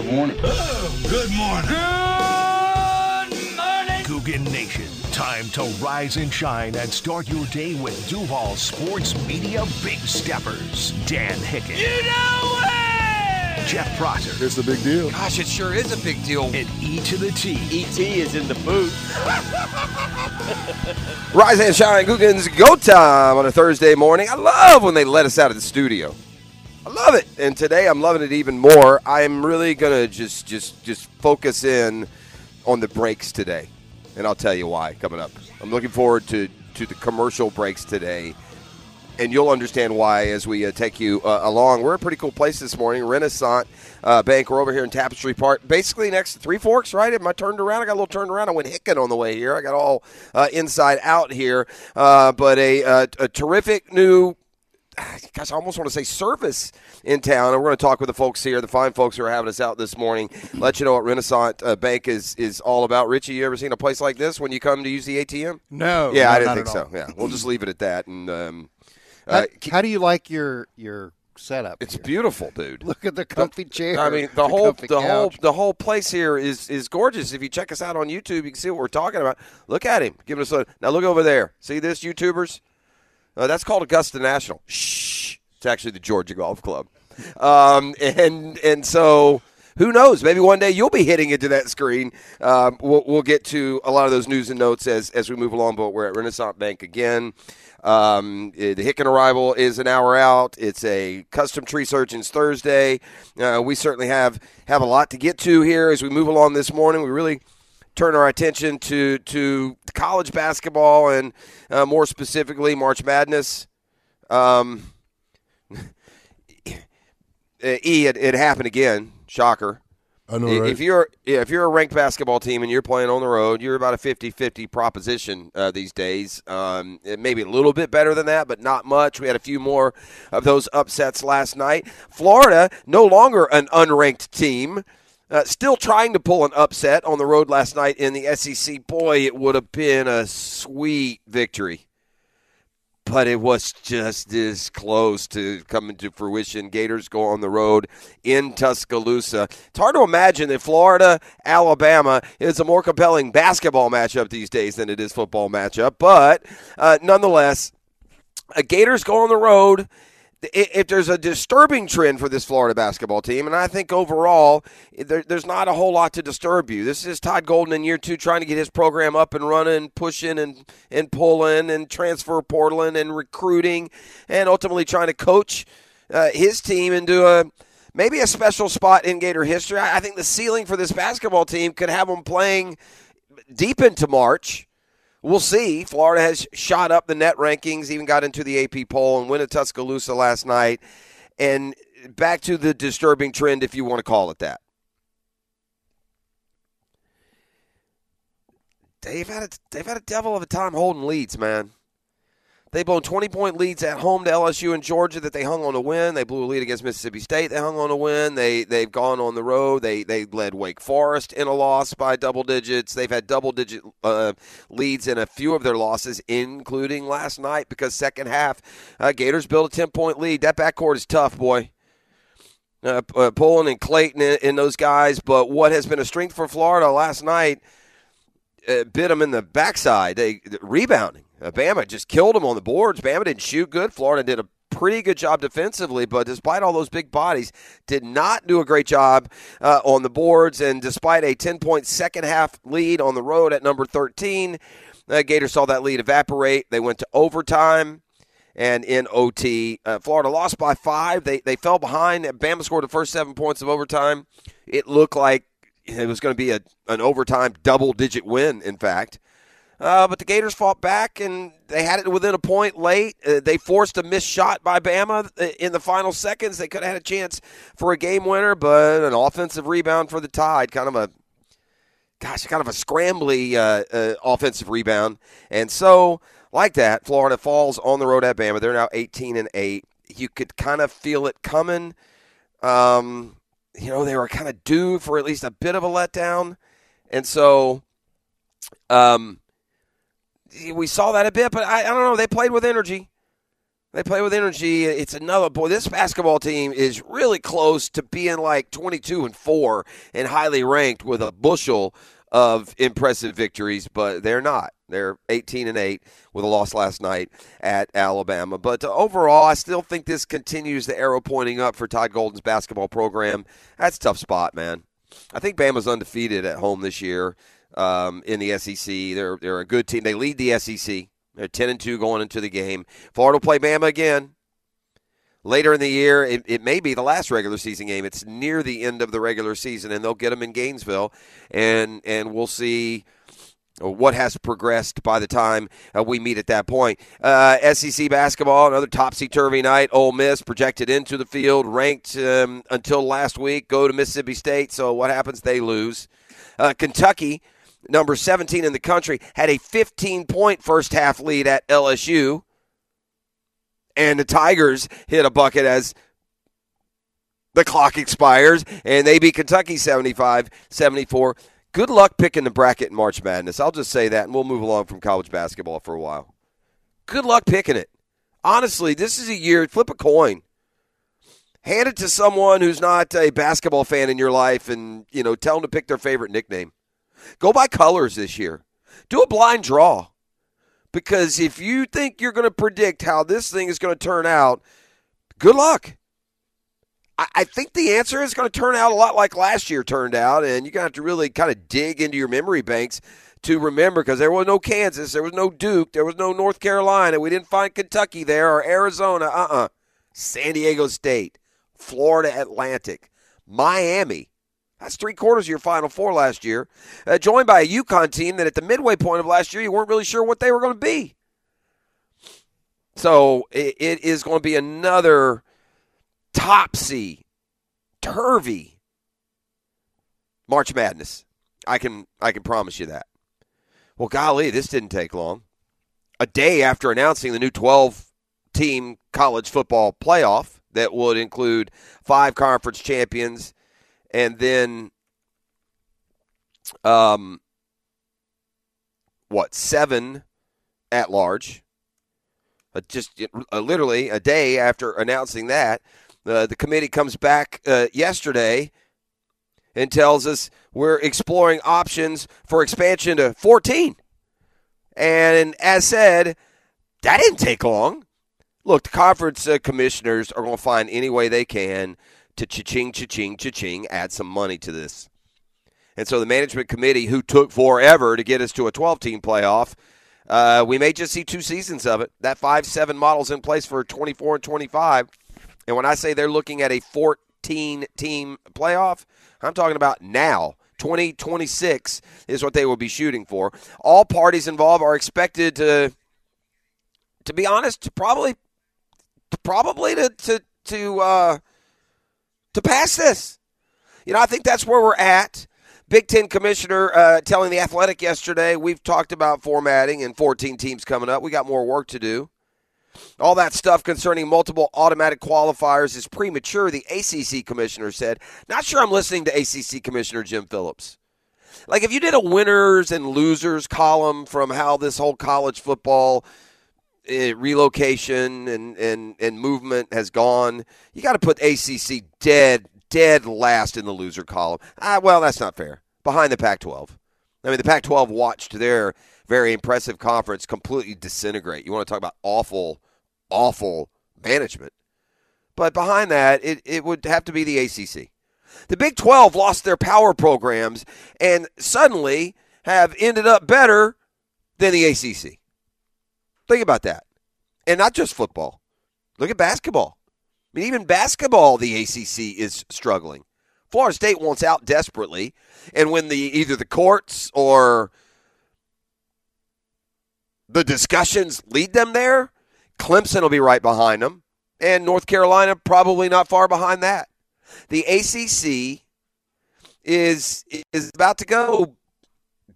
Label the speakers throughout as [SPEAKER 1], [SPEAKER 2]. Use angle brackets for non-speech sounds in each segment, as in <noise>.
[SPEAKER 1] Good morning.
[SPEAKER 2] Good morning.
[SPEAKER 3] Good morning.
[SPEAKER 4] Googan Nation. Time to rise and shine and start your day with Duval Sports Media Big Steppers. Dan Hicken.
[SPEAKER 3] You know it!
[SPEAKER 4] Jeff Prosser.
[SPEAKER 5] It's a big deal.
[SPEAKER 6] Gosh, it sure is a big deal.
[SPEAKER 4] And E to the T.
[SPEAKER 1] ET is in the booth. <laughs>
[SPEAKER 6] Rise and shine, Googans, go time on a Thursday morning. I love when they let us out of the studio. Love it, and today I'm loving it even more. I'm really gonna just just just focus in on the breaks today, and I'll tell you why coming up. I'm looking forward to to the commercial breaks today, and you'll understand why as we uh, take you uh, along. We're a pretty cool place this morning, Renaissance uh, Bank. We're over here in Tapestry Park, basically next to Three Forks, right? Am I turned around? I got a little turned around. I went hicking on the way here. I got all uh, inside out here, uh, but a, uh, a terrific new <sighs> gosh, I almost want to say service in town. And we're going to talk with the folks here, the fine folks who are having us out this morning. Let you know what Renaissance uh, Bank is is all about. Richie, you ever seen a place like this when you come to use the ATM?
[SPEAKER 5] No.
[SPEAKER 6] Yeah,
[SPEAKER 5] no,
[SPEAKER 6] I didn't think so. Yeah, we'll just leave it at that. And um,
[SPEAKER 5] How,
[SPEAKER 6] uh,
[SPEAKER 5] how do you like your your setup?
[SPEAKER 6] it's
[SPEAKER 5] here?
[SPEAKER 6] beautiful, dude. <laughs>
[SPEAKER 5] Look at the comfy chair.
[SPEAKER 6] I mean, the whole
[SPEAKER 5] comfy
[SPEAKER 6] the whole the whole place here is is gorgeous. If you check us out on YouTube, you can see what we're talking about. Look at him, giving us a now. Look over there. See this, YouTubers? Uh, that's called Augusta National. Shh. It's actually the Georgia Golf Club. Um, and and so who knows? Maybe one day you'll be hitting into that screen. Um, we'll, we'll get to a lot of those news and notes as as we move along. But we're at Renaissance Bank again. Um, eh, the Hicken arrival is an hour out. It's a custom tree surgeons Thursday. Uh, we certainly have have a lot to get to here as we move along this morning. We really turn our attention to to college basketball and uh, more specifically March Madness. Um, <laughs> e, it, it happened again. Shocker.
[SPEAKER 5] I know, right?
[SPEAKER 6] If you're yeah, if you're a ranked basketball team and you're playing on the road, you're about a 50-50 proposition uh, these days. Um, it may be a little bit better than that, but not much. We had a few more of those upsets last night. Florida, no longer an unranked team. Uh, still trying to pull an upset on the road last night in the SEC. Boy, it would have been a sweet victory but it was just as close to coming to fruition. Gators go on the road in Tuscaloosa. It's hard to imagine that Florida, Alabama is a more compelling basketball matchup these days than it is football matchup. But uh, nonetheless, uh, Gators go on the road. If there's a disturbing trend for this Florida basketball team, and I think overall there, there's not a whole lot to disturb you. This is Todd Golden in year two trying to get his program up and running, pushing and, and pulling and transfer portaling and recruiting, and ultimately trying to coach uh, his team into a maybe a special spot in Gator history. I, I think the ceiling for this basketball team could have them playing deep into March. We'll see. Florida has shot up the net rankings, even got into the AP poll and went at Tuscaloosa last night. And back to the disturbing trend, if you want to call it that. They've had a, they've had a devil of a time holding leads, man. They blown 20 point leads at home to LSU and Georgia that they hung on to win. They blew a lead against Mississippi State. They hung on to win. They they've gone on the road. They they led Wake Forest in a loss by double digits. They've had double digit uh, leads in a few of their losses, including last night because second half uh, Gators built a 10 point lead. That backcourt is tough, boy. Uh, uh, and Clayton in, in those guys, but what has been a strength for Florida last night uh, bit them in the backside. They rebounding. Uh, Bama just killed them on the boards. Bama didn't shoot good. Florida did a pretty good job defensively, but despite all those big bodies, did not do a great job uh, on the boards. And despite a 10 point second half lead on the road at number 13, uh, Gators saw that lead evaporate. They went to overtime. And in OT, uh, Florida lost by five. They they fell behind. Bama scored the first seven points of overtime. It looked like it was going to be a, an overtime double digit win, in fact. Uh, but the Gators fought back and they had it within a point late. Uh, they forced a missed shot by Bama in the final seconds. They could have had a chance for a game winner, but an offensive rebound for the Tide, kind of a gosh, kind of a scrambly uh, uh, offensive rebound. And so, like that, Florida falls on the road at Bama. They're now 18 and 8. You could kind of feel it coming. Um, you know, they were kind of due for at least a bit of a letdown. And so, um, we saw that a bit, but I, I don't know. They played with energy. They play with energy. It's another boy. This basketball team is really close to being like 22 and 4 and highly ranked with a bushel of impressive victories, but they're not. They're 18 and 8 with a loss last night at Alabama. But uh, overall, I still think this continues the arrow pointing up for Todd Golden's basketball program. That's tough spot, man. I think Bama's undefeated at home this year um, in the SEC. They're they're a good team. They lead the SEC. They're 10 and 2 going into the game. Florida will play Bama again. Later in the year, it, it may be the last regular season game. It's near the end of the regular season, and they'll get them in Gainesville, and and we'll see what has progressed by the time uh, we meet at that point. Uh, SEC basketball, another topsy turvy night. Ole Miss projected into the field, ranked um, until last week, go to Mississippi State. So what happens? They lose. Uh, Kentucky, number 17 in the country, had a 15 point first half lead at LSU. And the Tigers hit a bucket as the clock expires, and they beat Kentucky 75 74 good luck picking the bracket in March Madness. I'll just say that, and we'll move along from college basketball for a while. Good luck picking it. Honestly, this is a year, flip a coin. Hand it to someone who's not a basketball fan in your life and, you know, tell them to pick their favorite nickname. Go by colors this year. Do a blind draw. Because if you think you're going to predict how this thing is going to turn out, good luck. I think the answer is going to turn out a lot like last year turned out, and you're going to have to really kind of dig into your memory banks to remember because there was no Kansas, there was no Duke, there was no North Carolina, we didn't find Kentucky there or Arizona, uh uh-uh. uh, San Diego State, Florida Atlantic, Miami. That's three quarters of your Final Four last year, uh, joined by a UConn team that at the midway point of last year you weren't really sure what they were going to be. So it, it is going to be another topsy turvy March Madness. I can I can promise you that. Well, golly, this didn't take long. A day after announcing the new 12 team college football playoff that would include five conference champions and then um what, seven at large. Uh, just uh, literally a day after announcing that, uh, the committee comes back uh, yesterday and tells us we're exploring options for expansion to 14. And as said, that didn't take long. Look, the conference uh, commissioners are going to find any way they can to cha-ching, cha-ching, cha-ching, add some money to this. And so the management committee, who took forever to get us to a 12-team playoff, uh, we may just see two seasons of it. That 5-7 model's in place for 24 and 25. And when I say they're looking at a 14 team playoff, I'm talking about now. 2026 is what they will be shooting for. All parties involved are expected to to be honest, probably probably to to to uh to pass this. You know, I think that's where we're at. Big Ten commissioner uh, telling the Athletic yesterday, we've talked about formatting and 14 teams coming up. We got more work to do. All that stuff concerning multiple automatic qualifiers is premature, the ACC commissioner said. Not sure I'm listening to ACC Commissioner Jim Phillips. Like, if you did a winners and losers column from how this whole college football relocation and, and, and movement has gone, you got to put ACC dead, dead last in the loser column. Ah, well, that's not fair. Behind the Pac 12. I mean, the Pac 12 watched their very impressive conference completely disintegrate. You want to talk about awful, awful management. But behind that, it, it would have to be the ACC. The Big 12 lost their power programs and suddenly have ended up better than the ACC. Think about that. And not just football. Look at basketball. I mean, even basketball, the ACC is struggling. Florida State wants out desperately, and when the either the courts or the discussions lead them there, Clemson will be right behind them, and North Carolina probably not far behind that. The ACC is is about to go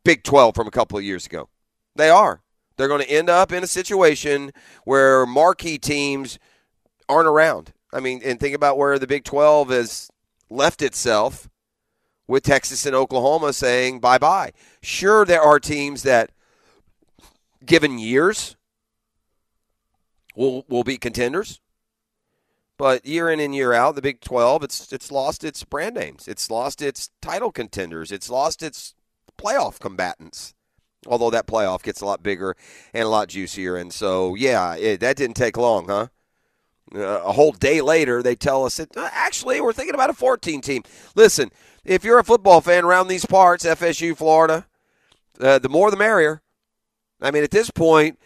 [SPEAKER 6] Big 12 from a couple of years ago. They are. They're going to end up in a situation where marquee teams aren't around. I mean, and think about where the Big 12 has left itself with Texas and Oklahoma saying bye bye. Sure, there are teams that given years will will be contenders. But year in and year out, the Big 12, it's it's lost its brand names. It's lost its title contenders. It's lost its playoff combatants. Although that playoff gets a lot bigger and a lot juicier, and so yeah, it, that didn't take long, huh? Uh, a whole day later, they tell us that uh, actually we're thinking about a 14 team. Listen, if you're a football fan around these parts, FSU, Florida, uh, the more the merrier. I mean, at this point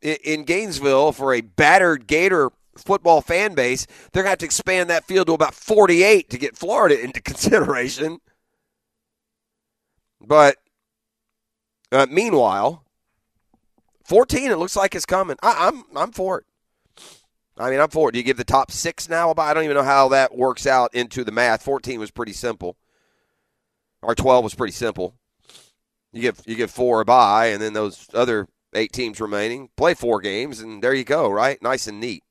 [SPEAKER 6] in Gainesville, for a battered Gator football fan base, they're going to have to expand that field to about 48 to get Florida into <laughs> consideration. But uh, meanwhile, 14, it looks like it's coming. I, I'm I'm for it. I mean, I'm for it. Do you give the top six now? I don't even know how that works out into the math. 14 was pretty simple. Or 12 was pretty simple. You give you give four a bye, and then those other eight teams remaining play four games, and there you go. Right, nice and neat.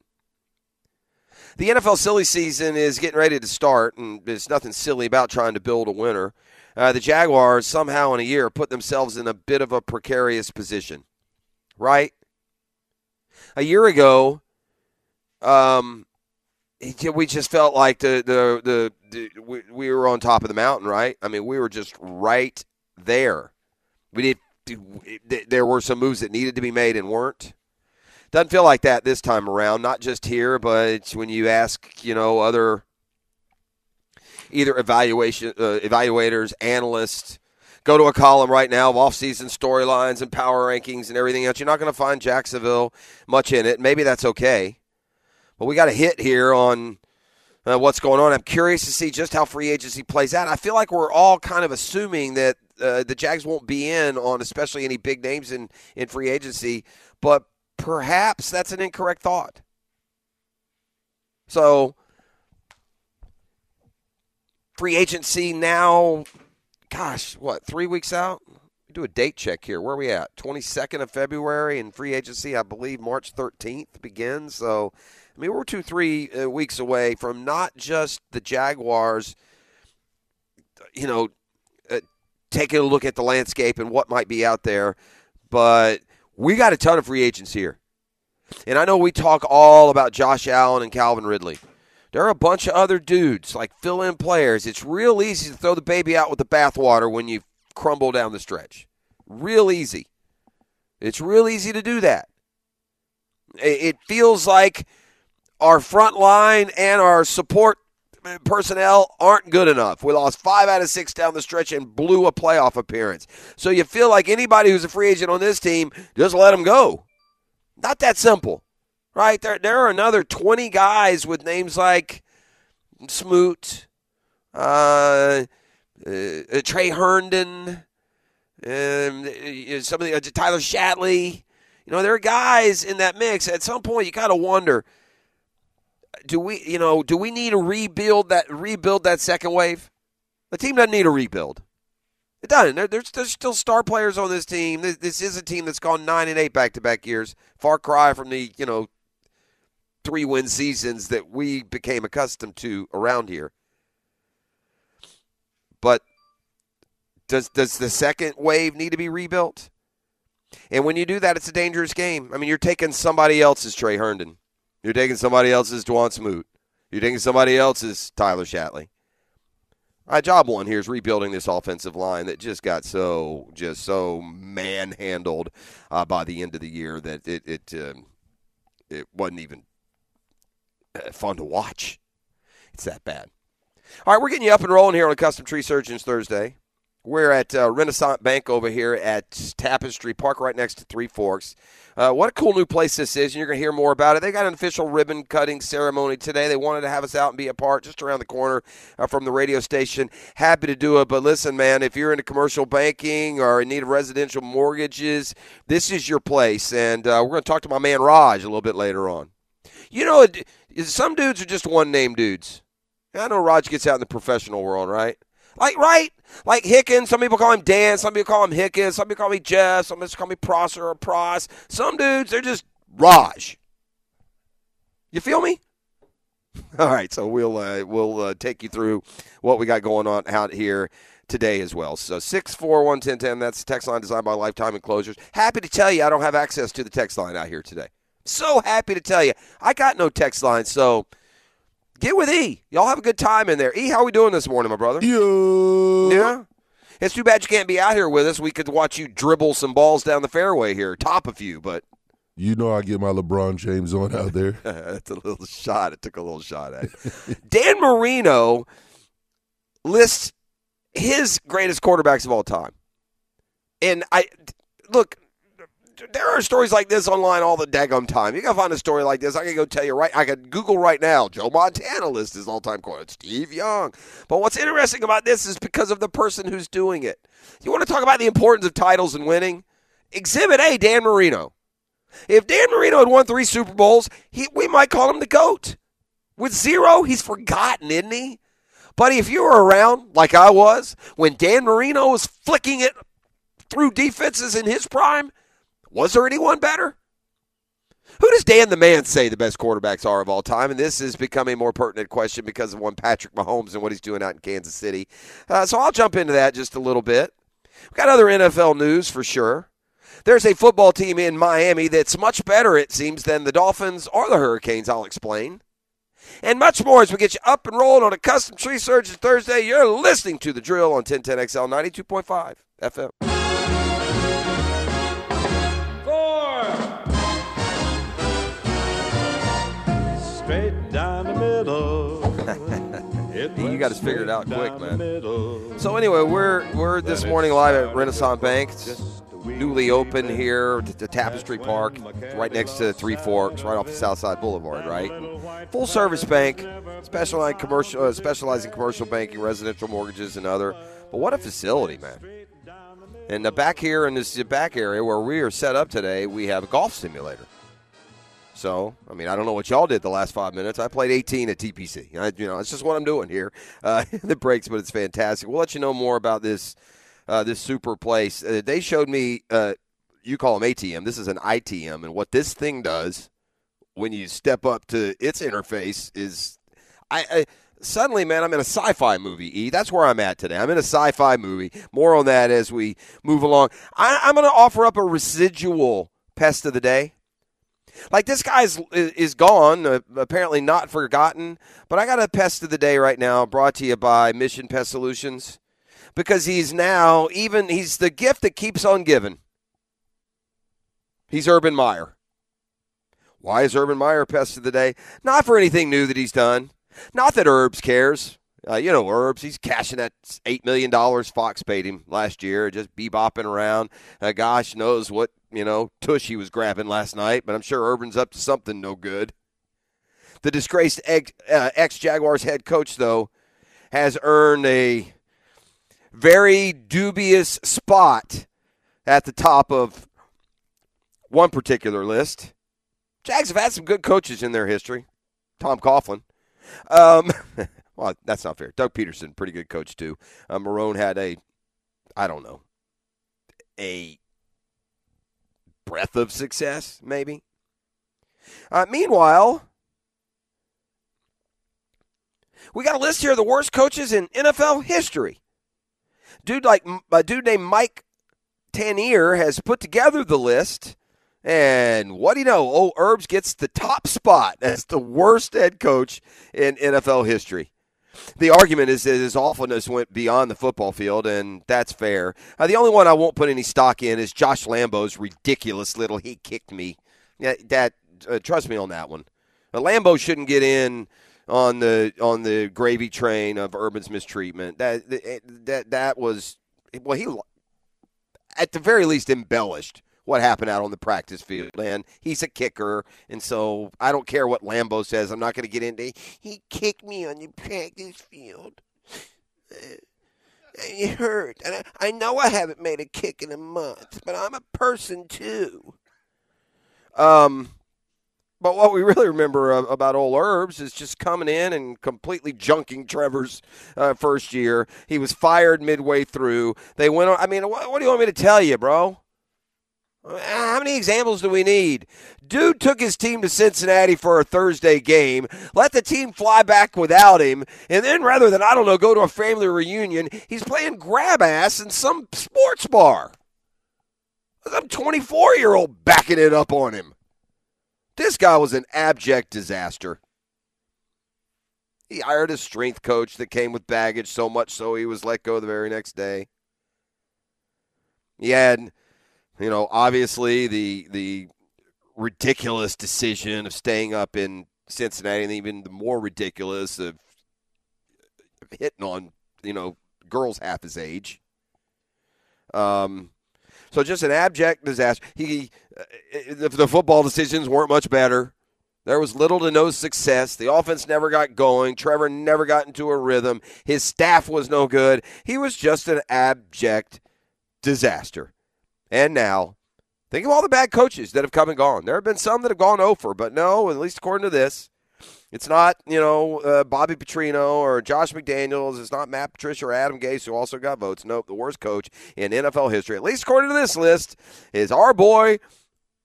[SPEAKER 6] The NFL silly season is getting ready to start, and there's nothing silly about trying to build a winner. Uh, the Jaguars somehow in a year put themselves in a bit of a precarious position, right? A year ago, um, we just felt like the the the, the we, we were on top of the mountain, right? I mean, we were just right there. We did. There were some moves that needed to be made and weren't. Doesn't feel like that this time around. Not just here, but when you ask, you know, other either evaluation uh, evaluators, analysts. Go to a column right now of off-season storylines and power rankings and everything else. You're not going to find Jacksonville much in it. Maybe that's okay. But we got a hit here on uh, what's going on. I'm curious to see just how free agency plays out. I feel like we're all kind of assuming that uh, the Jags won't be in on especially any big names in, in free agency, but perhaps that's an incorrect thought. So, free agency now, gosh, what, three weeks out? Do a date check here. Where are we at? 22nd of February, and free agency, I believe, March 13th begins. So, I mean, we're two, three uh, weeks away from not just the Jaguars, you know, uh, taking a look at the landscape and what might be out there, but we got a ton of free agents here. And I know we talk all about Josh Allen and Calvin Ridley. There are a bunch of other dudes, like fill in players. It's real easy to throw the baby out with the bathwater when you crumble down the stretch. Real easy. It's real easy to do that. It feels like our front line and our support personnel aren't good enough. We lost five out of six down the stretch and blew a playoff appearance. So you feel like anybody who's a free agent on this team, just let them go. Not that simple, right? There, there are another 20 guys with names like Smoot, uh, uh, Tre Herndon, um, uh, some of the, uh, Tyler Shatley. You know, there are guys in that mix. At some point, you got to wonder do we you know do we need to rebuild that rebuild that second wave the team doesn't need a rebuild it doesn't there, there's, there's still star players on this team this, this is a team that's gone nine and eight back to back years far cry from the you know three win seasons that we became accustomed to around here but does does the second wave need to be rebuilt and when you do that it's a dangerous game i mean you're taking somebody else's tre herndon you're taking somebody else's Dawuane Smoot. You're taking somebody else's Tyler Shatley. My job one here is rebuilding this offensive line that just got so just so manhandled uh, by the end of the year that it it um, it wasn't even fun to watch. It's that bad. All right, we're getting you up and rolling here on Custom Tree Surgeons Thursday. We're at uh, Renaissance Bank over here at Tapestry Park, right next to Three Forks. Uh, what a cool new place this is, and you're going to hear more about it. They got an official ribbon cutting ceremony today. They wanted to have us out and be a part just around the corner uh, from the radio station. Happy to do it. But listen, man, if you're into commercial banking or in need of residential mortgages, this is your place. And uh, we're going to talk to my man Raj a little bit later on. You know, some dudes are just one name dudes. I know Raj gets out in the professional world, right? Like, right? Like Hickens. Some people call him Dan. Some people call him Hickens. Some people call me Jeff. Some people call me Prosser or Pross. Some dudes, they're just Raj. You feel me? <laughs> All right, so we'll uh, we'll uh, take you through what we got going on out here today as well. So six four one ten ten. That's the text line designed by Lifetime Enclosures. Happy to tell you, I don't have access to the text line out here today. So happy to tell you. I got no text line, so get with E. Y'all have a good time in there. E, how are we doing this morning, my brother?
[SPEAKER 1] Yeah.
[SPEAKER 6] Yeah. It's too bad you can't be out here with us. We could watch you dribble some balls down the fairway here, top of you, but
[SPEAKER 1] You know I get my LeBron James on out there. <laughs>
[SPEAKER 6] that's a little shot. It took a little shot at. <laughs> Dan Marino lists his greatest quarterbacks of all time. And I look, there are stories like this online all the daggum time. You gotta find a story like this. I can go tell you right. I could Google right now. Joe Montana lists his all-time quarterback. Steve Young. But what's interesting about this is because of the person who's doing it. You want to talk about the importance of titles and winning? Exhibit A, Dan Marino. If Dan Marino had won three Super Bowls, he, we might call him the GOAT. With zero, he's forgotten, isn't he? Buddy, if you were around like I was when Dan Marino was flicking it through defenses in his prime, was there anyone better? Who does Dan the Man say the best quarterbacks are of all time? And this is becoming a more pertinent question because of one Patrick Mahomes and what he's doing out in Kansas City. Uh, so I'll jump into that just a little bit. We've got other NFL news for sure. There's a football team in Miami that's much better, it seems, than the Dolphins or the Hurricanes. I'll explain. And much more as we get you up and rolling on a custom tree surgeon Thursday. You're listening to the drill on 1010XL 92.5 FM. <laughs> You got us figured it out quick, man. So anyway, we're we're this morning live at Renaissance Bank. It's newly open here at the Tapestry Park, right next to Three Forks, right off the Southside Boulevard, right? Full service bank, specializing commercial, uh, specializing commercial banking, residential mortgages, and other. But what a facility, man! And uh, back here in this back area where we are set up today, we have a golf simulator. So, I mean, I don't know what y'all did the last five minutes. I played 18 at TPC. I, you know, it's just what I'm doing here. Uh, <laughs> the breaks, but it's fantastic. We'll let you know more about this uh, this super place. Uh, they showed me. Uh, you call them ATM. This is an ITM, and what this thing does when you step up to its interface is, I. I Suddenly, man, I'm in a sci-fi movie. E, that's where I'm at today. I'm in a sci-fi movie. More on that as we move along. I, I'm going to offer up a residual pest of the day. Like this guy's is gone, uh, apparently not forgotten. But I got a pest of the day right now, brought to you by Mission Pest Solutions, because he's now even he's the gift that keeps on giving. He's Urban Meyer. Why is Urban Meyer pest of the day? Not for anything new that he's done. Not that Herbs cares. Uh, you know, Herbs, he's cashing that $8 million Fox paid him last year, just bebopping around. Uh, gosh knows what, you know, tush he was grabbing last night, but I'm sure Urban's up to something no good. The disgraced ex Jaguars head coach, though, has earned a very dubious spot at the top of one particular list. Jags have had some good coaches in their history. Tom Coughlin. Um, <laughs> well, that's not fair. Doug Pederson, pretty good coach too. Uh, Marrone had a, I don't know, a breath of success, maybe. Uh, meanwhile, we got a list here of the worst coaches in NFL history. Dude like a dude named Mike Tanier has put together the list. And what do you know? Oh, Herbs gets the top spot as the worst head coach in NFL history. The argument is that his awfulness went beyond the football field, and that's fair. Uh, the only one I won't put any stock in is Josh Lambo's ridiculous little "he kicked me." Yeah, that uh, trust me on that one. Uh, Lambo shouldn't get in on the on the gravy train of Urban's mistreatment. That that that was well, he at the very least embellished what happened out on the practice field. And he's a kicker, and so I don't care what Lambo says. I'm not going to get into. He kicked me on the practice field. And <sighs> it hurt, and I, I know I haven't made a kick in a month, but I'm a person too. Um, but what we really remember uh, about old Herbs is just coming in and completely junking Trevor's uh, first year. He was fired midway through. They went on. I mean, what do you want me to tell you, bro? How many examples do we need? Dude took his team to Cincinnati for a Thursday game, let the team fly back without him, and then rather than, I don't know, go to a family reunion, he's playing grab ass in some sports bar. Some 24 year old backing it up on him. This guy was an abject disaster. He hired a strength coach that came with baggage, so much so he was let go the very next day. He had, you know, obviously the the ridiculous decision of staying up in Cincinnati, and even the more ridiculous of hitting on, you know, girls half his age. Um, so just an abject disaster. He, uh, the, the football decisions weren't much better. There was little to no success. The offense never got going. Trevor never got into a rhythm. His staff was no good. He was just an abject disaster. And now, think of all the bad coaches that have come and gone. There have been some that have gone over, but no, at least according to this, it's not, you know, uh, Bobby Petrino or Josh McDaniels. It's not Matt Patricia or Adam Gase, who also got votes. Nope, the worst coach in NFL history, at least according to this list, is our boy,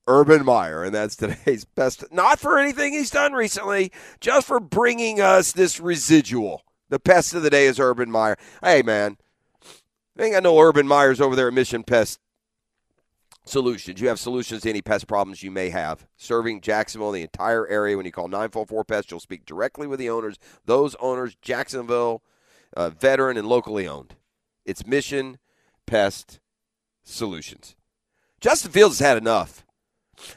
[SPEAKER 6] Urban Meyer. And that's <laughs> today's best. Not for anything he's done recently, just for bringing us this residual. The pest of the day is Urban Meyer. Hey, man, I ain't got no Urban Myers over there at Mission Pest Solutions. You have solutions to any pest problems you may have. Serving Jacksonville, the entire area. When you call 944 Pest, you'll speak directly with the owners. Those owners, Jacksonville, uh, veteran and locally owned. It's Mission Pest Solutions. Justin Fields has had enough.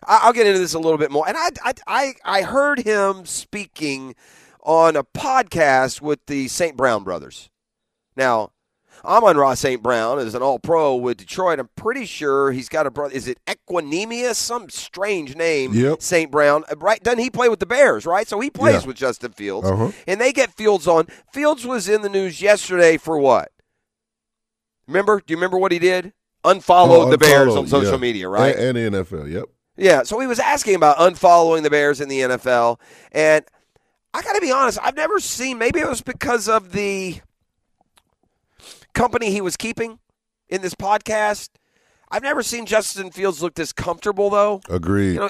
[SPEAKER 6] I- I'll get into this a little bit more. And I, I, I, I heard him speaking on a podcast with the St. Brown brothers. Now, Amon Ross St. Brown is an all pro with Detroit. I'm pretty sure he's got a brother. Is it Equanimeous? Some strange name.
[SPEAKER 1] Yep.
[SPEAKER 6] St. Brown. Uh, Right? Doesn't he play with the Bears, right? So he plays
[SPEAKER 1] Yeah.
[SPEAKER 6] with Justin Fields.
[SPEAKER 1] Uh-huh.
[SPEAKER 6] And they get Fields on. Fields was in the news yesterday for what? Remember? Do you remember what he did? Unfollowed
[SPEAKER 1] Oh,
[SPEAKER 6] the Bears on social
[SPEAKER 1] yeah.
[SPEAKER 6] media, right?
[SPEAKER 1] And, and the NFL, yep.
[SPEAKER 6] Yeah, so he was asking about unfollowing the Bears in the NFL, and I got to be honest, I've never seen. Maybe it was because of the company he was keeping in this podcast. I've never seen Justin Fields look this comfortable, though.
[SPEAKER 1] Agreed.
[SPEAKER 6] You know,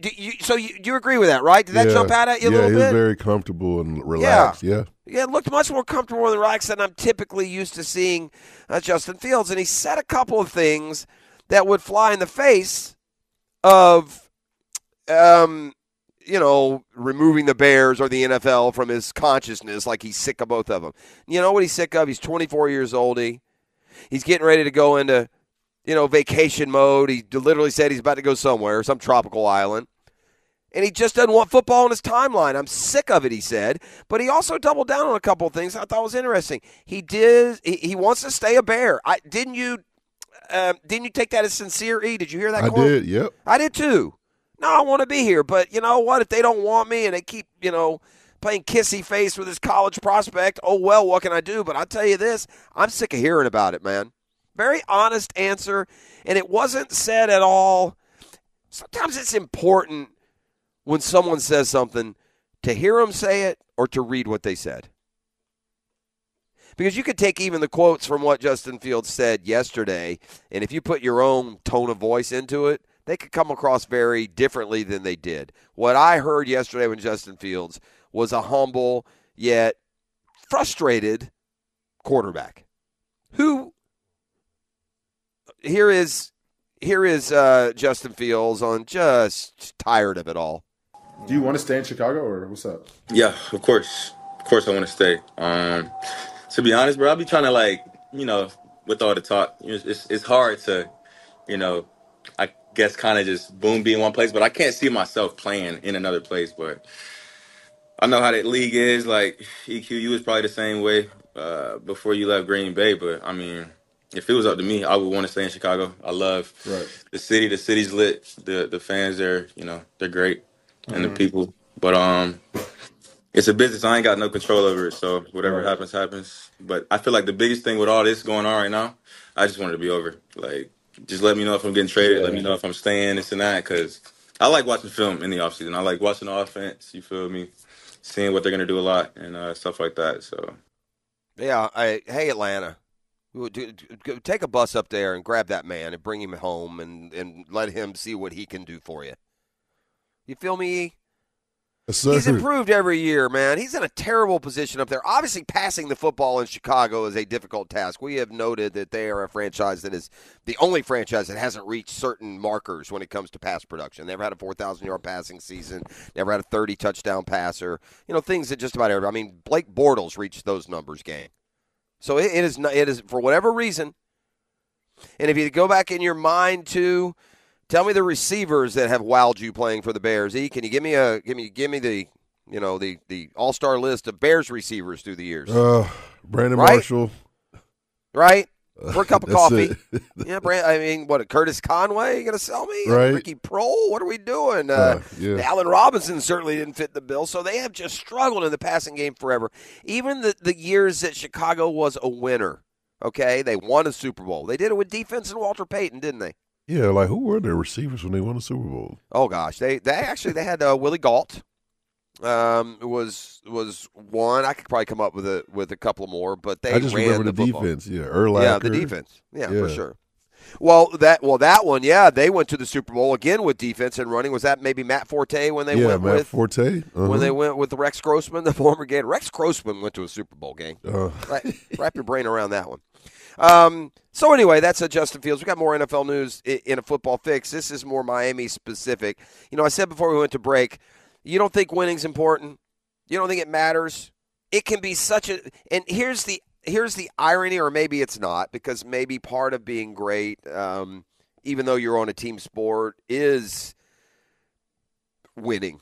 [SPEAKER 6] do you, so you, you agree with that, right? Did that
[SPEAKER 1] yeah.
[SPEAKER 6] jump out at you a
[SPEAKER 1] yeah,
[SPEAKER 6] little
[SPEAKER 1] he was very comfortable and relaxed. Yeah.
[SPEAKER 6] Yeah, it looked much more comfortable and relaxed than I'm typically used to seeing uh, Justin Fields. And he said a couple of things that would fly in the face of, um, you know, removing the Bears or the NFL from his consciousness, like he's sick of both of them. You know what he's sick of? He's 24 years old. He, he's getting ready to go into, you know, vacation mode. He literally said he's about to go somewhere, some tropical island and he just doesn't want football on his timeline. I'm sick of it, he said. But he also doubled down on a couple of things I thought was interesting. He did. He, he wants to stay a bear. I didn't you. Um, didn't you take that as sincere? E, did you hear that?
[SPEAKER 1] I
[SPEAKER 6] quote?
[SPEAKER 1] did, yep.
[SPEAKER 6] I did too. No, I want to be here, but you know what? If they don't want me and they keep, you know, playing kissy face with this college prospect, oh well, what can I do? But I tell you this, I'm sick of hearing about it, man. Very honest answer, and it wasn't said at all. Sometimes it's important when someone says something to hear them say it or to read what they said. Because you could take even the quotes from what Justin Fields said yesterday, and if you put your own tone of voice into it, they could come across very differently than they did. What I heard yesterday when Justin Fields was a humble yet frustrated quarterback who here is here is uh, Justin Fields on just tired of it all.
[SPEAKER 2] Do you want to stay in Chicago or what's up?
[SPEAKER 7] Yeah, of course. Of course I want to stay. Um to be honest, bro, I'll be trying to like, you know, with all the talk, you it's it's hard to, you know, I guess kind of just boom be in one place, but I can't see myself playing in another place, but I know how that league is. Like EQU is probably the same way uh, before you left Green Bay, but I mean, if it was up to me, I would want to stay in Chicago. I love
[SPEAKER 2] Right.
[SPEAKER 7] the city. The city's lit. The the fans are, you know, they're great, and
[SPEAKER 2] Mm-hmm.
[SPEAKER 7] the people. But um, it's a business. I ain't got no control over it. So whatever
[SPEAKER 2] Right.
[SPEAKER 7] happens, happens. But I feel like the biggest thing with all this going on right now, I just want it to be over. Like, just let me know if I'm getting traded. Let me know if I'm staying. This and that. Because I like watching film in the offseason. I like watching the offense. You feel me? Seeing what they're gonna do a lot and uh, stuff like that. So
[SPEAKER 6] Yeah, I, hey Atlanta, take a bus up there and grab that man and bring him home and, and let him see what he can do for you. You feel me?
[SPEAKER 1] Yes.
[SPEAKER 6] He's improved every year, man. He's in a terrible position up there. Obviously, passing the football in Chicago is a difficult task. We have noted that they are a franchise that is the only franchise that hasn't reached certain markers when it comes to pass production. They never had a 4,000 yard passing season, never had a 30 touchdown passer. You know, things that just about every. I mean, Blake Bortles reached those numbers, gang. So it, it is it is for whatever reason. And if you go back in your mind to tell me the receivers that have wowed you playing for the Bears. E, can you give me a give me give me the you know the the all star list of Bears receivers through the years?
[SPEAKER 1] Uh, Brandon
[SPEAKER 6] Right?
[SPEAKER 1] Marshall.
[SPEAKER 6] right? For a cup of <laughs> coffee. <laughs> yeah, Brand, I mean, what? Curtis Conway? You gonna sell me?
[SPEAKER 1] Right.
[SPEAKER 6] Ricky Proehl? What are we doing? Uh,
[SPEAKER 1] Uh, yeah.
[SPEAKER 6] Allen Robinson certainly didn't fit the bill, so they have just struggled in the passing game forever. Even the the years that Chicago was a winner. Okay, they won a Super Bowl. They did it with defense and Walter Payton, didn't they?
[SPEAKER 1] Yeah, like who were their receivers when they won the Super Bowl?
[SPEAKER 6] Oh gosh, they they actually they had uh, Willie Gault. Um, was was one. I could probably come up with a with a couple more, but they
[SPEAKER 1] I just
[SPEAKER 6] ran
[SPEAKER 1] remember the,
[SPEAKER 6] football.
[SPEAKER 1] defense. Yeah, Urlacher.
[SPEAKER 6] Yeah, the defense. Yeah, for sure. Well, that well that one, yeah, they went to the Super Bowl again with defense and running. Was that maybe Matt Forte when they
[SPEAKER 1] yeah,
[SPEAKER 6] went
[SPEAKER 1] Matt
[SPEAKER 6] with
[SPEAKER 1] Forte. Uh-huh.
[SPEAKER 6] when they went with Rex Grossman, the <laughs> former Gator? Rex Grossman went to a Super Bowl game.
[SPEAKER 1] Uh,
[SPEAKER 6] Right, wrap your brain around that one. Um, so anyway, that's a Justin Fields. We got more NFL news in a football fix. This is more Miami specific. You know, I said before we went to break, you don't think winning's important. You don't think it matters. It can be such a. And here's the here's the irony, or maybe it's not, because maybe part of being great, um, even though you're on a team sport, is winning.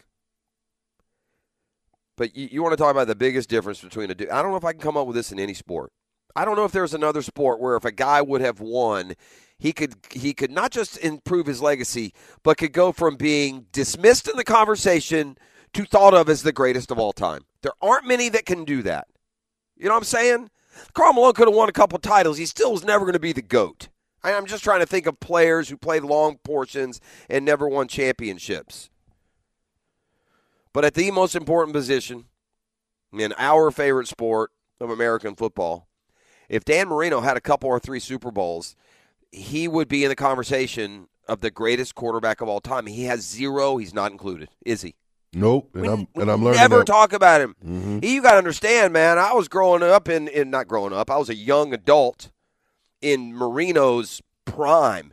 [SPEAKER 6] But you, you want to talk about the biggest difference between a dude. I don't know if I can come up with this in any sport. I don't know if there's another sport where if a guy would have won, he could he could not just improve his legacy, but could go from being dismissed in the conversation to thought of as the greatest of all time. There aren't many that can do that. You know what I'm saying? Karl Malone could have won a couple titles. He still was never going to be the GOAT. I'm just trying to think of players who played long portions and never won championships. But at the most important position in our favorite sport of American football, if Dan Marino had a couple or three Super Bowls, he would be in the conversation of the greatest quarterback of all time. He has zero. He's not included, is he?
[SPEAKER 1] nope. And
[SPEAKER 6] We-
[SPEAKER 1] I'm and I'm learning
[SPEAKER 6] never
[SPEAKER 1] that.
[SPEAKER 6] talk about him.
[SPEAKER 1] Mhm.
[SPEAKER 6] You got to understand, man. I was growing up in, in not growing up. I was a young adult in Marino's prime.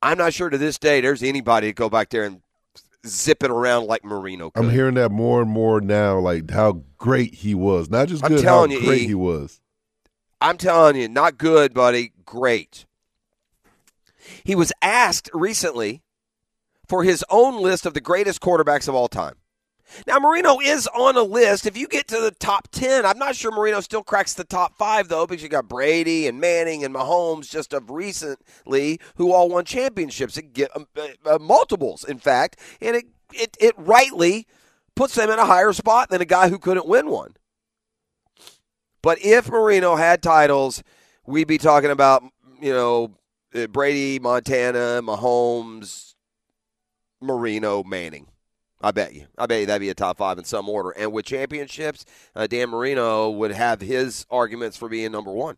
[SPEAKER 6] I'm not sure to this day there's anybody to go back there and zip it around like Marino. Could.
[SPEAKER 1] I'm hearing that more and more now, like how great he was. Not just
[SPEAKER 6] I'm
[SPEAKER 1] good,
[SPEAKER 6] telling
[SPEAKER 1] how
[SPEAKER 6] you,
[SPEAKER 1] great
[SPEAKER 6] E.
[SPEAKER 1] he was.
[SPEAKER 6] I'm telling you, not good, buddy. Great. He was asked recently for his own list of the greatest quarterbacks of all time. Now, Marino is on a list. If you get to the top 10, I'm not sure Marino still cracks the top five, though, because you got Brady and Manning and Mahomes just of recently who all won championships and get um, uh, uh, multiples, in fact. And it, it, it rightly puts them in a higher spot than a guy who couldn't win one. But if Marino had titles, we'd be talking about, you know, uh, Brady, Montana, Mahomes, Marino, Manning. I bet you. I bet you that'd be a top five in some order. And with championships, uh, Dan Marino would have his arguments for being number one.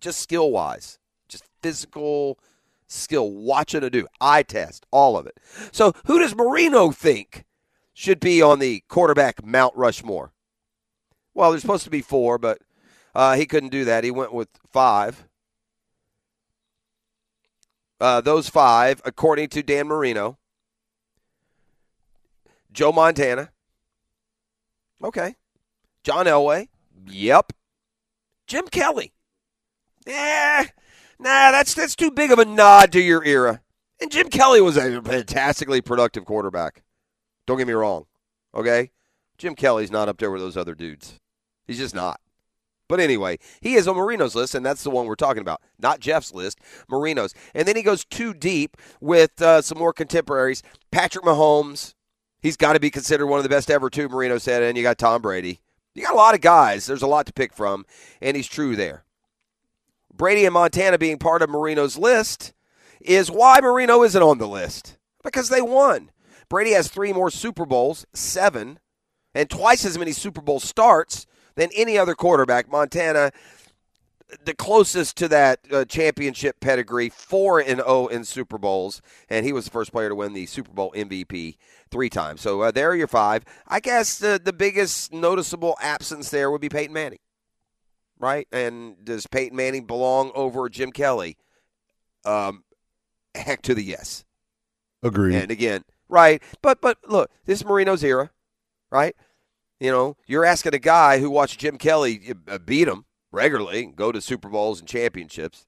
[SPEAKER 6] Just skill wise, just physical skill, watching to do, eye test, all of it. So who does Marino think should be on the quarterback Mount Rushmore? Well, there's supposed to be four, but uh, he couldn't do that. He went with five. Uh, those five, according to Dan Marino, Joe Montana. Okay. John Elway. Yep. Jim Kelly. Yeah. Nah, that's that's too big of a nod to your era. And Jim Kelly was a fantastically productive quarterback. Don't get me wrong. Okay? Jim Kelly's not up there with those other dudes. He's just not. But anyway, he is on Marino's list, and that's the one we're talking about. Not Jeff's list, Marino's. And then he goes too deep with uh, some more contemporaries. Patrick Mahomes, he's got to be considered one of the best ever, too, Marino said. And you got Tom Brady. You got a lot of guys. There's a lot to pick from, and he's true there. Brady and Montana being part of Marino's list is why Marino isn't on the list. Because they won. Brady has three more Super Bowls, seven, and twice as many Super Bowl starts than any other quarterback. Montana, the closest to that uh, championship pedigree, four and zero in Super Bowls, and he was the first player to win the Super Bowl MVP three times. So uh, there are your five. I guess the the biggest noticeable absence there would be Peyton Manning, right? And does Peyton Manning belong over Jim Kelly? Um, heck to the yes.
[SPEAKER 1] Agreed.
[SPEAKER 6] And again, right? But but look, this is Marino's era, right? You know, you're asking a guy who watched Jim Kelly uh, beat him regularly, go to Super Bowls and championships.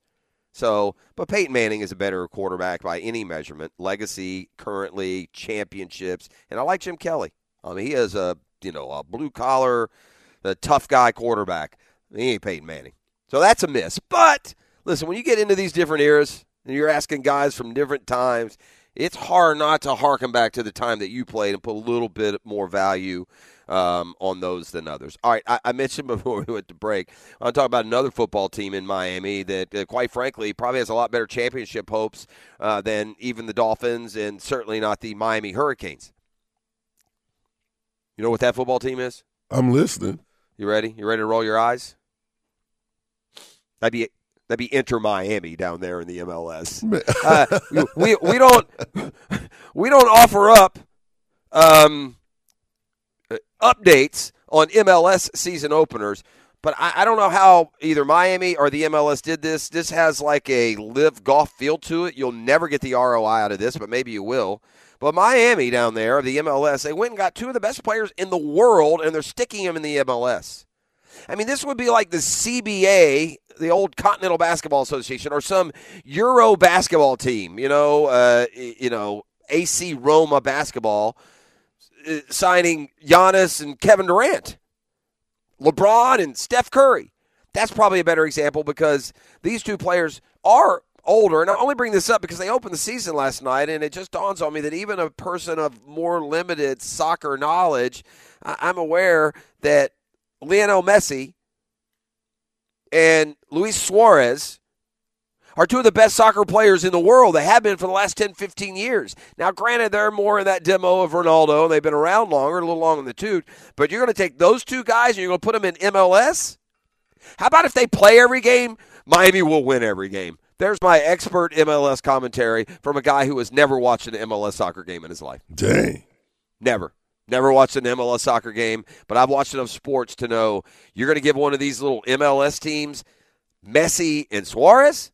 [SPEAKER 6] So, but Peyton Manning is a better quarterback by any measurement. Legacy, currently, championships, and I like Jim Kelly. I mean, he is a you know a blue collar, a tough guy quarterback. He ain't Peyton Manning, so that's a miss. But listen, when you get into these different eras and you're asking guys from different times, it's hard not to harken back to the time that you played and put a little bit more value um, on those than others. All right, I, I, mentioned <laughs> before we went to break, I want to talk about another football team in Miami that, uh, quite frankly, probably has a lot better championship hopes uh, than even the Dolphins and certainly not the Miami Hurricanes. You know what that football team is?
[SPEAKER 1] I'm listening.
[SPEAKER 6] You ready? You ready to roll your eyes? That'd be that'd be Inter Miami down there in the MLS. <laughs> Uh, we, we don't <laughs> we don't offer up um, updates on MLS season openers. But I, I, don't know how either Miami or the MLS did this. This has like a live golf feel to it. You'll never get the ROI out of this, but maybe you will. But Miami down there, the MLS, they went and got two of the best players in the world, and they're sticking them in the MLS. I mean, this would be like the CBA, the old Continental Basketball Association, or some Euro basketball team. You know, uh, you know, AC Roma basketball Uh, signing Giannis and Kevin Durant, LeBron and Steph Curry. That's probably a better example because these two players are older. And I only bring this up because they opened the season last night, and it just dawns on me that even a person of more limited soccer knowledge, I'm aware that Lionel Messi and Luis Suarez are two of the best soccer players in the world. They have been for the last 10, 15 years. Now, granted, they're more in that demo of Ronaldo. And they've been around longer, a little long in the tooth. But you're going to take those two guys and you're going to put them in MLS? How about if they play every game? Miami will win every game. There's my expert MLS commentary from a guy who has never watched an MLS soccer game in his life.
[SPEAKER 1] Dang.
[SPEAKER 6] Never. Never watched an MLS soccer game, but I've watched enough sports to know you're going to give one of these little MLS teams Messi and Suarez?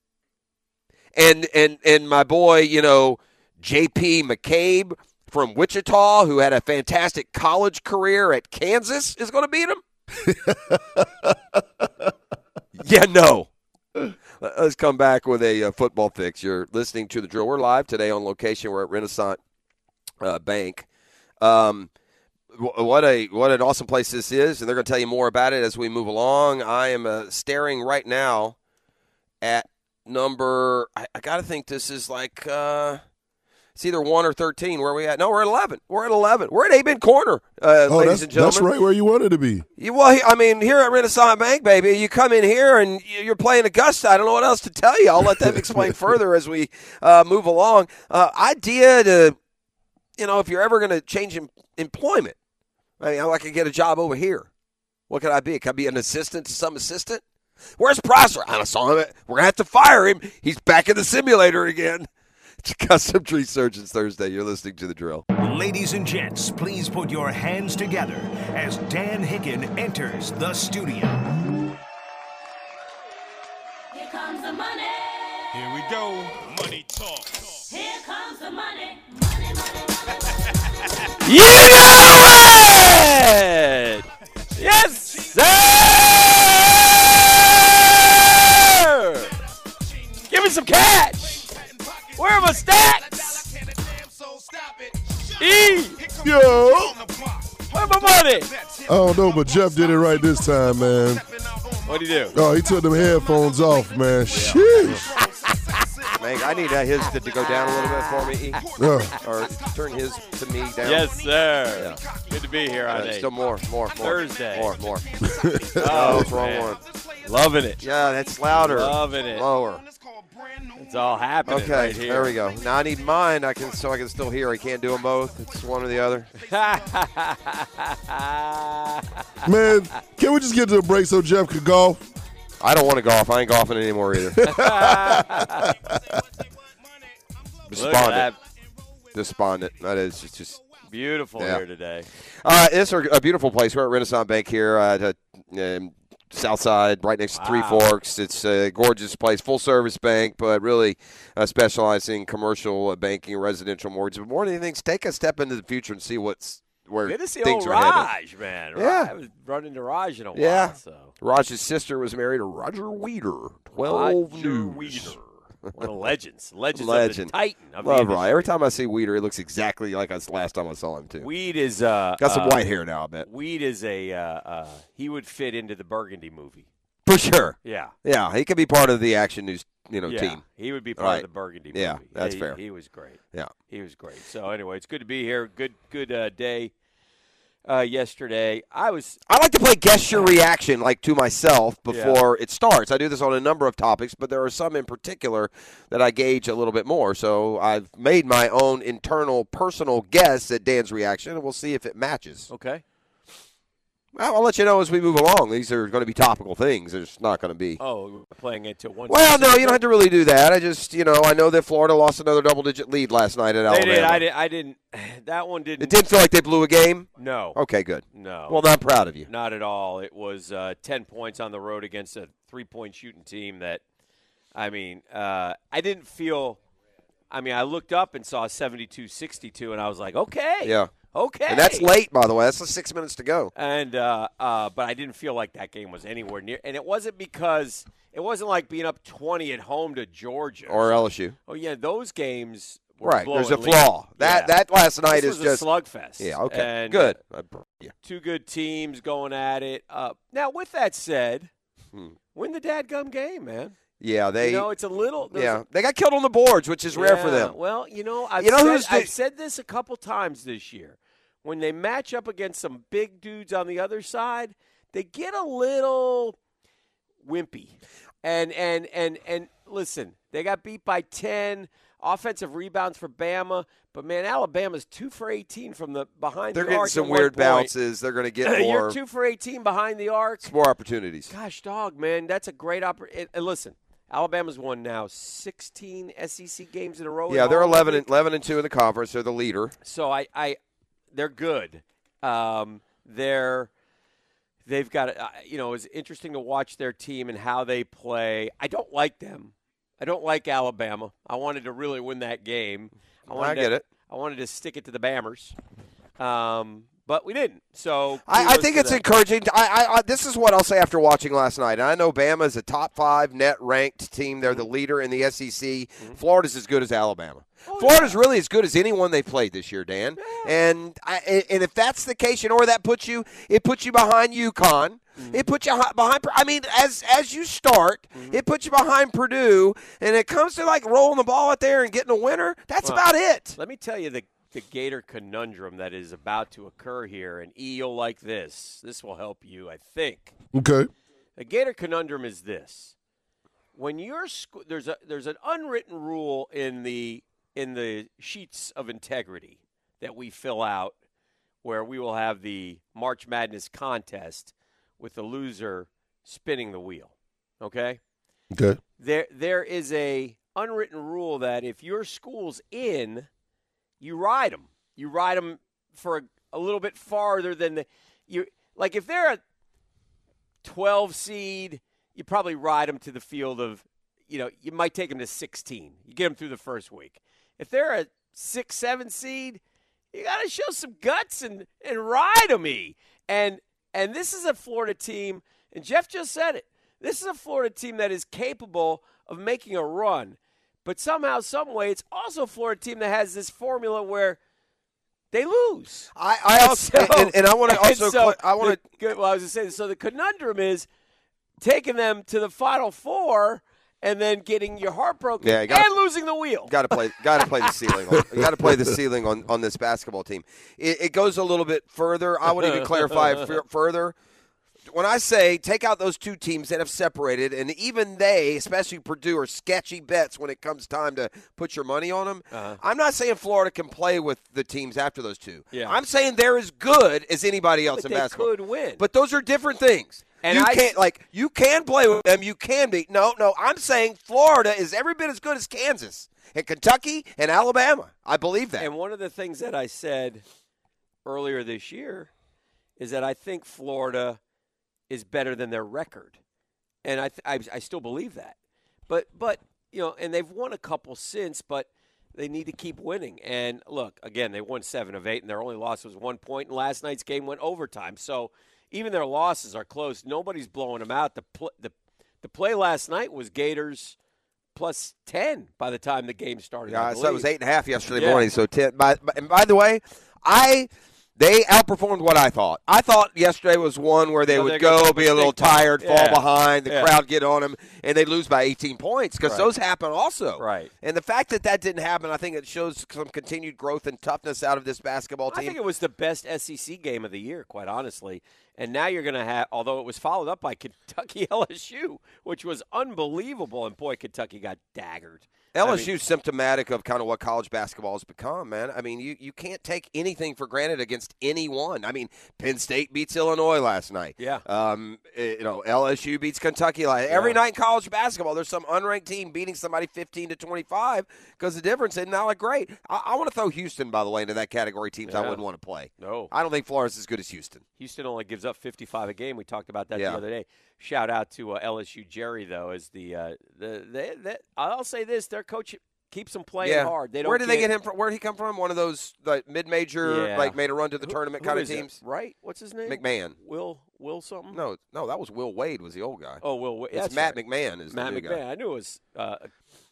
[SPEAKER 6] And and and my boy, you know, J.P. McCabe from Wichita, who had a fantastic college career at Kansas, is going to beat him. <laughs> yeah, no. Let's come back with a uh, football fix. You're listening to the drill. We're live today on location. We're at Renaissance uh, Bank. Um, what a what an awesome place this is, and they're going to tell you more about it as we move along. I am uh, staring right now at number. I, I got to think this is like uh, it's either one or thirteen. Where are we at? No, we're at eleven. We're at eleven. We're at Amen Corner, uh,
[SPEAKER 1] oh,
[SPEAKER 6] ladies and gentlemen.
[SPEAKER 1] That's right where you wanted to be.
[SPEAKER 6] You, well, I mean, here at Renaissance Bank, baby, you come in here and you're playing Augusta. I don't know what else to tell you. I'll let them explain <laughs> further as we uh, move along. Uh, idea to, you know, if you're ever going to change em- employment, I mean, I could get a job over here. What could I be? Could I be an assistant to some assistant? Where's Prosser? I saw him. We're going to have to fire him. He's back in the simulator again. <laughs> It's Custom Tree Surgeons Thursday. You're listening to The Drill.
[SPEAKER 4] Ladies and gents, please put your hands together as Dan Hicken enters the studio.
[SPEAKER 8] Here comes the money.
[SPEAKER 3] Here we go. Money talk.
[SPEAKER 8] Here comes the money. Money, money, money, money.
[SPEAKER 3] You know it! Yes, sir! Give me some cash! Where are my stats? E!
[SPEAKER 1] Yo.
[SPEAKER 3] Where my money?
[SPEAKER 1] I don't know, but Jeff did it right this time, man.
[SPEAKER 3] What'd he do?
[SPEAKER 1] Oh, he took them headphones off, man. Sheesh.
[SPEAKER 6] Man, I need uh, his to, to go down a little bit for me, E.
[SPEAKER 1] Yeah.
[SPEAKER 6] or turn his to me down.
[SPEAKER 3] Yes, sir. Good to be here
[SPEAKER 6] Uh,
[SPEAKER 3] on
[SPEAKER 6] still more, more, more.
[SPEAKER 3] Thursday.
[SPEAKER 6] More, more. <laughs>
[SPEAKER 3] Oh,
[SPEAKER 6] it's wrong one.
[SPEAKER 3] Loving it.
[SPEAKER 6] Yeah, that's louder.
[SPEAKER 3] Loving it.
[SPEAKER 6] Lower.
[SPEAKER 3] It's all happening
[SPEAKER 6] Okay,
[SPEAKER 3] right here.
[SPEAKER 6] there we go. Now I need mine. I can so I can still hear. I can't do them both. It's one or the other. <laughs>
[SPEAKER 1] Man, can we just get to a break so Jeff could golf?
[SPEAKER 6] I don't want to golf. I ain't golfing anymore either. <laughs>
[SPEAKER 3] Look at that.
[SPEAKER 6] Despondent. Despondent. That is it's just.
[SPEAKER 3] Beautiful
[SPEAKER 6] Yeah.
[SPEAKER 3] here today.
[SPEAKER 6] Uh, it's a, a beautiful place. We're at Renaissance Bank here at uh, um, South Side, right next to Three Forks. It's a gorgeous place, full service bank, but really uh, specializing in commercial uh, banking, residential mortgage. But more than anything, take a step into the future and see what's where
[SPEAKER 3] Good to see
[SPEAKER 6] things
[SPEAKER 3] old
[SPEAKER 6] are headed.
[SPEAKER 3] Raj, man.
[SPEAKER 6] Yeah.
[SPEAKER 3] Raj, I haven't run into Raj in a while.
[SPEAKER 6] Yeah.
[SPEAKER 3] So.
[SPEAKER 6] Raj's sister was married to Roger Weeder. Twelve
[SPEAKER 3] Roger
[SPEAKER 6] News.
[SPEAKER 3] Weeder. One of the legends. Legends
[SPEAKER 6] Legend.
[SPEAKER 3] of the Titan. Of
[SPEAKER 6] Love. Raj. Every time I see Weeder, he looks exactly like us last time I saw him too.
[SPEAKER 3] Weed is uh,
[SPEAKER 6] Got some
[SPEAKER 3] uh,
[SPEAKER 6] white hair now, I bet.
[SPEAKER 3] Weed is a uh, uh, he would fit into the Burgundy movie.
[SPEAKER 6] For sure.
[SPEAKER 3] Yeah,
[SPEAKER 6] Yeah, he could be part of the action news, you know,
[SPEAKER 3] yeah.
[SPEAKER 6] team.
[SPEAKER 3] He would be part
[SPEAKER 6] Right.
[SPEAKER 3] of the Burgundy movie.
[SPEAKER 6] Yeah, that's
[SPEAKER 3] he,
[SPEAKER 6] fair.
[SPEAKER 3] He was great.
[SPEAKER 6] Yeah.
[SPEAKER 3] He was great. So anyway, it's good to be here. Good good uh, day. Uh, yesterday, I was
[SPEAKER 6] I like to play guess your reaction, like to myself, before it starts. I do this on a number of topics, but there are some in particular that I gauge a little bit more. So I've made my own internal, personal guess at Dan's reaction, and we'll see if it matches.
[SPEAKER 3] okay.
[SPEAKER 6] I'll let you know as we move along. These are going to be topical things. There's not going to be.
[SPEAKER 3] Oh, playing it to one.
[SPEAKER 6] Well, no, you don't have to really do that. I just, you know, I know that Florida lost another double-digit lead last night at
[SPEAKER 3] They
[SPEAKER 6] Alabama.
[SPEAKER 3] did. I did. I didn't. <sighs> That one didn't.
[SPEAKER 6] It didn't feel like they blew a game.
[SPEAKER 3] No.
[SPEAKER 6] Okay, good.
[SPEAKER 3] No.
[SPEAKER 6] Well, I'm proud of you.
[SPEAKER 3] Not at all. It was uh, 10 points on the road against a three point shooting team that, I mean, uh, I didn't feel. I mean, I looked up and saw 72 62, and I was like, okay.
[SPEAKER 6] Yeah.
[SPEAKER 3] Okay.
[SPEAKER 6] And that's late, by the way. That's the six minutes to go.
[SPEAKER 3] And, uh, uh, but I didn't feel like that game was anywhere near. And it wasn't because. It wasn't like being up 20 at home to Georgia.
[SPEAKER 6] Or LSU.
[SPEAKER 3] Oh, yeah. Those games. Were
[SPEAKER 6] Right. There's a
[SPEAKER 3] leads.
[SPEAKER 6] flaw. That
[SPEAKER 3] Yeah.
[SPEAKER 6] that last night
[SPEAKER 3] This
[SPEAKER 6] is
[SPEAKER 3] was
[SPEAKER 6] just
[SPEAKER 3] a slugfest.
[SPEAKER 6] Yeah. Okay.
[SPEAKER 3] And,
[SPEAKER 6] good.
[SPEAKER 3] uh,
[SPEAKER 6] yeah.
[SPEAKER 3] two good teams going at it. Uh, now, with that said, win the dadgum game, man.
[SPEAKER 6] Yeah. They.
[SPEAKER 3] you know, it's a little.
[SPEAKER 6] yeah. They got killed on the boards, which is
[SPEAKER 3] a-
[SPEAKER 6] rare for them.
[SPEAKER 3] Well, you know, I've,
[SPEAKER 6] You know
[SPEAKER 3] said,
[SPEAKER 6] who's the-
[SPEAKER 3] I've said this a couple times this year. When they match up against some big dudes on the other side, they get a little wimpy. And and and and listen, they got beat by ten. Offensive rebounds for Bama, but man, Alabama's two for eighteen from the behind the arc.
[SPEAKER 6] They're
[SPEAKER 3] the
[SPEAKER 6] getting some weird
[SPEAKER 3] point.
[SPEAKER 6] bounces. They're going to get <clears throat> more,
[SPEAKER 3] You're two for 18 behind the arc.
[SPEAKER 6] It's more opportunities.
[SPEAKER 3] Gosh, dog, man, that's a great opportunity. And listen, Alabama's won now 16 SEC games in a row.
[SPEAKER 6] Yeah, they're
[SPEAKER 3] all,
[SPEAKER 6] 11 and, 11 and 2 in the conference. They're the leader.
[SPEAKER 3] So I, I, they're good. Um, they're, they've got, uh, you know, it's interesting to watch their team and how they play. I don't like them. I don't like Alabama. I wanted to really win that game. I, wanted
[SPEAKER 6] I
[SPEAKER 3] to-
[SPEAKER 6] get it.
[SPEAKER 3] I wanted to stick it to the Bammers, um, but we didn't. So
[SPEAKER 6] I, I think it's
[SPEAKER 3] them.
[SPEAKER 6] encouraging. I, I, I, this is what I'll say after watching last night. I know Bama is a top five net ranked team. They're the mm-hmm. leader in the SEC. Mm-hmm. Florida's as good as Alabama. Oh, Florida's really as good as anyone they've played this year, Dan. And I, and if that's the case, you know where that puts you? It puts you behind UConn. Mm-hmm. It puts you behind. I mean, as as you start, it puts you behind Purdue. And it comes to like rolling the ball out there and getting a winner. That's
[SPEAKER 3] Well,
[SPEAKER 6] about it.
[SPEAKER 3] Let me tell you the the Gator conundrum that is about to occur here, and E, you'll like this. This will help you, I think.
[SPEAKER 1] Okay.
[SPEAKER 3] The Gator conundrum is this: when you're sc- there's a there's an unwritten rule in the in the sheets of integrity that we fill out, where we will have the March Madness contest with the loser spinning the wheel. Okay
[SPEAKER 1] Okay.
[SPEAKER 3] there there is a unwritten rule that if your school's in, you ride them. You ride them for a, a little bit farther than the you like if they're a 12 seed, you probably ride them to the field of you know, you might take them to 16. You get them through the first week. If they're a 6 7 seed, you got to show some guts and and ride them e. And and this is a Florida team and Jeff just said it. This is a Florida team that is capable of making a run. But somehow, some way, it's also a Florida team that has this formula where they lose.
[SPEAKER 6] I, I also <laughs>
[SPEAKER 3] So-
[SPEAKER 6] and, and I want to also
[SPEAKER 3] so
[SPEAKER 6] I want to
[SPEAKER 3] well, I was just saying. So the conundrum is taking them to the Final Four and then getting your heart broken
[SPEAKER 6] Yeah, gotta-
[SPEAKER 3] and losing the wheel.
[SPEAKER 6] Got to play. Got to play the ceiling. On, got to play the <laughs> ceiling on, on this basketball team. It, it goes a little bit further. I would even clarify fur- further. When I say take out those two teams that have separated, and even they, especially Purdue, are sketchy bets when it comes time to put your money on them. Uh-huh. I'm not saying Florida can play with the teams after those two.
[SPEAKER 3] Yeah.
[SPEAKER 6] I'm saying they're as good as anybody else
[SPEAKER 3] But
[SPEAKER 6] in
[SPEAKER 3] they
[SPEAKER 6] basketball.
[SPEAKER 3] could win.
[SPEAKER 6] But those are different things.
[SPEAKER 3] And
[SPEAKER 6] you
[SPEAKER 3] I-
[SPEAKER 6] can't like you can play with them. You can be. No, no. I'm saying Florida is every bit as good as Kansas and Kentucky and Alabama. I believe that.
[SPEAKER 3] And one of the things that I said earlier this year is that I think Florida is better than their record, and I, th- I I still believe that. But but you know, and they've won a couple since, but they need to keep winning. And look, again, they won seven of eight, and their only loss was one point. And last night's game went overtime, so even their losses are close. Nobody's blowing them out. The pl- the the play last night was Gators plus ten by the time the game started. I
[SPEAKER 6] Yeah, so it was eight and a half yesterday
[SPEAKER 3] Yeah.
[SPEAKER 6] morning. So ten. By, by- and by the way, I they outperformed what I thought. I thought yesterday was one where they
[SPEAKER 3] Well,
[SPEAKER 6] would go, be a little tired, fall
[SPEAKER 3] Yeah.
[SPEAKER 6] behind, the
[SPEAKER 3] Yeah.
[SPEAKER 6] crowd get on them, and they lose by 18 points because
[SPEAKER 3] Right.
[SPEAKER 6] those happen also.
[SPEAKER 3] Right.
[SPEAKER 6] And the fact that that didn't happen, I think it shows some continued growth and toughness out of this basketball team.
[SPEAKER 3] I think it was the best SEC game of the year, quite honestly. And now you're going to have, although it was followed up by Kentucky <laughs> LSU, which was unbelievable, and boy, Kentucky got daggered. I mean,
[SPEAKER 6] LSU's symptomatic of kind of what college basketball has become, man. I mean, you, you can't take anything for granted against anyone. I mean, Penn State beats Illinois last night.
[SPEAKER 3] Yeah.
[SPEAKER 6] Um, eh, you know, LSU beats Kentucky. Like every
[SPEAKER 3] Yeah.
[SPEAKER 6] night in college basketball, there's some unranked team beating somebody 15 to 25 because the difference is not like great. I, I want to throw Houston, by the way, into that category teams I wouldn't want to play.
[SPEAKER 3] No.
[SPEAKER 6] I don't think Florida's as good as Houston.
[SPEAKER 3] Houston only gives up 55 a game. We talked about that
[SPEAKER 6] Yeah.
[SPEAKER 3] the other day. Shout out to uh, LSU Jerry though, as the uh, the, the, the I'll say this: their coach keeps them playing
[SPEAKER 6] yeah.
[SPEAKER 3] hard. They don't.
[SPEAKER 6] Where did they get him from? Where did he come from? One of those like mid-major,
[SPEAKER 3] Yeah.
[SPEAKER 6] like made a run to the
[SPEAKER 3] Who-
[SPEAKER 6] tournament
[SPEAKER 3] who
[SPEAKER 6] kind of
[SPEAKER 3] is it?
[SPEAKER 6] teams.
[SPEAKER 3] right? What's his name?
[SPEAKER 6] McMahon.
[SPEAKER 3] Will Will something?
[SPEAKER 6] No, no, that was Will Wade. Was the old guy?
[SPEAKER 3] Oh, Will. Wi-
[SPEAKER 6] it's Matt
[SPEAKER 3] right.
[SPEAKER 6] McMahon. Is
[SPEAKER 3] Matt McMahon. I knew it was uh, a,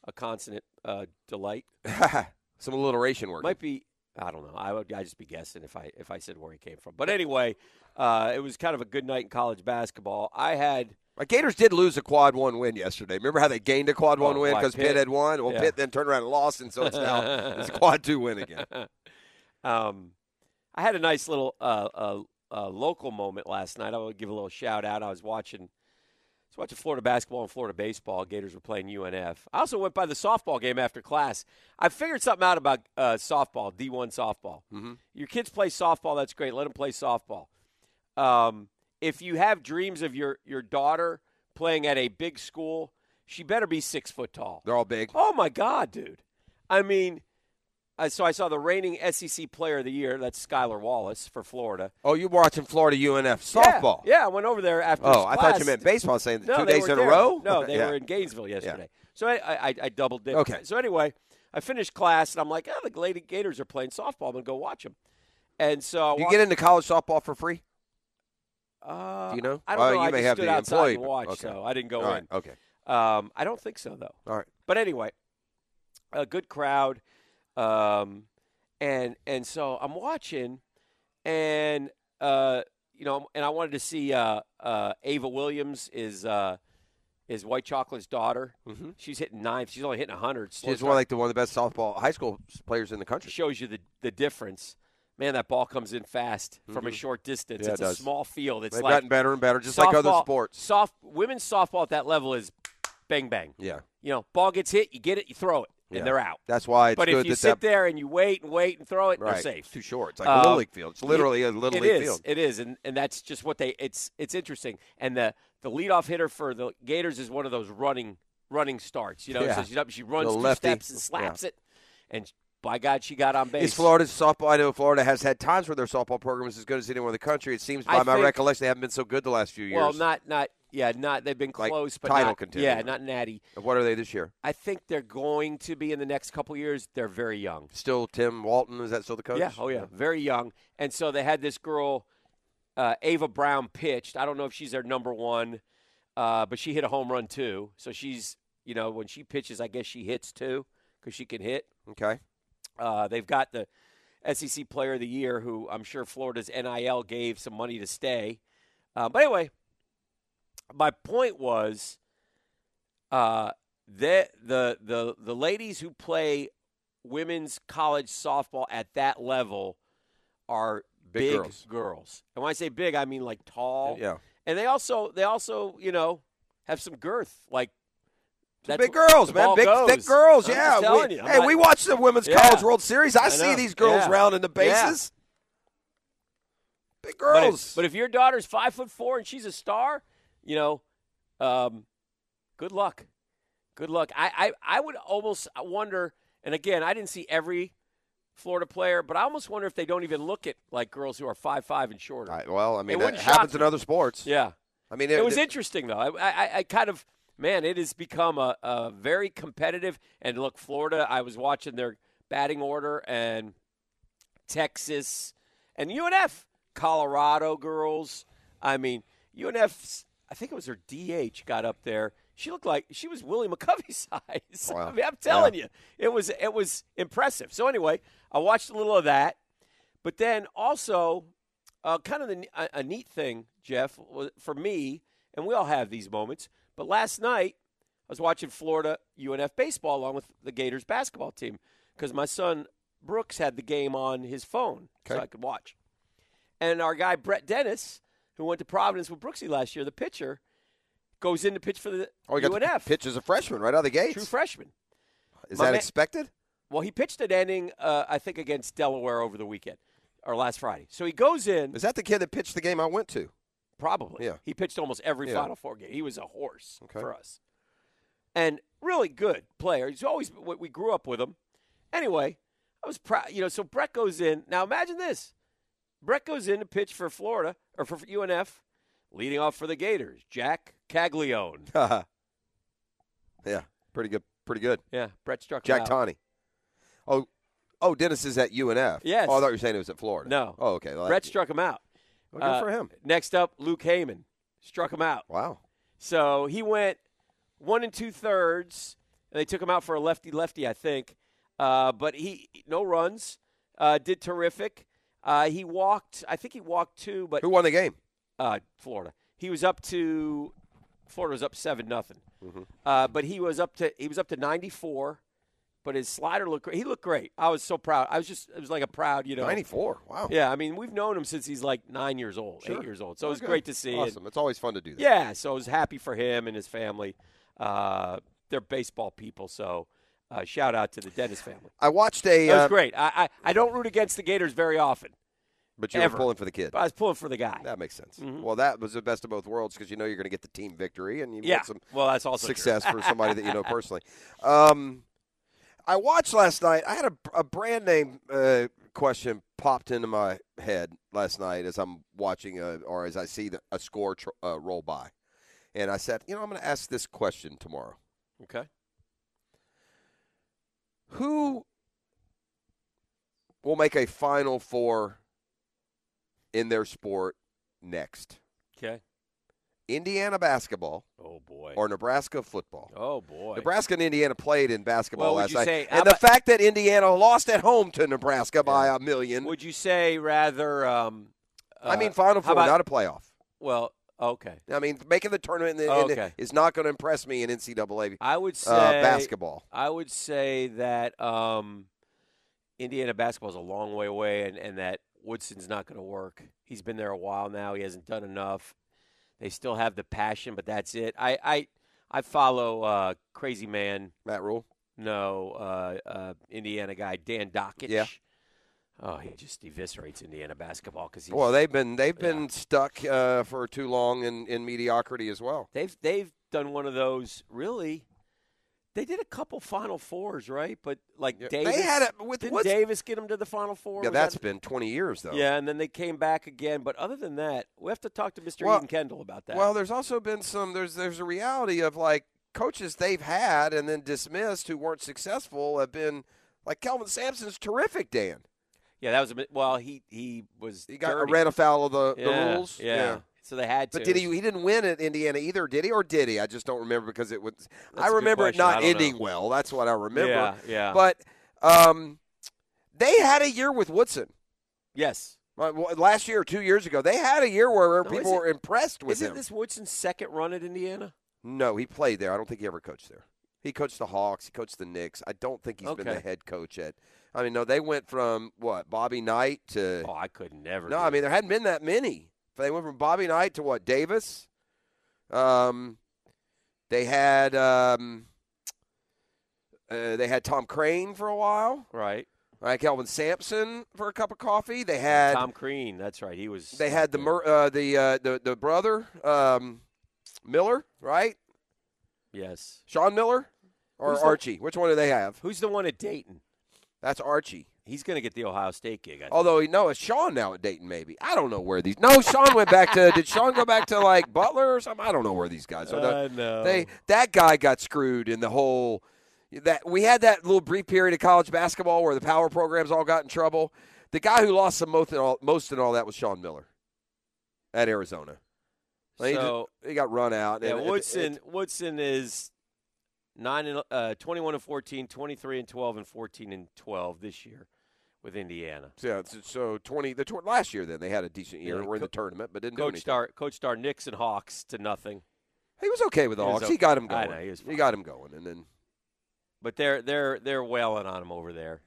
[SPEAKER 3] a consonant uh, delight. <laughs>
[SPEAKER 6] Some alliteration work.
[SPEAKER 3] Might be. I don't know. I would. I just be guessing if I if I said where he came from. But anyway, uh, it was kind of a good night in college basketball. I had.
[SPEAKER 6] My Gators did lose a quad one win yesterday. Remember how they gained a quad one
[SPEAKER 3] Oh,
[SPEAKER 6] win because Pitt?
[SPEAKER 3] Pitt?
[SPEAKER 6] had won. Well,
[SPEAKER 3] Yeah.
[SPEAKER 6] Pitt then turned around and lost, and so it's now <laughs> it's a quad two win again. <laughs>
[SPEAKER 3] um, I had a nice little uh, uh, uh, local moment last night. I will give a little shout out. I was watching, was watching Florida basketball and Florida baseball. Gators were playing UNF. I also went by the softball game after class. I figured something out about uh, softball, D1 softball.
[SPEAKER 6] Mhm.
[SPEAKER 3] Your kids play softball. That's great. Let them play softball. Um, if you have dreams of your your daughter playing at a big school, she better be six foot tall.
[SPEAKER 6] They're all big.
[SPEAKER 3] Oh my God, dude! I mean, so I saw the reigning SEC Player of the Year. That's Skylar Wallace for Florida.
[SPEAKER 6] Oh, you were watching Florida UNF softball?
[SPEAKER 3] Yeah, yeah, I went over there after.
[SPEAKER 6] Oh, I thought you meant baseball. Saying
[SPEAKER 3] No,
[SPEAKER 6] two days in
[SPEAKER 3] there.
[SPEAKER 6] a row.
[SPEAKER 3] No, they
[SPEAKER 6] Yeah.
[SPEAKER 3] were in Gainesville yesterday. So I, I, I double dipped.
[SPEAKER 6] Okay.
[SPEAKER 3] So anyway, I finished class and I'm like, oh, the Lady Gators are playing softball. I'm gonna go watch them. And so
[SPEAKER 6] You get into college softball for free?
[SPEAKER 3] Uh,
[SPEAKER 6] Do you know?
[SPEAKER 3] I don't
[SPEAKER 6] Uh,
[SPEAKER 3] know.
[SPEAKER 6] you
[SPEAKER 3] I
[SPEAKER 6] may have
[SPEAKER 3] stood
[SPEAKER 6] the
[SPEAKER 3] outside
[SPEAKER 6] employee,
[SPEAKER 3] watched,
[SPEAKER 6] okay.
[SPEAKER 3] so I didn't go
[SPEAKER 6] All
[SPEAKER 3] in.
[SPEAKER 6] right. Okay.
[SPEAKER 3] Um, I don't think so though.
[SPEAKER 6] All right.
[SPEAKER 3] But anyway, a good crowd, um, and and so I'm watching, and uh, you know, and I wanted to see uh, uh, Ava Williams is uh, is White Chocolate's daughter.
[SPEAKER 6] Mm-hmm.
[SPEAKER 3] She's hitting ninth. She's only hitting hundred.
[SPEAKER 6] She's one like the one of the best softball high school players in the country.
[SPEAKER 3] shows you the the difference. Man, that ball comes in fast from a short distance.
[SPEAKER 6] Mm-hmm. Yeah,
[SPEAKER 3] it's
[SPEAKER 6] it
[SPEAKER 3] a small field. It's
[SPEAKER 6] They've
[SPEAKER 3] like
[SPEAKER 6] gotten better and better, just like other sports.
[SPEAKER 3] Soft women's softball at that level is bang bang.
[SPEAKER 6] Yeah.
[SPEAKER 3] You know, ball gets hit, you get it, you throw it,
[SPEAKER 6] Yeah.
[SPEAKER 3] and they're out.
[SPEAKER 6] That's why it's
[SPEAKER 3] but
[SPEAKER 6] good
[SPEAKER 3] if you
[SPEAKER 6] that
[SPEAKER 3] sit
[SPEAKER 6] that,
[SPEAKER 3] there and you wait and wait and throw it,
[SPEAKER 6] right,
[SPEAKER 3] they're safe.
[SPEAKER 6] too short. It's like a
[SPEAKER 3] Uh,
[SPEAKER 6] little league field. It's literally a little league
[SPEAKER 3] is.
[SPEAKER 6] field.
[SPEAKER 3] It is, and and that's just what they. It's it's interesting. And the the leadoff hitter for the Gators is one of those running running starts. You know,
[SPEAKER 6] Yeah.
[SPEAKER 3] so she's up, she runs two
[SPEAKER 6] lefty.
[SPEAKER 3] steps and slaps it, and by God, she got on base.
[SPEAKER 6] Is Florida's softball? I know Florida has had times where their softball program is as good as anyone in the country. It seems, by
[SPEAKER 3] I
[SPEAKER 6] my
[SPEAKER 3] think-
[SPEAKER 6] recollection, they haven't been so good the last few years.
[SPEAKER 3] Well, not not yeah, not they've been
[SPEAKER 6] Like
[SPEAKER 3] close, but
[SPEAKER 6] title
[SPEAKER 3] not,
[SPEAKER 6] contender.
[SPEAKER 3] Yeah, not natty.
[SPEAKER 6] what are they this year?
[SPEAKER 3] I think they're going to be in the next couple years. They're very young.
[SPEAKER 6] Still Tim Walton? Is that still the coach?
[SPEAKER 3] Yeah, oh yeah, very young. And so they had this girl, uh, Ava Brown, pitched. I don't know if she's their number one, uh, but she hit a home run too. So she's, you know, when she pitches, I guess she hits too because she can hit.
[SPEAKER 6] Okay.
[SPEAKER 3] Uh, they've got the SEC Player of the Year, who I'm sure Florida's NIL gave some money to stay. Uh, but anyway, my point was, uh, the the the the ladies who play women's college softball at that level are
[SPEAKER 6] Big
[SPEAKER 3] big,
[SPEAKER 6] girls.
[SPEAKER 3] girls. And when I say big, I mean like tall.
[SPEAKER 6] Yeah.
[SPEAKER 3] And they also they also you know have some girth. Like that's
[SPEAKER 6] big girls, man. Big,
[SPEAKER 3] goes.
[SPEAKER 6] thick girls.
[SPEAKER 3] I'm
[SPEAKER 6] yeah. we. Hey,
[SPEAKER 3] not-
[SPEAKER 6] we watch the Women's
[SPEAKER 3] Yeah.
[SPEAKER 6] College World Series. I,
[SPEAKER 3] I
[SPEAKER 6] see these girls
[SPEAKER 3] Yeah.
[SPEAKER 6] rounding the
[SPEAKER 3] Yeah.
[SPEAKER 6] bases. Big
[SPEAKER 3] But if-
[SPEAKER 6] girls.
[SPEAKER 3] But if, your daughter's five foot four and she's a star, you know, um, good luck. Good luck. I, I, I would almost wonder, and again, I didn't see every Florida player, but I almost wonder if they don't even look at like girls who are five five and shorter.
[SPEAKER 6] I, well, I mean,
[SPEAKER 3] It
[SPEAKER 6] that happens in other sports.
[SPEAKER 3] Yeah.
[SPEAKER 6] I mean,
[SPEAKER 3] It was interesting though. I, I, I kind of man, it has become a, a very competitive. And look, Florida. I was watching their batting order and Texas and UNF, Colorado girls. I mean, UNF. I think it was her DH got up there. She looked like she was Willie McCovey <laughs> size.
[SPEAKER 6] Wow.
[SPEAKER 3] I mean, I'm telling you, it was it was impressive. So anyway, I watched a little of that, but then also uh, kind of the, a, a neat thing, Jeff, for me, and we all have these moments. But last night, I was watching Florida UNF baseball along with the Gators basketball team because my son Brooks had the game on his phone, so I could watch. And our guy Brett Dennis, who went to Providence with Brooksy last year, the pitcher, goes in to pitch for the
[SPEAKER 6] oh, you got
[SPEAKER 3] UNF.
[SPEAKER 6] the pitch as a freshman right out of the gate.
[SPEAKER 3] True freshman.
[SPEAKER 6] Is
[SPEAKER 3] My
[SPEAKER 6] that
[SPEAKER 3] man-
[SPEAKER 6] expected?
[SPEAKER 3] Well, he pitched an inning, uh, I think, against Delaware over the weekend or last Friday. So he goes in.
[SPEAKER 6] Is that the kid that pitched the game I went to?
[SPEAKER 3] Probably.
[SPEAKER 6] Yeah.
[SPEAKER 3] He pitched almost every
[SPEAKER 6] Yeah.
[SPEAKER 3] Final Four game. He was a horse
[SPEAKER 6] Okay.
[SPEAKER 3] for us. And really good player. He's always we we grew up with him. Anyway, I was proud. You know, so Brett goes in. Now imagine this: Brett goes in to pitch for Florida or for UNF, leading off for the Gators. Jack Caglione. <laughs>
[SPEAKER 6] yeah, pretty good. Pretty good.
[SPEAKER 3] Yeah, Brett struck
[SPEAKER 6] Jack
[SPEAKER 3] out.
[SPEAKER 6] Tawny. Oh, oh, Dennis is at UNF.
[SPEAKER 3] Yes.
[SPEAKER 6] Oh, I thought you were saying it was at Florida.
[SPEAKER 3] No.
[SPEAKER 6] Oh, okay. Well,
[SPEAKER 3] Brett struck him out.
[SPEAKER 6] well, good
[SPEAKER 3] Uh,
[SPEAKER 6] for him.
[SPEAKER 3] Next up, Luke Heyman struck him out.
[SPEAKER 6] Wow.
[SPEAKER 3] So he went one and two thirds, and they took him out for a lefty lefty, I think. Uh, but he no runs, uh, did terrific. Uh, he walked, I think he walked two, but
[SPEAKER 6] Who won the game?
[SPEAKER 3] uh, Florida. He was up to Florida was up seven nothing.
[SPEAKER 6] Mm-hmm.
[SPEAKER 3] Uh, but he was up to he was up to ninety four. But his slider looked great. He looked great. I was so proud. I was just it was like a proud, you know.
[SPEAKER 6] 94. Wow.
[SPEAKER 3] Yeah, I mean we've known him since he's like nine years old,
[SPEAKER 6] Sure.
[SPEAKER 3] eight years old. So it was great to see. And-
[SPEAKER 6] Awesome. It's always fun to do that.
[SPEAKER 3] yeah, so I was happy for him and his family. Uh, they're baseball people, so uh, shout out to the Dennis family.
[SPEAKER 6] I watched a.
[SPEAKER 3] That was
[SPEAKER 6] uh,
[SPEAKER 3] great. I, I, I don't root against the Gators very often,
[SPEAKER 6] But you were pulling for the kid.
[SPEAKER 3] but I was pulling for the guy.
[SPEAKER 6] That makes sense.
[SPEAKER 3] Mhm.
[SPEAKER 6] Well, that was the best of both worlds because you know you're going to get the team victory and you
[SPEAKER 3] yeah,
[SPEAKER 6] want some
[SPEAKER 3] well, that's also
[SPEAKER 6] success for somebody that you know <laughs> personally. Um, I watched last night. I had a, a brand name uh, question popped into my head last night as I'm watching a, or as I see the, a score tr- uh, roll by, and I said, you know, I'm going to ask this question tomorrow.
[SPEAKER 3] Okay.
[SPEAKER 6] Who will make a Final Four in their sport next?
[SPEAKER 3] Okay.
[SPEAKER 6] Indiana basketball
[SPEAKER 3] Oh boy.
[SPEAKER 6] or Nebraska football?
[SPEAKER 3] oh boy.
[SPEAKER 6] Nebraska and Indiana played in basketball
[SPEAKER 3] Well,
[SPEAKER 6] last night,
[SPEAKER 3] say-
[SPEAKER 6] and the fact that Indiana lost at home to Nebraska by a million.
[SPEAKER 3] Would you say rather? Um,
[SPEAKER 6] I
[SPEAKER 3] uh,
[SPEAKER 6] mean, Final Four,
[SPEAKER 3] about-
[SPEAKER 6] not a playoff.
[SPEAKER 3] Well, okay.
[SPEAKER 6] I mean, making the tournament in the, in the- is not going to impress me in NCAA
[SPEAKER 3] I would say
[SPEAKER 6] uh, basketball.
[SPEAKER 3] I would say that um, Indiana basketball is a long way away, and, and that Woodson's not going to work. He's been there a while now. He hasn't done enough. They still have the passion, but that's it. I I, I follow uh, Crazy Man.
[SPEAKER 6] Matt Rule.
[SPEAKER 3] No, uh, uh, Indiana guy Dan Dakich.
[SPEAKER 6] Yeah.
[SPEAKER 3] Oh, he just eviscerates Indiana basketball because
[SPEAKER 6] Well, they've been they've
[SPEAKER 3] Yeah.
[SPEAKER 6] been stuck uh, for too long in, in mediocrity as well.
[SPEAKER 3] they've they've done one of those really. They did a couple Final Fours, right? But like
[SPEAKER 6] Yeah,
[SPEAKER 3] Davis,
[SPEAKER 6] they had it with
[SPEAKER 3] didn't Davis get them to the Final Four?
[SPEAKER 6] yeah. That's
[SPEAKER 3] that-
[SPEAKER 6] been twenty years though.
[SPEAKER 3] Yeah, and then they came back again. But other than that, we have to talk to Mr.
[SPEAKER 6] Well-
[SPEAKER 3] Eden Kendall about that.
[SPEAKER 6] Well, there's also been some. There's there's a reality of like coaches they've had and then dismissed who weren't successful have been like Kelvin Sampson's terrific. Dan,
[SPEAKER 3] yeah, that was a bit. Well, he he was.
[SPEAKER 6] he got
[SPEAKER 3] dirty.
[SPEAKER 6] ran afoul of the,
[SPEAKER 3] yeah,
[SPEAKER 6] the rules.
[SPEAKER 3] Yeah. So they had to.
[SPEAKER 6] But did he? He didn't win at Indiana either, did he? Or did he? I just don't remember because it was.
[SPEAKER 3] That's
[SPEAKER 6] I remember it not ending
[SPEAKER 3] know.
[SPEAKER 6] well. That's what I remember.
[SPEAKER 3] Yeah, yeah.
[SPEAKER 6] But um, they had a year with Woodson.
[SPEAKER 3] yes.
[SPEAKER 6] Uh, Last year or two years ago, they had a year where
[SPEAKER 3] No,
[SPEAKER 6] people
[SPEAKER 3] it-
[SPEAKER 6] were impressed with
[SPEAKER 3] Isn't
[SPEAKER 6] him.
[SPEAKER 3] this Woodson's second run at Indiana?
[SPEAKER 6] No, he played there. I don't think he ever coached there. He coached the Hawks. He coached the Knicks. I don't think he's been the head coach at. I mean, no, they went from what Bobby Knight to.
[SPEAKER 3] Oh, I could never.
[SPEAKER 6] no, I mean there hadn't been that many. They went from Bobby Knight to what Davis. Um, they had um, uh, they had Tom Crean for a while.
[SPEAKER 3] right.
[SPEAKER 6] Right, Kelvin Sampson for a cup of coffee. They had
[SPEAKER 3] Tom Crean. That's right. He was.
[SPEAKER 6] they had the Mur- uh, the uh, the the brother. Um, Miller, right?
[SPEAKER 3] Yes.
[SPEAKER 6] Sean Miller or
[SPEAKER 3] Who's the-
[SPEAKER 6] Archie? Which one do they have?
[SPEAKER 3] Who's the one at Dayton?
[SPEAKER 6] That's Archie.
[SPEAKER 3] He's going to get the Ohio State gig. I think.
[SPEAKER 6] Although no, it's Sean now at Dayton. Maybe I don't know where these. No, Sean went back to. did Sean go back to like Butler or something? I don't know where these guys are.
[SPEAKER 3] Uh, I know.
[SPEAKER 6] They that guy got screwed in the whole. That we had that little brief period of college basketball where the power programs all got in trouble. The guy who lost the most in all, most in all that was Sean Miller at Arizona. Like, he,
[SPEAKER 3] So-
[SPEAKER 6] just- he got run out.
[SPEAKER 3] Yeah,
[SPEAKER 6] and it-
[SPEAKER 3] Woodson
[SPEAKER 6] it-
[SPEAKER 3] Woodson is nine and uh, 21 and 14, 23 and 12 and 14 and 12 this year with Indiana.
[SPEAKER 6] yeah, so, so twenty. The tw- last year then they had a decent year.
[SPEAKER 3] Yeah,
[SPEAKER 6] and were in the tournament, but didn't
[SPEAKER 3] Coach. Star Coach Star Nixon Hawks to nothing.
[SPEAKER 6] He was okay with the
[SPEAKER 3] He
[SPEAKER 6] Hawks. He got him going.
[SPEAKER 3] know, he
[SPEAKER 6] he got him going, and then
[SPEAKER 3] But they're they're they're wailing on him over there.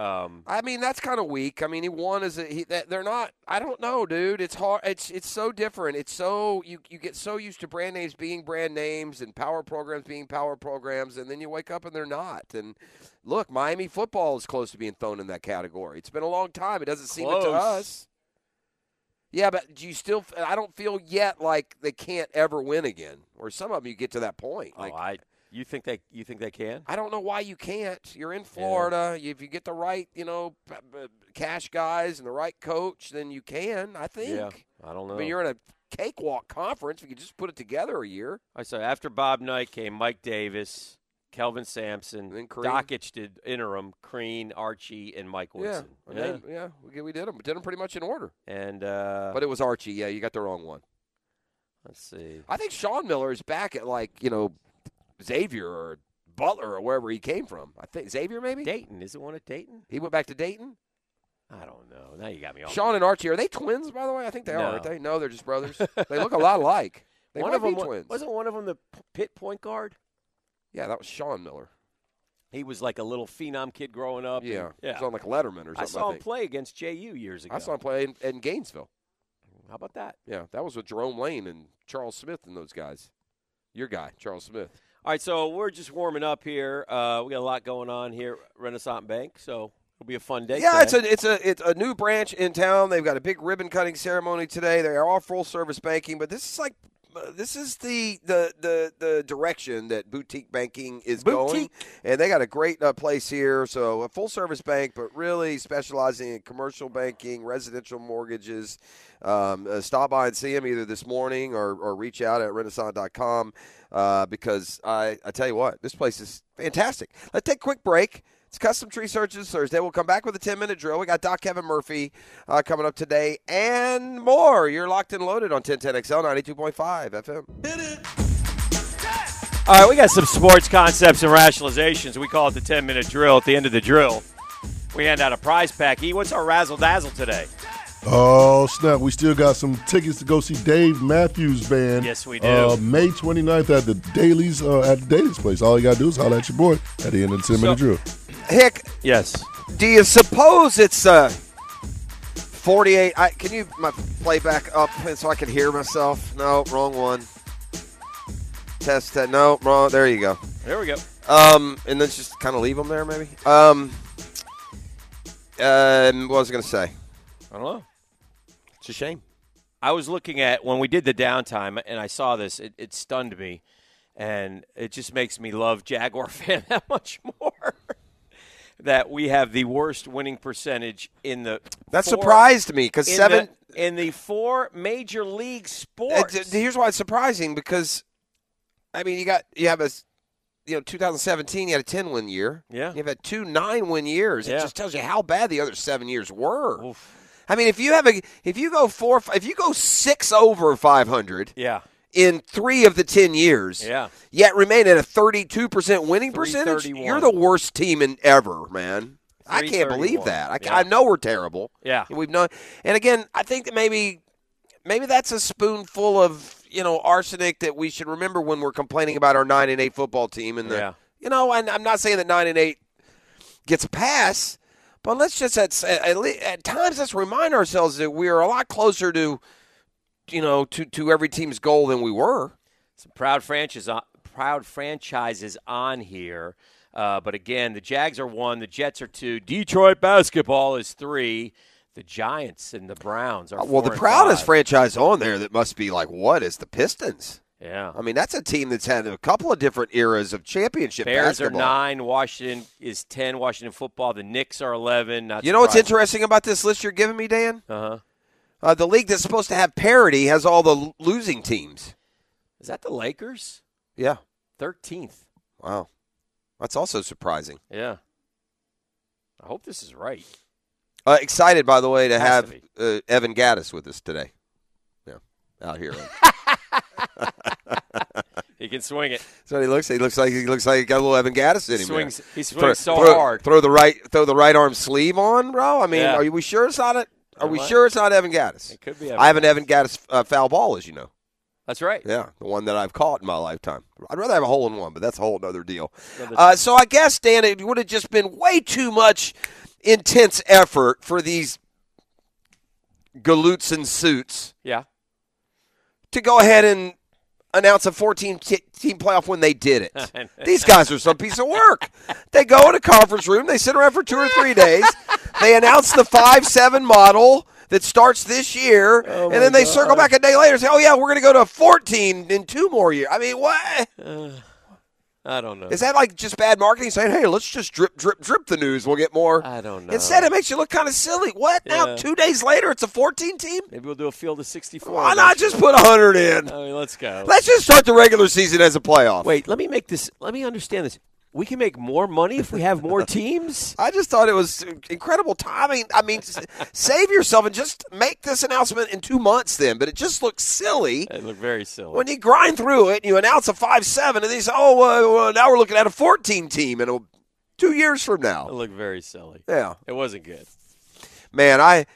[SPEAKER 3] Um,
[SPEAKER 6] I mean, that's kind of weak. I mean, he won as a he, they're not. I don't know, dude. It's hard. It's it's so different. It's so you you get so used to brand names being brand names and power programs being power programs, and then you wake up and they're not. And look, Miami football is close to being thrown in that category. It's been a long time. It doesn't seem it to us. Yeah, but do you still? I don't feel yet like they can't ever win again. Or some of them, you get to that point. Like
[SPEAKER 3] oh, I you think they you think they can?
[SPEAKER 6] I don't know why you can't. You're in Florida. If you get the right, you know, cash guys and the right coach, then you can. I think.
[SPEAKER 3] Yeah, I don't know.
[SPEAKER 6] I mean, you're in a cakewalk conference. You could just put it together a year.
[SPEAKER 3] I saw after Bob Knight came Mike Davis, Kelvin Sampson,
[SPEAKER 6] And
[SPEAKER 3] Dakich did interim, Crean, Archie, and Mike Woodson.
[SPEAKER 6] Yeah, yeah, yeah. We, we did them. We did them pretty much in order.
[SPEAKER 3] And uh,
[SPEAKER 6] But it was Archie. Yeah, you got the wrong one.
[SPEAKER 3] let's see.
[SPEAKER 6] I think Sean Miller is back at like you know Xavier or Butler or wherever he came from. I think Xavier maybe.
[SPEAKER 3] Dayton is it one at Dayton?
[SPEAKER 6] He went back to Dayton.
[SPEAKER 3] I don't know. Now you got me off.
[SPEAKER 6] Sean and Archie are they twins? By the way, I think they
[SPEAKER 3] No.
[SPEAKER 6] are. Aren't they? No, they're just brothers. <laughs> they look a lot alike. They
[SPEAKER 3] one
[SPEAKER 6] might
[SPEAKER 3] of them
[SPEAKER 6] twins.
[SPEAKER 3] wasn't one of them the pit point guard.
[SPEAKER 6] Yeah, that was Sean Miller.
[SPEAKER 3] He was like a little phenom kid growing up. and-
[SPEAKER 6] Yeah,
[SPEAKER 3] yeah.
[SPEAKER 6] He was on like Letterman or something.
[SPEAKER 3] I saw him
[SPEAKER 6] think.
[SPEAKER 3] play against JU years ago.
[SPEAKER 6] I saw him play in, in Gainesville.
[SPEAKER 3] How about that?
[SPEAKER 6] Yeah, that was with Jerome Lane and Charles Smith and those guys. Your guy, Charles Smith.
[SPEAKER 3] All right, so we're just warming up here. Uh, we got a lot going on here, at Renaissance Bank. So it'll be a fun day.
[SPEAKER 6] Yeah, it's a it's a it's a new branch in town. They've got a big ribbon cutting ceremony today. They are all full service banking, but this is like this is the the the, the direction that boutique banking is going, and they got a great uh, place here. So a full service bank, but really specializing in commercial banking, residential mortgages. Um, uh, stop by and see them either this morning or, or reach out at renaissance.com uh, because I, I tell you what, this place is fantastic. Let's take a quick break. It's Custom Tree Surgeons Thursday. We'll come back with a 10 minute drill. We got Doc Kevin Murphy uh, coming up today and more. You're locked and loaded on 1010XL 92.5 FM.
[SPEAKER 3] All right, we got some sports concepts and rationalizations. We call it the 10 minute drill. At the end of the drill, we hand out a prize pack. E, what's our razzle dazzle today?
[SPEAKER 1] Oh, snap. We still got some tickets to go see Dave Matthews Band.
[SPEAKER 3] Yes, we do.
[SPEAKER 1] Uh, May 29th at the Daily's, uh, at the Daily's place. All you got to do is holler at your boy at the end of the 10 minute
[SPEAKER 3] So-
[SPEAKER 1] drill.
[SPEAKER 6] Hick,
[SPEAKER 3] Yes.
[SPEAKER 6] do you suppose it's uh, 48? I, can you my playback up so I can hear myself? No, wrong one. Test that. No, wrong. There you go.
[SPEAKER 3] There we go.
[SPEAKER 6] Um, and let's just kind of leave them there, maybe. Um, um, what was I going to say?
[SPEAKER 3] I don't know.
[SPEAKER 6] It's a shame.
[SPEAKER 3] I was looking at when we did the downtime, and I saw this. It, it stunned me, and it just makes me love Jaguar <laughs> fan that much more. That we have the worst winning percentage in the
[SPEAKER 6] That
[SPEAKER 3] four-
[SPEAKER 6] surprised me because seven.
[SPEAKER 3] the, in the four major league sports.
[SPEAKER 6] d- here's why it's surprising because, I mean, you got you have a, you know, 2017 you had a 10 win year.
[SPEAKER 3] Yeah.
[SPEAKER 6] You've had two nine win years. It just tells you how bad the other seven years were.
[SPEAKER 3] Oof.
[SPEAKER 6] I mean, if you have a if you go four if you go six over 500
[SPEAKER 3] yeah,
[SPEAKER 6] in three of the 10 years,
[SPEAKER 3] yeah.
[SPEAKER 6] yet remain at a 32% winning percentage, you're the worst team in ever, man. I can't believe that. I,
[SPEAKER 3] Yeah.
[SPEAKER 6] I know we're terrible.
[SPEAKER 3] Yeah.
[SPEAKER 6] We've known, and again, I think that maybe, maybe that's a spoonful of you know arsenic that we should remember when we're complaining about our nine and eight football team. And the,
[SPEAKER 3] Yeah.
[SPEAKER 6] you know, and I'm not saying that nine and eight gets a pass, but let's just at at, at times let's remind ourselves that we are a lot closer to, you know, to to every team's goal than we were.
[SPEAKER 3] Some proud franchises, on, proud franchises on here. Uh, but again, the Jags are one, the Jets are two, Detroit basketball is three, the Giants and the Browns are.
[SPEAKER 6] Uh, well, the proudest
[SPEAKER 3] five.
[SPEAKER 6] franchise on there that must be like what is the Pistons?
[SPEAKER 3] Yeah.
[SPEAKER 6] I mean, that's a team that's had a couple of different eras of championship
[SPEAKER 3] Bears
[SPEAKER 6] basketball.
[SPEAKER 3] are nine. Washington is ten. Washington football. The Knicks are eleven. Not
[SPEAKER 6] You know what's interesting about this list you're giving me, Dan?
[SPEAKER 3] Uh-huh.
[SPEAKER 6] Uh, the league that's supposed to have parity has all the losing teams.
[SPEAKER 3] Is that the Lakers?
[SPEAKER 6] Yeah.
[SPEAKER 3] Thirteenth.
[SPEAKER 6] Wow. That's also surprising.
[SPEAKER 3] Yeah. I hope this is right.
[SPEAKER 6] Uh, excited, by the way, to have
[SPEAKER 3] to
[SPEAKER 6] uh, Evan Gattis with us today. Yeah, out here. <laughs> <laughs>
[SPEAKER 3] He can swing it.
[SPEAKER 6] That's what he looks. He looks like he looks like he got a little Evan Gattis in him.
[SPEAKER 3] Swings. He
[SPEAKER 6] Throw,
[SPEAKER 3] swings so
[SPEAKER 6] throw-
[SPEAKER 3] hard.
[SPEAKER 6] Throw the right. Throw the right arm sleeve on, bro. I mean,
[SPEAKER 3] Yeah.
[SPEAKER 6] are we sure it's not it? Are we
[SPEAKER 3] what?
[SPEAKER 6] sure it's not Evan Gattis?
[SPEAKER 3] It could be.
[SPEAKER 6] I have an Evan Gattis uh, foul ball, as you know.
[SPEAKER 3] That's right.
[SPEAKER 6] Yeah, the one that I've caught in my lifetime. I'd rather have a hole in one, but that's a whole other deal. Uh, so I guess Dan, it would have just been way too much intense effort for these galoots and suits
[SPEAKER 3] Yeah.
[SPEAKER 6] to go ahead and announce a 14 t- team playoff when they did it. <laughs> These guys are some piece of work. They go in a conference room, they sit around for two or three days, they announce the 5 7 model that starts this year, oh and then they circle back a day later and say, oh, yeah, we're going to go to 14 in two more years. I mean, what?
[SPEAKER 3] Uh, I don't know.
[SPEAKER 6] Is that like just bad marketing saying, hey, let's just drip, drip, drip the news? We'll get more.
[SPEAKER 3] I don't know.
[SPEAKER 6] Instead, it makes you look kind of silly. What? Now, two days later, it's a 14 team?
[SPEAKER 3] Maybe we'll do a field of 64.
[SPEAKER 6] Why not just put 100 in?
[SPEAKER 3] I mean, let's go.
[SPEAKER 6] Let's just start the regular season as a playoff.
[SPEAKER 3] Wait, let me make this. Let me understand this. We can make more money if we have more <laughs> teams.
[SPEAKER 6] I just thought it was incredible timing. I mean, save yourself and just make this announcement in two months then. But it just looks silly
[SPEAKER 3] It looked very silly.
[SPEAKER 6] when you grind through it and you announce a 5 7 and they say, oh, uh, well, now we're looking at a 14 team in a, two years from now.
[SPEAKER 3] it looked very silly.
[SPEAKER 6] Yeah.
[SPEAKER 3] It wasn't good.
[SPEAKER 6] Man, I.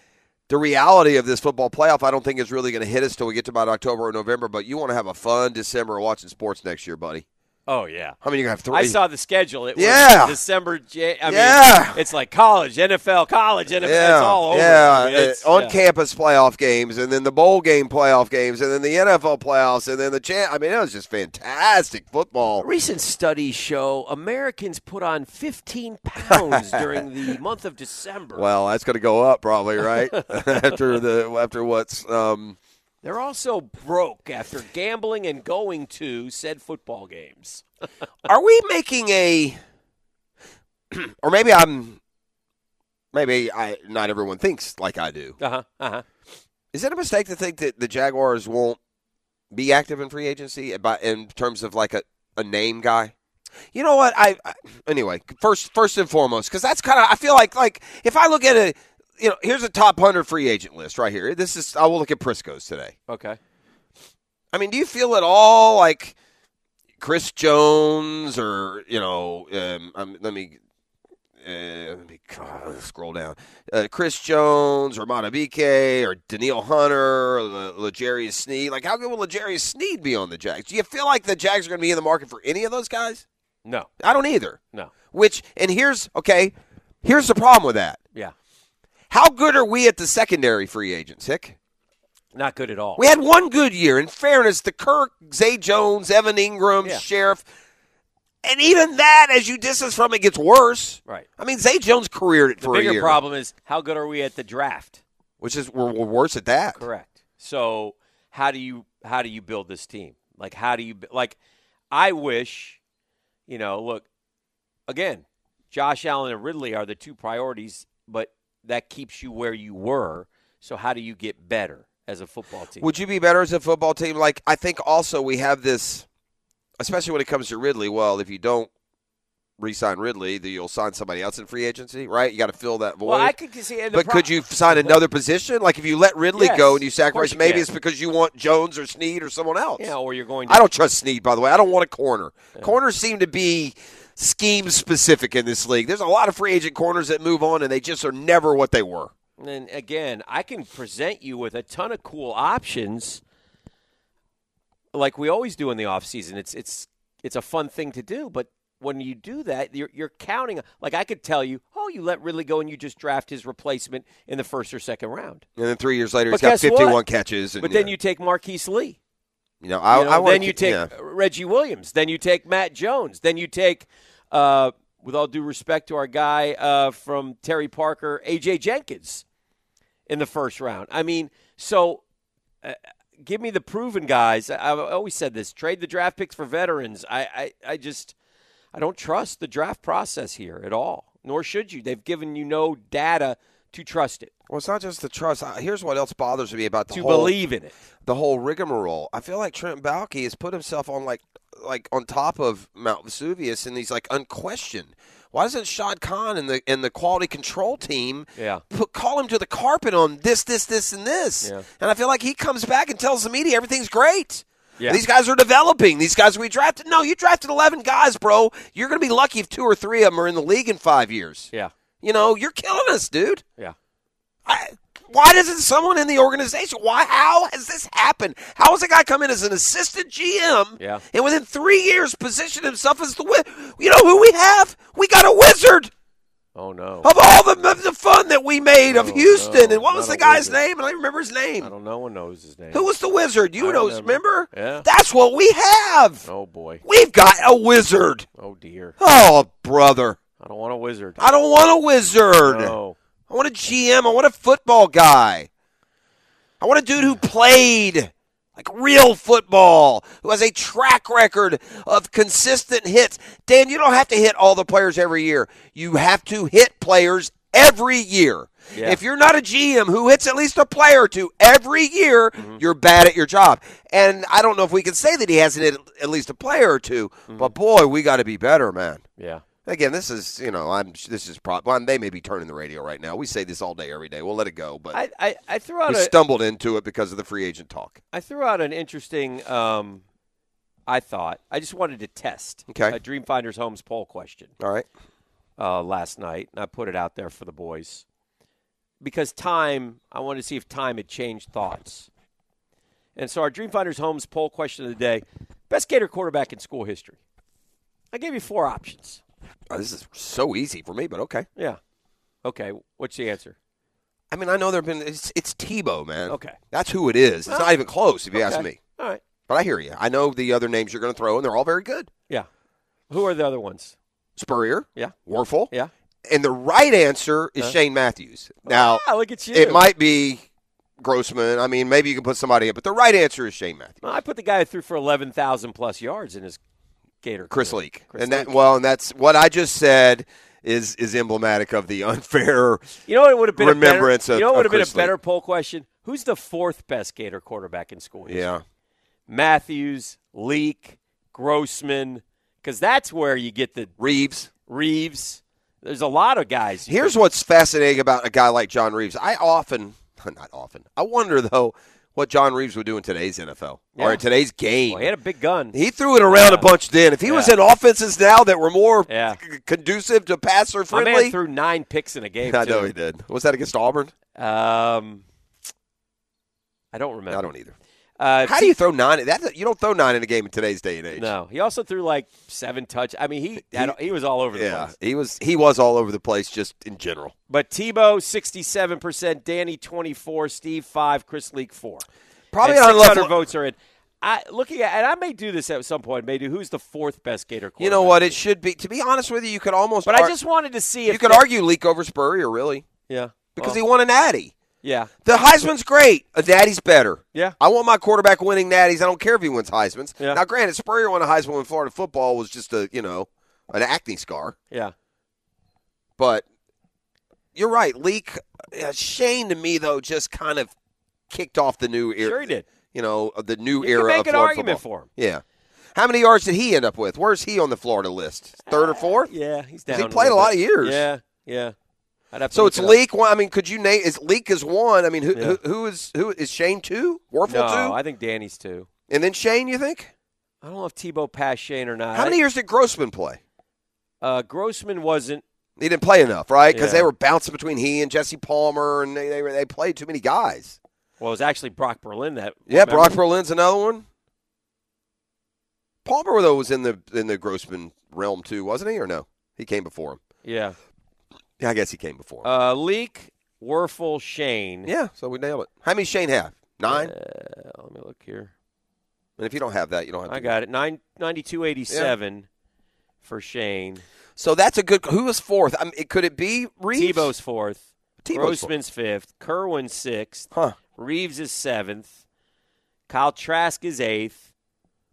[SPEAKER 6] The reality of this football playoff, I don't think is really going to hit us till we get to about October or November. But you want to have a fun December watching sports next year, buddy.
[SPEAKER 3] Oh yeah.
[SPEAKER 6] How many you have three?
[SPEAKER 3] I saw the schedule. It was
[SPEAKER 6] Yeah.
[SPEAKER 3] December. J- I mean,
[SPEAKER 6] Yeah.
[SPEAKER 3] it's like college, NFL, college, NFL.
[SPEAKER 6] Yeah,
[SPEAKER 3] It's all over.
[SPEAKER 6] yeah,
[SPEAKER 3] I mean, it's-
[SPEAKER 6] on
[SPEAKER 3] yeah.
[SPEAKER 6] campus playoff games, and then the bowl game playoff games, and then the NFL playoffs, and then the champ. I mean, it was just fantastic football.
[SPEAKER 3] Recent studies show Americans put on 15 <laughs> pounds during the month of December.
[SPEAKER 6] Well, that's going to go up probably, right? <laughs> <laughs> after the after what's um,
[SPEAKER 3] They're also broke after gambling and going to said football games. <laughs>
[SPEAKER 6] are we making a, <clears throat> or maybe I'm, maybe I not everyone thinks like I do.
[SPEAKER 3] Uh huh. Uh huh.
[SPEAKER 6] Is it a mistake to think that the Jaguars won't be active in free agency by- in terms of like a, a name guy? You know what? I, I anyway. First, first and foremost, because that's kind of I feel like like if I look at a you know here's a top hundred free agent list right here. This is I will look at Prisco's today.
[SPEAKER 3] Okay.
[SPEAKER 6] I mean, do you feel at all like Chris Jones or you know? Um, um, let me. Uh, let me God, scroll down. Uh, Chris Jones or Matabike or Danielle Hunter or Le- L'Jarius Sneed. Like, how good will L'Jarius Sneed be on the Jags? Do you feel like the Jags are going to be in the market for any of those guys?
[SPEAKER 3] No.
[SPEAKER 6] I don't either.
[SPEAKER 3] No.
[SPEAKER 6] Which, and here's, okay, here's the problem with that. How good are we at the secondary free agents, Hick?
[SPEAKER 3] Not good at all.
[SPEAKER 6] We had one good year. In fairness, the Kirk, Zay Jones, Evan Engram,
[SPEAKER 3] Yeah.
[SPEAKER 6] Scherff, and even that, as you distance from it, gets worse.
[SPEAKER 3] Right.
[SPEAKER 6] I mean, Zay Jones careered it
[SPEAKER 3] The
[SPEAKER 6] for a year.
[SPEAKER 3] The bigger problem is how good are we at the draft?
[SPEAKER 6] which is we're, we're worse at that.
[SPEAKER 3] Correct. So how do you how do you build this team? Like how do you like? I wish, you know, look again. Josh Allen and Ridley are the two priorities, but that keeps you where you were. So how do you get better as a football team?
[SPEAKER 6] Would you be better as a football team? Like, I think also we have this, especially when it comes to Ridley. Well, if you don't re-sign Ridley, then you'll sign somebody else in free agency, right? You got to fill that void.
[SPEAKER 3] well, I could see.
[SPEAKER 6] but
[SPEAKER 3] pro-
[SPEAKER 6] could you sign another position? Like if you let Ridley
[SPEAKER 3] Yes,
[SPEAKER 6] go and you sacrifice,
[SPEAKER 3] you
[SPEAKER 6] maybe
[SPEAKER 3] can.
[SPEAKER 6] it's because you want Jones or Sneed or someone else.
[SPEAKER 3] Yeah, or you're going. To,
[SPEAKER 6] I don't trust Sneed, by the way. I don't want a corner. Corners seem to be scheme specific in this league. There's a lot of free agent corners that move on and they just are never what they were.
[SPEAKER 3] And again, I can present you with a ton of cool options like we always do in the offseason. It's it's it's a fun thing to do, but when you do that, you're you're counting like I could tell you, "Oh, you let Ridley go and you just draft his replacement in the first or second round."
[SPEAKER 6] And then three years later,
[SPEAKER 3] But
[SPEAKER 6] he's got 51
[SPEAKER 3] what?
[SPEAKER 6] catches. And,
[SPEAKER 3] But then
[SPEAKER 6] yeah.
[SPEAKER 3] you take Marquise Lee.
[SPEAKER 6] You know, I,
[SPEAKER 3] You know,
[SPEAKER 6] I
[SPEAKER 3] then you
[SPEAKER 6] keep-
[SPEAKER 3] take
[SPEAKER 6] yeah.
[SPEAKER 3] Reggie Williams. Then you take Matt Jones. Then you take, uh, with all due respect to our guy uh, from Terry Parker, AJ Jenkins, in the first round. I mean, so uh, give me the proven guys. I, I've always said this: trade the draft picks for veterans. I, I, I just I don't trust the draft process here at all. Nor should you. They've given you no data to trust it,
[SPEAKER 6] Well, it's not just the trust. Here's what else bothers me about the
[SPEAKER 3] to
[SPEAKER 6] whole
[SPEAKER 3] believe in it.
[SPEAKER 6] the whole rigmarole. I feel like Trent Baalke has put himself on like like on top of Mount Vesuvius, and he's like unquestioned. Why doesn't Shad Khan and the and the quality control team
[SPEAKER 3] Yeah.
[SPEAKER 6] put, call him to the carpet on this, this, this, and this?
[SPEAKER 3] Yeah.
[SPEAKER 6] And I feel like he comes back and tells the media everything's great.
[SPEAKER 3] Yeah.
[SPEAKER 6] These guys are developing. These guys we drafted. No, you drafted eleven guys, bro. You're going to be lucky if two or three of them are in the league in five years.
[SPEAKER 3] Yeah.
[SPEAKER 6] You know, you're killing us, dude.
[SPEAKER 3] Yeah.
[SPEAKER 6] I, why doesn't someone in the organization? Why? How has this happened? How has a guy come in as an assistant GM?
[SPEAKER 3] Yeah.
[SPEAKER 6] And within three years, position himself as the You know who we have? We got a wizard
[SPEAKER 3] Oh no.
[SPEAKER 6] of all the the fun that we made of
[SPEAKER 3] No,
[SPEAKER 6] Houston.
[SPEAKER 3] no,
[SPEAKER 6] and what was
[SPEAKER 3] not
[SPEAKER 6] the guy's
[SPEAKER 3] wizard.
[SPEAKER 6] name? And I don't remember his name.
[SPEAKER 3] I don't. Know. No one knows his name.
[SPEAKER 6] Who was the wizard? You
[SPEAKER 3] I
[SPEAKER 6] know,
[SPEAKER 3] remember.
[SPEAKER 6] remember?
[SPEAKER 3] Yeah.
[SPEAKER 6] That's what we have.
[SPEAKER 3] Oh boy.
[SPEAKER 6] We've got a wizard.
[SPEAKER 3] Oh dear.
[SPEAKER 6] Oh, brother.
[SPEAKER 3] I don't want a wizard.
[SPEAKER 6] I don't want a wizard.
[SPEAKER 3] No.
[SPEAKER 6] I want a GM. I want a football guy. I want a dude who played like real football, who has a track record of consistent hits. Dan, you don't have to hit all the players every year. You have to hit players every year.
[SPEAKER 3] Yeah.
[SPEAKER 6] If you're not a GM who hits at least a player or two every year, mm-hmm. you're bad at your job. And I don't know if we can say that he hasn't hit at least a player or 2 mm-hmm. but boy, we got to be better, man.
[SPEAKER 3] Yeah.
[SPEAKER 6] Again, this is you know I'm this is pro- well, they may be turning the radio right now. We say this all day every day. We'll let it go, but
[SPEAKER 3] I, I, I threw out
[SPEAKER 6] we
[SPEAKER 3] a
[SPEAKER 6] stumbled into it because of the free agent talk.
[SPEAKER 3] I threw out an interesting. Um, I thought I just wanted to test
[SPEAKER 6] Okay.
[SPEAKER 3] a Dreamfinders Homes poll question
[SPEAKER 6] All right,
[SPEAKER 3] uh, last night, and I put it out there for the boys because time. I wanted to see if time had changed thoughts, and so our Dreamfinders Homes poll question of the day: best Gator quarterback in school history. I gave you four options.
[SPEAKER 6] Oh, this is so easy for me, but okay.
[SPEAKER 3] Yeah. Okay. What's the answer?
[SPEAKER 6] I mean, I know there've been it's, it's Tebow, man.
[SPEAKER 3] Okay.
[SPEAKER 6] that's who it is. It's
[SPEAKER 3] Well,
[SPEAKER 6] not even close if you ask me.
[SPEAKER 3] All right.
[SPEAKER 6] But I hear you. I know the other names you're going to throw, and they're all very good.
[SPEAKER 3] Yeah. Who are the other ones?
[SPEAKER 6] Spurrier,
[SPEAKER 3] Yeah.
[SPEAKER 6] Wuerffel,
[SPEAKER 3] Yeah.
[SPEAKER 6] and the right answer is
[SPEAKER 3] Huh?
[SPEAKER 6] Shane Matthews. Now,
[SPEAKER 3] Ah, look at you.
[SPEAKER 6] it might be Grossman. I mean, maybe you can put somebody in, but the right answer is Shane Matthews.
[SPEAKER 3] Well, I put the guy who threw for eleven thousand plus yards in his Gator.
[SPEAKER 6] Chris. Leak.
[SPEAKER 3] Chris
[SPEAKER 6] and that
[SPEAKER 3] Leak.
[SPEAKER 6] well, and that's what I just said is is emblematic of the <laughs> unfair.
[SPEAKER 3] You know what would have been
[SPEAKER 6] remembrance
[SPEAKER 3] a better,
[SPEAKER 6] of-
[SPEAKER 3] You know what would have been a
[SPEAKER 6] Chris Leak.
[SPEAKER 3] better poll question? Who's the fourth best Gator quarterback in school? history?
[SPEAKER 6] Yeah.
[SPEAKER 3] Matthews, Leak, Grossman, because that's where you get the
[SPEAKER 6] Reeves.
[SPEAKER 3] Reeves. There's a lot of guys.
[SPEAKER 6] Here's what's fascinating about a guy like John Reeves. I often, <laughs> not often, I wonder though what John Reeves would do in today's NFL
[SPEAKER 3] Yeah.
[SPEAKER 6] or in today's game.
[SPEAKER 3] Well, he had a big gun.
[SPEAKER 6] He threw it around
[SPEAKER 3] Yeah.
[SPEAKER 6] a bunch then. If he was in offenses now that were more
[SPEAKER 3] Yeah.
[SPEAKER 6] c- conducive to passer
[SPEAKER 3] My
[SPEAKER 6] friendly,
[SPEAKER 3] man threw nine picks in a game. <laughs>
[SPEAKER 6] I know he did. Was that against Auburn?
[SPEAKER 3] Um, I don't remember.
[SPEAKER 6] I don't either.
[SPEAKER 3] Uh,
[SPEAKER 6] How do you throw nine? That you don't throw nine in a game in today's day and age.
[SPEAKER 3] No, he also threw like seven touch. I mean, he had, he was all over the
[SPEAKER 6] Yeah,
[SPEAKER 3] place.
[SPEAKER 6] he was he was all over the place just in general.
[SPEAKER 3] But Tebow sixty-seven percent, Danny twenty-four, Steve five, Chris Leak four.
[SPEAKER 6] Probably
[SPEAKER 3] and
[SPEAKER 6] on
[SPEAKER 3] 600 votes are in. I looking at, and I may do this at some point. Maybe. Who's the fourth best Gator?
[SPEAKER 6] You know what? It should be. To be honest with you, you could almost.
[SPEAKER 3] But
[SPEAKER 6] ar-
[SPEAKER 3] I just wanted to see if
[SPEAKER 6] you could
[SPEAKER 3] they-
[SPEAKER 6] argue leak over Spurrier really
[SPEAKER 3] yeah,
[SPEAKER 6] because
[SPEAKER 3] well,
[SPEAKER 6] he won an natty.
[SPEAKER 3] Yeah,
[SPEAKER 6] The Heisman's great. A natty's better.
[SPEAKER 3] yeah.
[SPEAKER 6] I want my quarterback winning natties. I don't care if he wins Heisman's.
[SPEAKER 3] Yeah.
[SPEAKER 6] Now, granted, Spurrier won a Heisman when Florida football was just a you know an acne scar.
[SPEAKER 3] Yeah,
[SPEAKER 6] But you're right. Leak uh, Shane to me though just kind of kicked off the new era.
[SPEAKER 3] sure he did.
[SPEAKER 6] You know the new
[SPEAKER 3] You
[SPEAKER 6] era
[SPEAKER 3] can make
[SPEAKER 6] of
[SPEAKER 3] an
[SPEAKER 6] Florida
[SPEAKER 3] argument
[SPEAKER 6] football.
[SPEAKER 3] for him.
[SPEAKER 6] Yeah. How many yards did he end up with? Where's he on the Florida list? Third or fourth?
[SPEAKER 3] Yeah, he's down.
[SPEAKER 6] he played a lot of years.
[SPEAKER 3] Yeah, yeah. I'd have to
[SPEAKER 6] So it's
[SPEAKER 3] it.
[SPEAKER 6] Leak. One, I mean, could you name? Is Leak is one? I mean, who,
[SPEAKER 3] Yeah.
[SPEAKER 6] who, who is who is Shane two? Wuerffel
[SPEAKER 3] No,
[SPEAKER 6] two,
[SPEAKER 3] I think Danny's two.
[SPEAKER 6] and then Shane. You think?
[SPEAKER 3] I don't know if Tebow passed Shane or not.
[SPEAKER 6] How many years did Grossman play?
[SPEAKER 3] Uh, Grossman wasn't.
[SPEAKER 6] He didn't play enough, right? Because
[SPEAKER 3] Yeah.
[SPEAKER 6] they were bouncing between he and Jesse Palmer, and they they, were, they played too many guys.
[SPEAKER 3] Well, it was actually Brock Berlin that.
[SPEAKER 6] Yeah,
[SPEAKER 3] remember?
[SPEAKER 6] Brock Berlin's another one. Palmer though was in the in the Grossman realm too, wasn't he? Or no? He came before him.
[SPEAKER 3] Yeah.
[SPEAKER 6] Yeah, I guess he came before.
[SPEAKER 3] Uh, Leak, Wuerffel, Shane.
[SPEAKER 6] yeah, so we nailed it. How many Shane have? Nine.
[SPEAKER 3] Uh, let me look here.
[SPEAKER 6] and if you don't have that, you don't have.
[SPEAKER 3] I got it. Nine ninety-two eighty-seven for Shane.
[SPEAKER 6] So that's a good. Who was fourth? I mean, could it be Reeves?
[SPEAKER 3] Tebow's fourth.
[SPEAKER 6] Tebow's fourth.
[SPEAKER 3] Fifth. Kerwin's sixth.
[SPEAKER 6] Huh.
[SPEAKER 3] Reeves is seventh. Kyle Trask is eighth.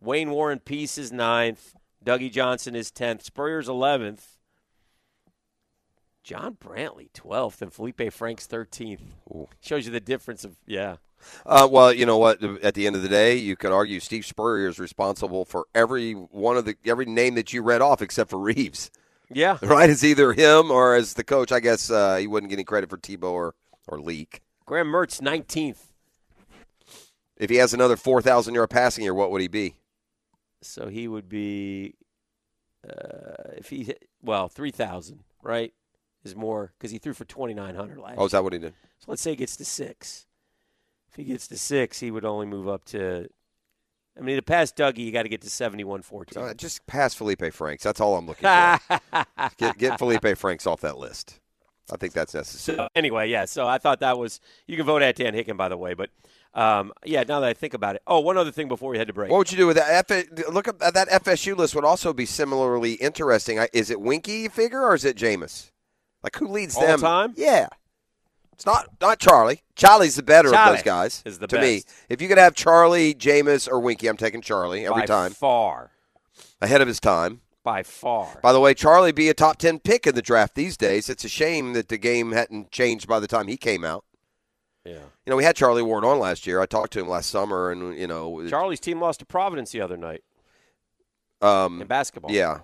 [SPEAKER 3] Wayne Warren Peace is ninth. Dougie Johnson is tenth. Spurrier's eleventh. John Brantley twelfth, and Felipe Franks thirteenth. Shows you the difference of yeah.
[SPEAKER 6] Uh, well, you know what? At the end of the day, you could argue Steve Spurrier is responsible for every one of the every name that you read off except for Reeves.
[SPEAKER 3] Yeah.
[SPEAKER 6] Right? It's either him or as the coach. I guess uh, he wouldn't get any credit for Tebow or or Leak.
[SPEAKER 3] Graham Mertz nineteenth.
[SPEAKER 6] If he has another four thousand yard passing year, what would he be?
[SPEAKER 3] So he would be, uh, if he well, 3,000, right? Is more because he threw for 2,900 last
[SPEAKER 6] Oh, is that what he did?
[SPEAKER 3] So let's say he gets to six. If he gets to six, he would only move up to, I mean, to pass Dougie, you got to get to 7114.
[SPEAKER 6] Uh, just pass Felipe Franks. That's all I'm looking for. <laughs> get, get Felipe Franks off that list. I think that's necessary.
[SPEAKER 3] So anyway, yeah. So I thought that was you can vote at Dan Hicken, by the way. But um, yeah, now that I think about it. Oh, one other thing before we head to break.
[SPEAKER 6] What would you do with that? F- look up that FSU list would also be similarly interesting. Is it Weinke figure or is it Jameis? Like who leads
[SPEAKER 3] All
[SPEAKER 6] them?
[SPEAKER 3] time?
[SPEAKER 6] Yeah. It's not not Charlie. Charlie's the better of those guys.
[SPEAKER 3] is the
[SPEAKER 6] to me. If you could have Charlie, Jameis, or Weinke, I'm taking Charlie every
[SPEAKER 3] by
[SPEAKER 6] time.
[SPEAKER 3] far,
[SPEAKER 6] Ahead of his time.
[SPEAKER 3] by far.
[SPEAKER 6] By the way, Charlie be a top ten pick in the draft these days. It's a shame that the game hadn't changed by the time he came out.
[SPEAKER 3] yeah.
[SPEAKER 6] You know, we had Charlie Ward on last year. I talked to him last summer, and you know,
[SPEAKER 3] Charlie's team lost to Providence the other night
[SPEAKER 6] um,
[SPEAKER 3] in basketball.
[SPEAKER 6] Yeah.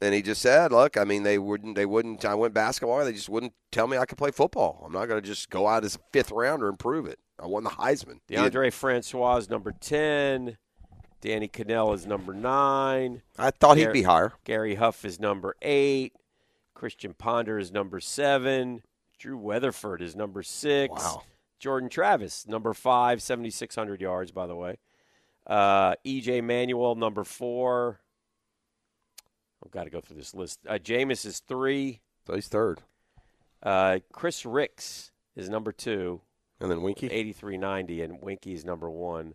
[SPEAKER 6] And he just said, "Look, I mean, they wouldn't. They wouldn't. I went basketball. They just wouldn't tell me I could play football. I'm not going to just go out as a fifth rounder and prove it. I won the Heisman. He
[SPEAKER 3] Deondre Francois is number ten. Danny Kanell is number nine.
[SPEAKER 6] I thought he'd be higher.
[SPEAKER 3] Gary Huff is number eight. Christian Ponder is number seven. Drew Weatherford is number six.
[SPEAKER 6] Wow.
[SPEAKER 3] Jordan Travis, number five, 7,600 yards, by the way. Uh, EJ Manuel, number four. I've got to go through this list. Uh, Jameis is three.
[SPEAKER 6] So he's third,
[SPEAKER 3] Uh, Chris Rix is number two,
[SPEAKER 6] and then Weinke.
[SPEAKER 3] 8390, and Weinke is number one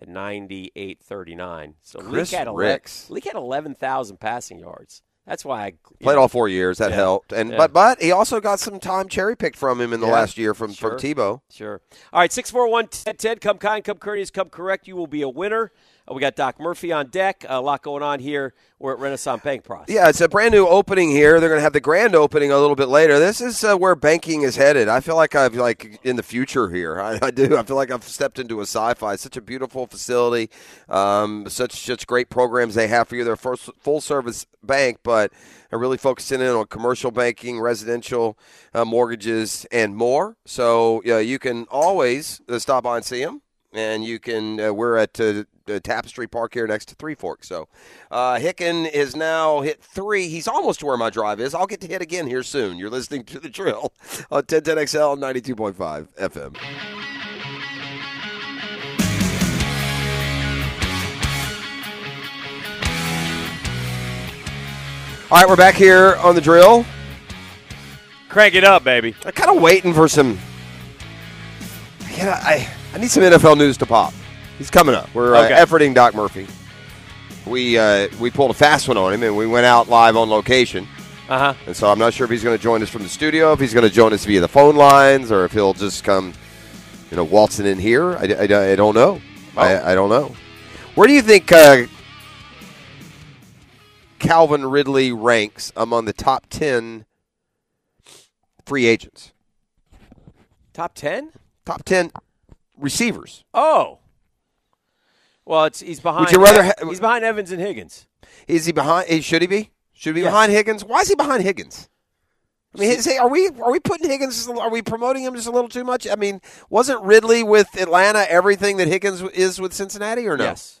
[SPEAKER 3] at 9839. So
[SPEAKER 6] Chris
[SPEAKER 3] Leak had, ele-
[SPEAKER 6] Rix.
[SPEAKER 3] Leak had 11,000 passing yards. That's why I
[SPEAKER 6] Played
[SPEAKER 3] know,
[SPEAKER 6] all four years. That
[SPEAKER 3] Yeah.
[SPEAKER 6] helped. And
[SPEAKER 3] Yeah.
[SPEAKER 6] but but he also got some time cherry picked from him in the
[SPEAKER 3] Yeah.
[SPEAKER 6] last year from
[SPEAKER 3] Sure.
[SPEAKER 6] from Tebow.
[SPEAKER 3] Sure. All right, 641 10 Come kind, come courteous, come correct. You will be a winner. Uh, we got Doc Murphy on deck. a lot going on here. We're at Renaissance Bank Process.
[SPEAKER 6] Yeah, it's a brand new opening here. They're going to have the grand opening a little bit later. This is uh, where banking is headed. I feel like I've like in the future here. I, I do. I feel like I've stepped into a sci-fi. Such a beautiful facility. Um, such such great programs they have for you. They're a full service bank, but they're really focusing in on commercial banking, residential uh, mortgages, and more. So yeah, you can always uh, stop by and see them. And you can. Uh, we're at uh, Tapestry Park here next to Three Forks. So, uh, Hicken is now hit three. He's almost to where my drive is. I'll get to hit again here soon. You're listening to the drill on 1010XL 92.5 FM. All right, we're back here on the drill.
[SPEAKER 3] Crank it up, baby.
[SPEAKER 6] I'm kind of waiting for some. Yeah, I I need some NFL news to pop. He's coming up. We're uh, efforting Doc Murphy. We uh, we pulled a fast one on him, and we went out live on location.
[SPEAKER 3] Uh huh.
[SPEAKER 6] And so I'm not sure if he's going to join us from the studio, if he's going to join us via the phone lines, or if he'll just come, you know, waltzing in here. I, I, I don't know. I, I don't know. Where do you think uh, Calvin Ridley ranks among the top 10 free agents?
[SPEAKER 3] Top 10?
[SPEAKER 6] Top 10 receivers.
[SPEAKER 3] Oh. Well, it's he's behind.
[SPEAKER 6] Would you rather ha-
[SPEAKER 3] he's behind Evans and Higgins.
[SPEAKER 6] Is he behind? eh, Should he be? Should he be
[SPEAKER 3] Yes.
[SPEAKER 6] behind Higgins? Why is he behind Higgins? I mean, is are we are we putting Higgins? Are we promoting him just a little too much? I mean, wasn't Ridley with Atlanta everything that Higgins is with Cincinnati, or no?
[SPEAKER 3] Yes.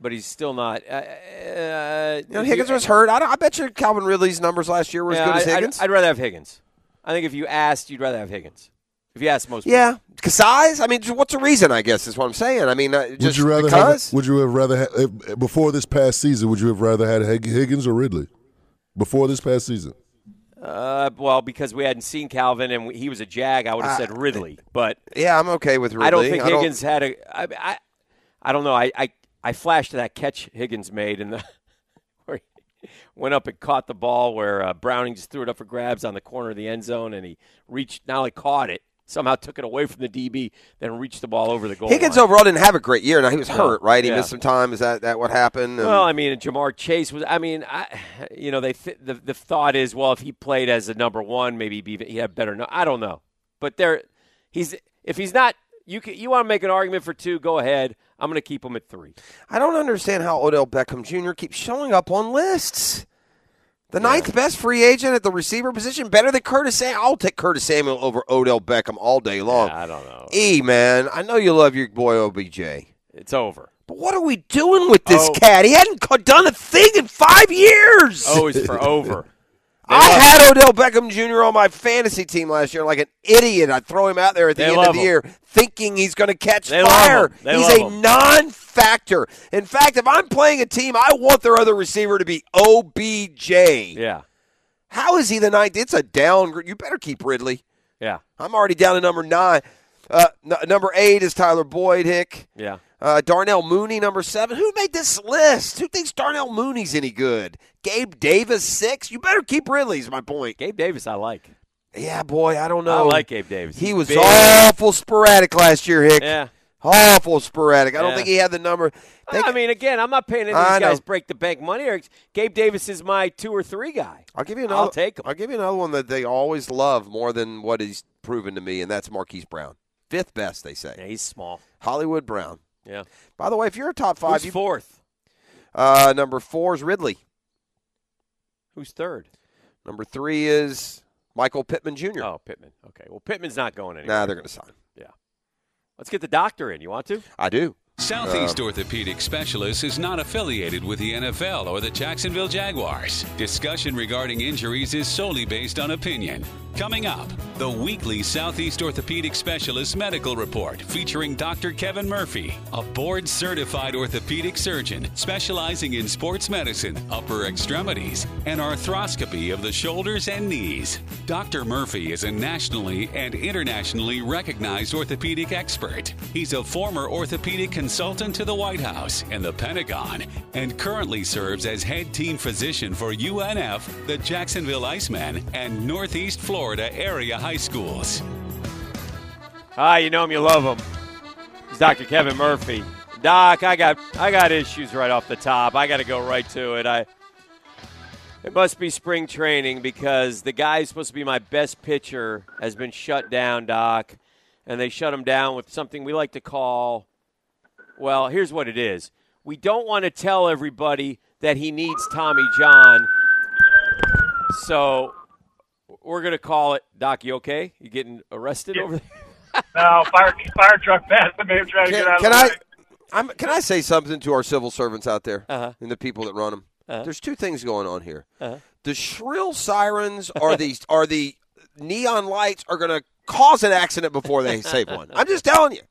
[SPEAKER 3] But he's still not. Uh, uh,
[SPEAKER 6] You know, Higgins was hurt. I, I bet you Calvin Ridley's numbers last year were as
[SPEAKER 3] Yeah,
[SPEAKER 6] good as
[SPEAKER 3] I- I'd-
[SPEAKER 6] Higgins.
[SPEAKER 3] I'd, rather have Higgins. I think if you asked, you'd rather have Higgins. If you asked most
[SPEAKER 6] yeah, because size. I mean, what's the reason? I guess is what I'm saying. I mean, uh, just
[SPEAKER 1] would you rather
[SPEAKER 6] because.
[SPEAKER 1] have? Would you have rather had, before this past season? Would you have rather had Higgins or Ridley before this past season?
[SPEAKER 3] Uh, well, because we hadn't seen Calvin and he was a Jag, I would have said Ridley. But
[SPEAKER 6] yeah, I'm okay with Ridley.
[SPEAKER 3] I don't think Higgins had a. I, I, I don't know. I, I, I flashed that catch Higgins made in the <laughs> where he went up and caught the ball where uh, Browning just threw it up for grabs on the corner of the end zone and he reached not only caught it somehow took it away from the DB, then reached the ball over the goal.
[SPEAKER 6] Higgins
[SPEAKER 3] line.
[SPEAKER 6] overall didn't have a great year. Now he was hurt, right? He
[SPEAKER 3] Yeah.
[SPEAKER 6] missed some time. Is that that what happened? And-
[SPEAKER 3] Well, I mean, Ja'Marr Chase was. I mean, I, you know, they th- the the thought is, well, if he played as a number one, maybe he'd be, he had better. No, I don't know, but there, he's if he's not, you can, you want to make an argument for two, go ahead. I'm going to keep him at three.
[SPEAKER 6] I don't understand how Odell Beckham Jr. keeps showing up on lists. The ninth best free agent at the receiver position, better than Curtis Samuel. I'll take Curtis Samuel over Odell Beckham all day long.
[SPEAKER 3] I don't know.
[SPEAKER 6] E man, I know you love your boy OBJ,
[SPEAKER 3] It's over.
[SPEAKER 6] but what are we doing with this
[SPEAKER 3] Oh.
[SPEAKER 6] cat? He hadn't done a thing in five years.
[SPEAKER 3] Oh, o is for <laughs> over. They
[SPEAKER 6] I had Odell Beckham Jr. on my fantasy team last year like an idiot. I'd throw him out there at the end of the
[SPEAKER 3] him.
[SPEAKER 6] year thinking he's going to catch
[SPEAKER 3] They
[SPEAKER 6] fire. He's a
[SPEAKER 3] him.
[SPEAKER 6] non factor. In fact, if I'm playing a team, I want their other receiver to be OBJ.
[SPEAKER 3] Yeah,
[SPEAKER 6] How is he the ninth? It's a downgrade. You better keep Ridley.
[SPEAKER 3] yeah,
[SPEAKER 6] I'm already down to number nine. Uh, n- number eight is Tyler Boyd, Hick.
[SPEAKER 3] yeah.
[SPEAKER 6] Uh, Darnell Mooney, number seven. Who made this list? Who thinks Darnell Mooney's any good? Gabe Davis, six. You better keep Ridley, is my point.
[SPEAKER 3] Gabe Davis, I like.
[SPEAKER 6] Yeah, boy, I don't know.
[SPEAKER 3] I like Gabe Davis.
[SPEAKER 6] He
[SPEAKER 3] He's
[SPEAKER 6] was
[SPEAKER 3] big.
[SPEAKER 6] awful sporadic last year, Hick.
[SPEAKER 3] Yeah.
[SPEAKER 6] Awful sporadic. I don't
[SPEAKER 3] Yeah.
[SPEAKER 6] think he had the number. They-
[SPEAKER 3] I mean, again, I'm not paying any of these guys break the bank money. Or Gabe Davis is my two or three guy.
[SPEAKER 6] I'll give you another.
[SPEAKER 3] I'll take him.
[SPEAKER 6] I'll give you another one that they always love more than what he's proven to me, and that's Marquise Brown. Fifth best, they say.
[SPEAKER 3] Yeah, he's small.
[SPEAKER 6] Hollywood Brown.
[SPEAKER 3] Yeah.
[SPEAKER 6] By the way, if you're a top five,
[SPEAKER 3] Who's
[SPEAKER 6] you,
[SPEAKER 3] fourth?
[SPEAKER 6] uh, number four is Ridley.
[SPEAKER 3] Who's third?
[SPEAKER 6] Number three is Michael Pittman Jr.
[SPEAKER 3] Oh, Pittman. Okay. Well, Pittman's not going anywhere.
[SPEAKER 6] nah, they're going to sign. Yeah.
[SPEAKER 3] Let's get the doctor in. You want to?
[SPEAKER 6] I do.
[SPEAKER 9] Southeast uh, Orthopedic Specialists is not affiliated with the NFL or the Jacksonville Jaguars. Discussion regarding injuries is solely based on opinion. Coming up, the weekly Southeast Orthopedic Specialist Medical Report featuring Dr. Kevin Murphy, a board certified orthopedic surgeon specializing in sports medicine, upper extremities, and arthroscopy of the shoulders and knees. Dr. Murphy is a nationally and internationally recognized orthopedic expert. He's a former orthopedic consultant to the White House and the Pentagon and currently serves as head team physician for UNF, the Jacksonville Icemen, and Northeast Florida area high schools.
[SPEAKER 3] Ah, you know him, you love him. He's Dr. Kevin Murphy. Doc, I got I got issues right off the top. I got to go right to it. I it must be spring training because the guy who's supposed to be my best pitcher has been shut down, Doc, and they shut him down with something we like to call well, here's what it is. We don't want to tell everybody that he needs Tommy John. So we're going to call it Doc, you okay? You getting arrested over there? <laughs>
[SPEAKER 10] No, fire fire truck pass. I may have tried to
[SPEAKER 6] Can,
[SPEAKER 10] get out
[SPEAKER 6] can
[SPEAKER 10] of the
[SPEAKER 6] I? I'm, can I say something to our civil servants out there
[SPEAKER 3] Uh-huh.
[SPEAKER 6] and the people that run them?
[SPEAKER 3] Uh-huh.
[SPEAKER 6] There's two things going on here.
[SPEAKER 3] Uh-huh.
[SPEAKER 6] The shrill sirens are the <laughs> or the neon lights are going to cause an accident before they save one. I'm just telling you.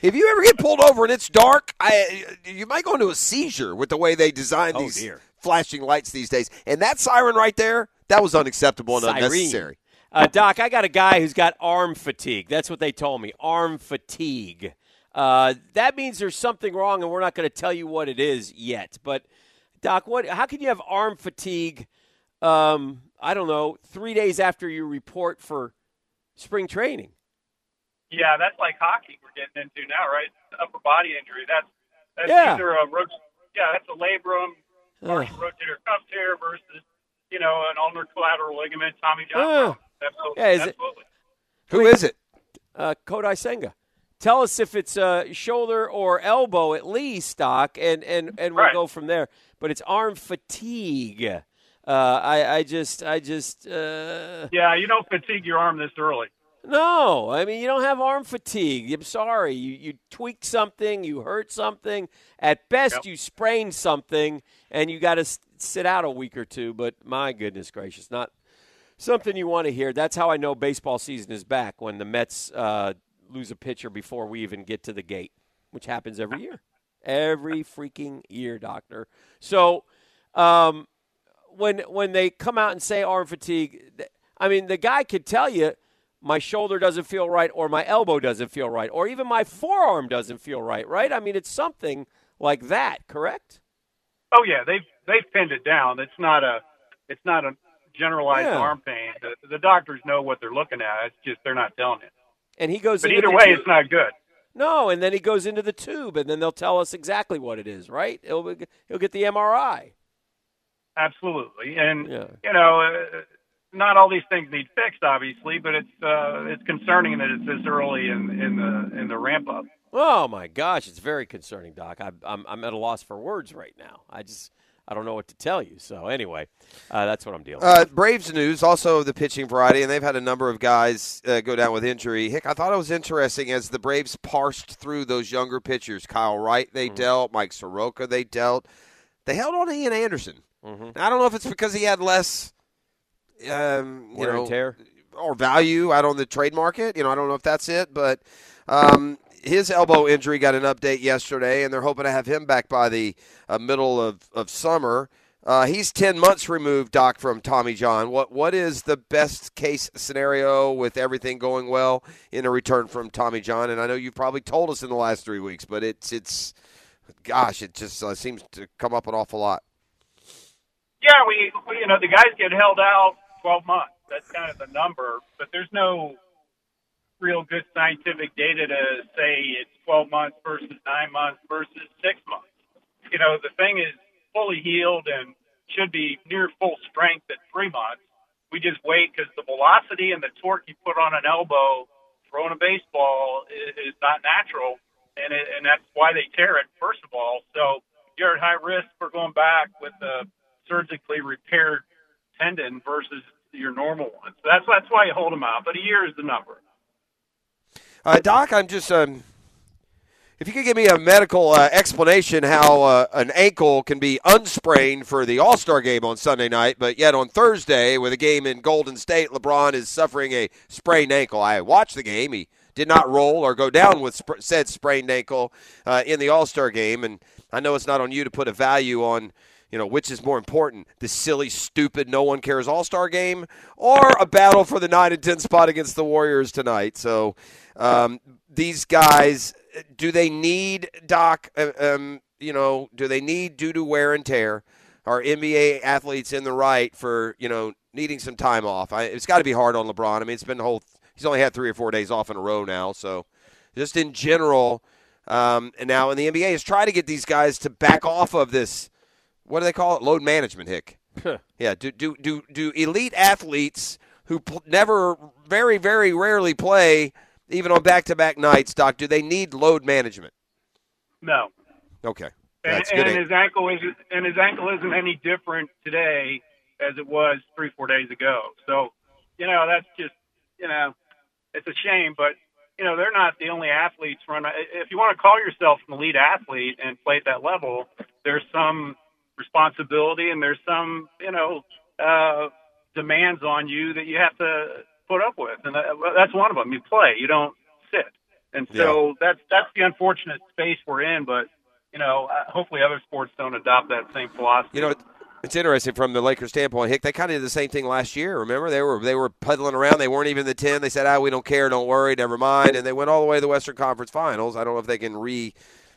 [SPEAKER 6] If you ever get pulled over and it's dark, I you might go into a seizure with the way they design
[SPEAKER 3] Oh,
[SPEAKER 6] these
[SPEAKER 3] dear.
[SPEAKER 6] flashing lights these days. And that siren right there, that was unacceptable and
[SPEAKER 3] Siren.
[SPEAKER 6] unnecessary.
[SPEAKER 3] Uh, Doc, I got a guy who's got arm fatigue. That's what they told me. Arm fatigue. Uh, that means there's something wrong, and we're not going to tell you what it is yet. But, Doc, what? How can you have arm fatigue? Um, I don't know. Three days after you report for spring training.
[SPEAKER 10] Yeah, that's like hockey we're getting into now, right? Upper body injury. That's that's
[SPEAKER 3] Yeah.
[SPEAKER 10] either a rot- yeah, that's a labrum rotator cuff tear versus you know an ulnar collateral ligament. Tommy John.
[SPEAKER 3] Ugh.
[SPEAKER 10] Absolutely.
[SPEAKER 3] Yeah, is it-
[SPEAKER 6] Who is it?
[SPEAKER 3] uh, Kodai Senga. Tell us if it's uh, shoulder or elbow at least, Doc, and, and, and we'll
[SPEAKER 10] Right.
[SPEAKER 3] go from there. But it's arm fatigue. Uh, I, I just, I just, uh,
[SPEAKER 10] Yeah, you don't fatigue your arm this early.
[SPEAKER 3] No. I mean, you don't have arm fatigue. I'm sorry. You, you tweaked something, you hurt something. At best,
[SPEAKER 10] Yep.
[SPEAKER 3] you sprained something, and you got to s- sit out a week or two. But my goodness gracious, not something you want to hear. That's how I know baseball season is back when the Mets uh, lose a pitcher before we even get to the gate, which happens every year. Every freaking year, doctor. So, um, when when they come out and say arm fatigue, th- I mean, the guy could tell you my shoulder doesn't feel right, or my elbow doesn't feel right, or even my forearm doesn't feel right. Right? I mean, it's something like that. Correct?
[SPEAKER 10] Oh yeah, they've they've pinned it down. It's not a it's not a generalized
[SPEAKER 3] Yeah.
[SPEAKER 10] arm pain. The, the doctors know what they're looking at. It's just they're not telling it.
[SPEAKER 3] and he goes.
[SPEAKER 10] But
[SPEAKER 3] into
[SPEAKER 10] either
[SPEAKER 3] the
[SPEAKER 10] way,
[SPEAKER 3] tube.
[SPEAKER 10] it's not good.
[SPEAKER 3] No, and then he goes into the tube, and then they'll tell us exactly what it is, right? He'll he'll get the MRI.
[SPEAKER 10] Absolutely, and
[SPEAKER 3] Yeah.
[SPEAKER 10] you know, uh, not all these things need fixed, obviously, but it's uh, it's concerning that it's this early in in the in the ramp up.
[SPEAKER 3] Oh my gosh, it's very concerning, Doc. I, I'm I'm at a loss for words right now. I just I don't know what to tell you. So anyway, uh, that's what I'm dealing.
[SPEAKER 6] Uh,
[SPEAKER 3] with.
[SPEAKER 6] Braves news, also the pitching variety, and they've had a number of guys uh, go down with injury. Hick, I thought it was interesting as the Braves parsed through those younger pitchers. Kyle Wright, they
[SPEAKER 3] Mm-hmm.
[SPEAKER 6] dealt. Mike Soroka, they dealt. They held on to Ian Anderson.
[SPEAKER 3] Mm-hmm.
[SPEAKER 6] Now, I don't know if it's because he had less, um, you
[SPEAKER 3] Wear and
[SPEAKER 6] know,
[SPEAKER 3] tear.
[SPEAKER 6] or value out on the trade market. You know, I don't know if that's it, but um, his elbow injury got an update yesterday, and they're hoping to have him back by the uh, middle of, of summer. Uh, he's ten months removed, Doc, from Tommy John. What what is the best case scenario with everything going well in a return from Tommy John? And I know you've probably told us in the last three weeks, but it's it's, gosh, it just uh, seems to come up an awful lot.
[SPEAKER 10] Yeah, we, we you know the guys get held out 12 months. That's kind of the number, but there's no real good scientific data to say it's 12 months versus nine months versus six months. You know, the thing is fully healed and should be near full strength at three months. We just wait because the velocity and the torque you put on an elbow throwing a baseball is, is not natural, and it, and that's why they tear it. First of all, so you're at high risk for going back with a surgically repaired tendon versus your normal one. So that's that's why you hold them out. But a year is the number.
[SPEAKER 6] Uh, Doc, I'm just um, if you could give me a medical uh, explanation how uh, an ankle can be unsprained for the All Star game on Sunday night, but yet on Thursday with a game in Golden State, LeBron is suffering a sprained ankle. I watched the game; he did not roll or go down with sp- said sprained ankle uh, in the All Star game, and I know it's not on you to put a value on. You know, which is more important, the silly, stupid, no one cares All Star game, or a battle for the nine and ten spot against the Warriors tonight? So, um, these guys, do they need Doc? uh, Um, you know, do they need due to wear and tear? Are NBA athletes in the right for you know needing some time off? I, it's got to be hard on LeBron. I mean, it's been the whole. He's only had three or four days off in a row now, so just in general. Um, and now in the NBA is trying to get these guys to back off of this. What do they call it? Load management, Hick. yeah. Do do do do elite athletes who pl- never, very very rarely play, even on back to back nights, Doc? Do they need load management?
[SPEAKER 10] No.
[SPEAKER 6] Okay.
[SPEAKER 10] And,
[SPEAKER 6] That's good.
[SPEAKER 10] and his ankle is and his ankle isn't any different today as it was three four days ago. So, you know, that's just you know, it's a shame, but you know, they're not the only athletes run. If you want to call yourself an elite athlete and play at that level, there's some responsibility and there's some you know uh, demands on you that you have to put up with, and that, that's one of them. You play, you don't sit, and so that's that's the unfortunate space we're in. But you know, uh, hopefully other sports don't adopt that same philosophy.
[SPEAKER 6] You know, it's interesting from the Lakers standpoint. Hick, they kind of did the same thing last year. Remember, they were they were puddling around. They weren't even the ten. They said, "Ah, we don't care. Don't worry. Never mind." And they went all the way to the Western Conference Finals. I don't know if they can re,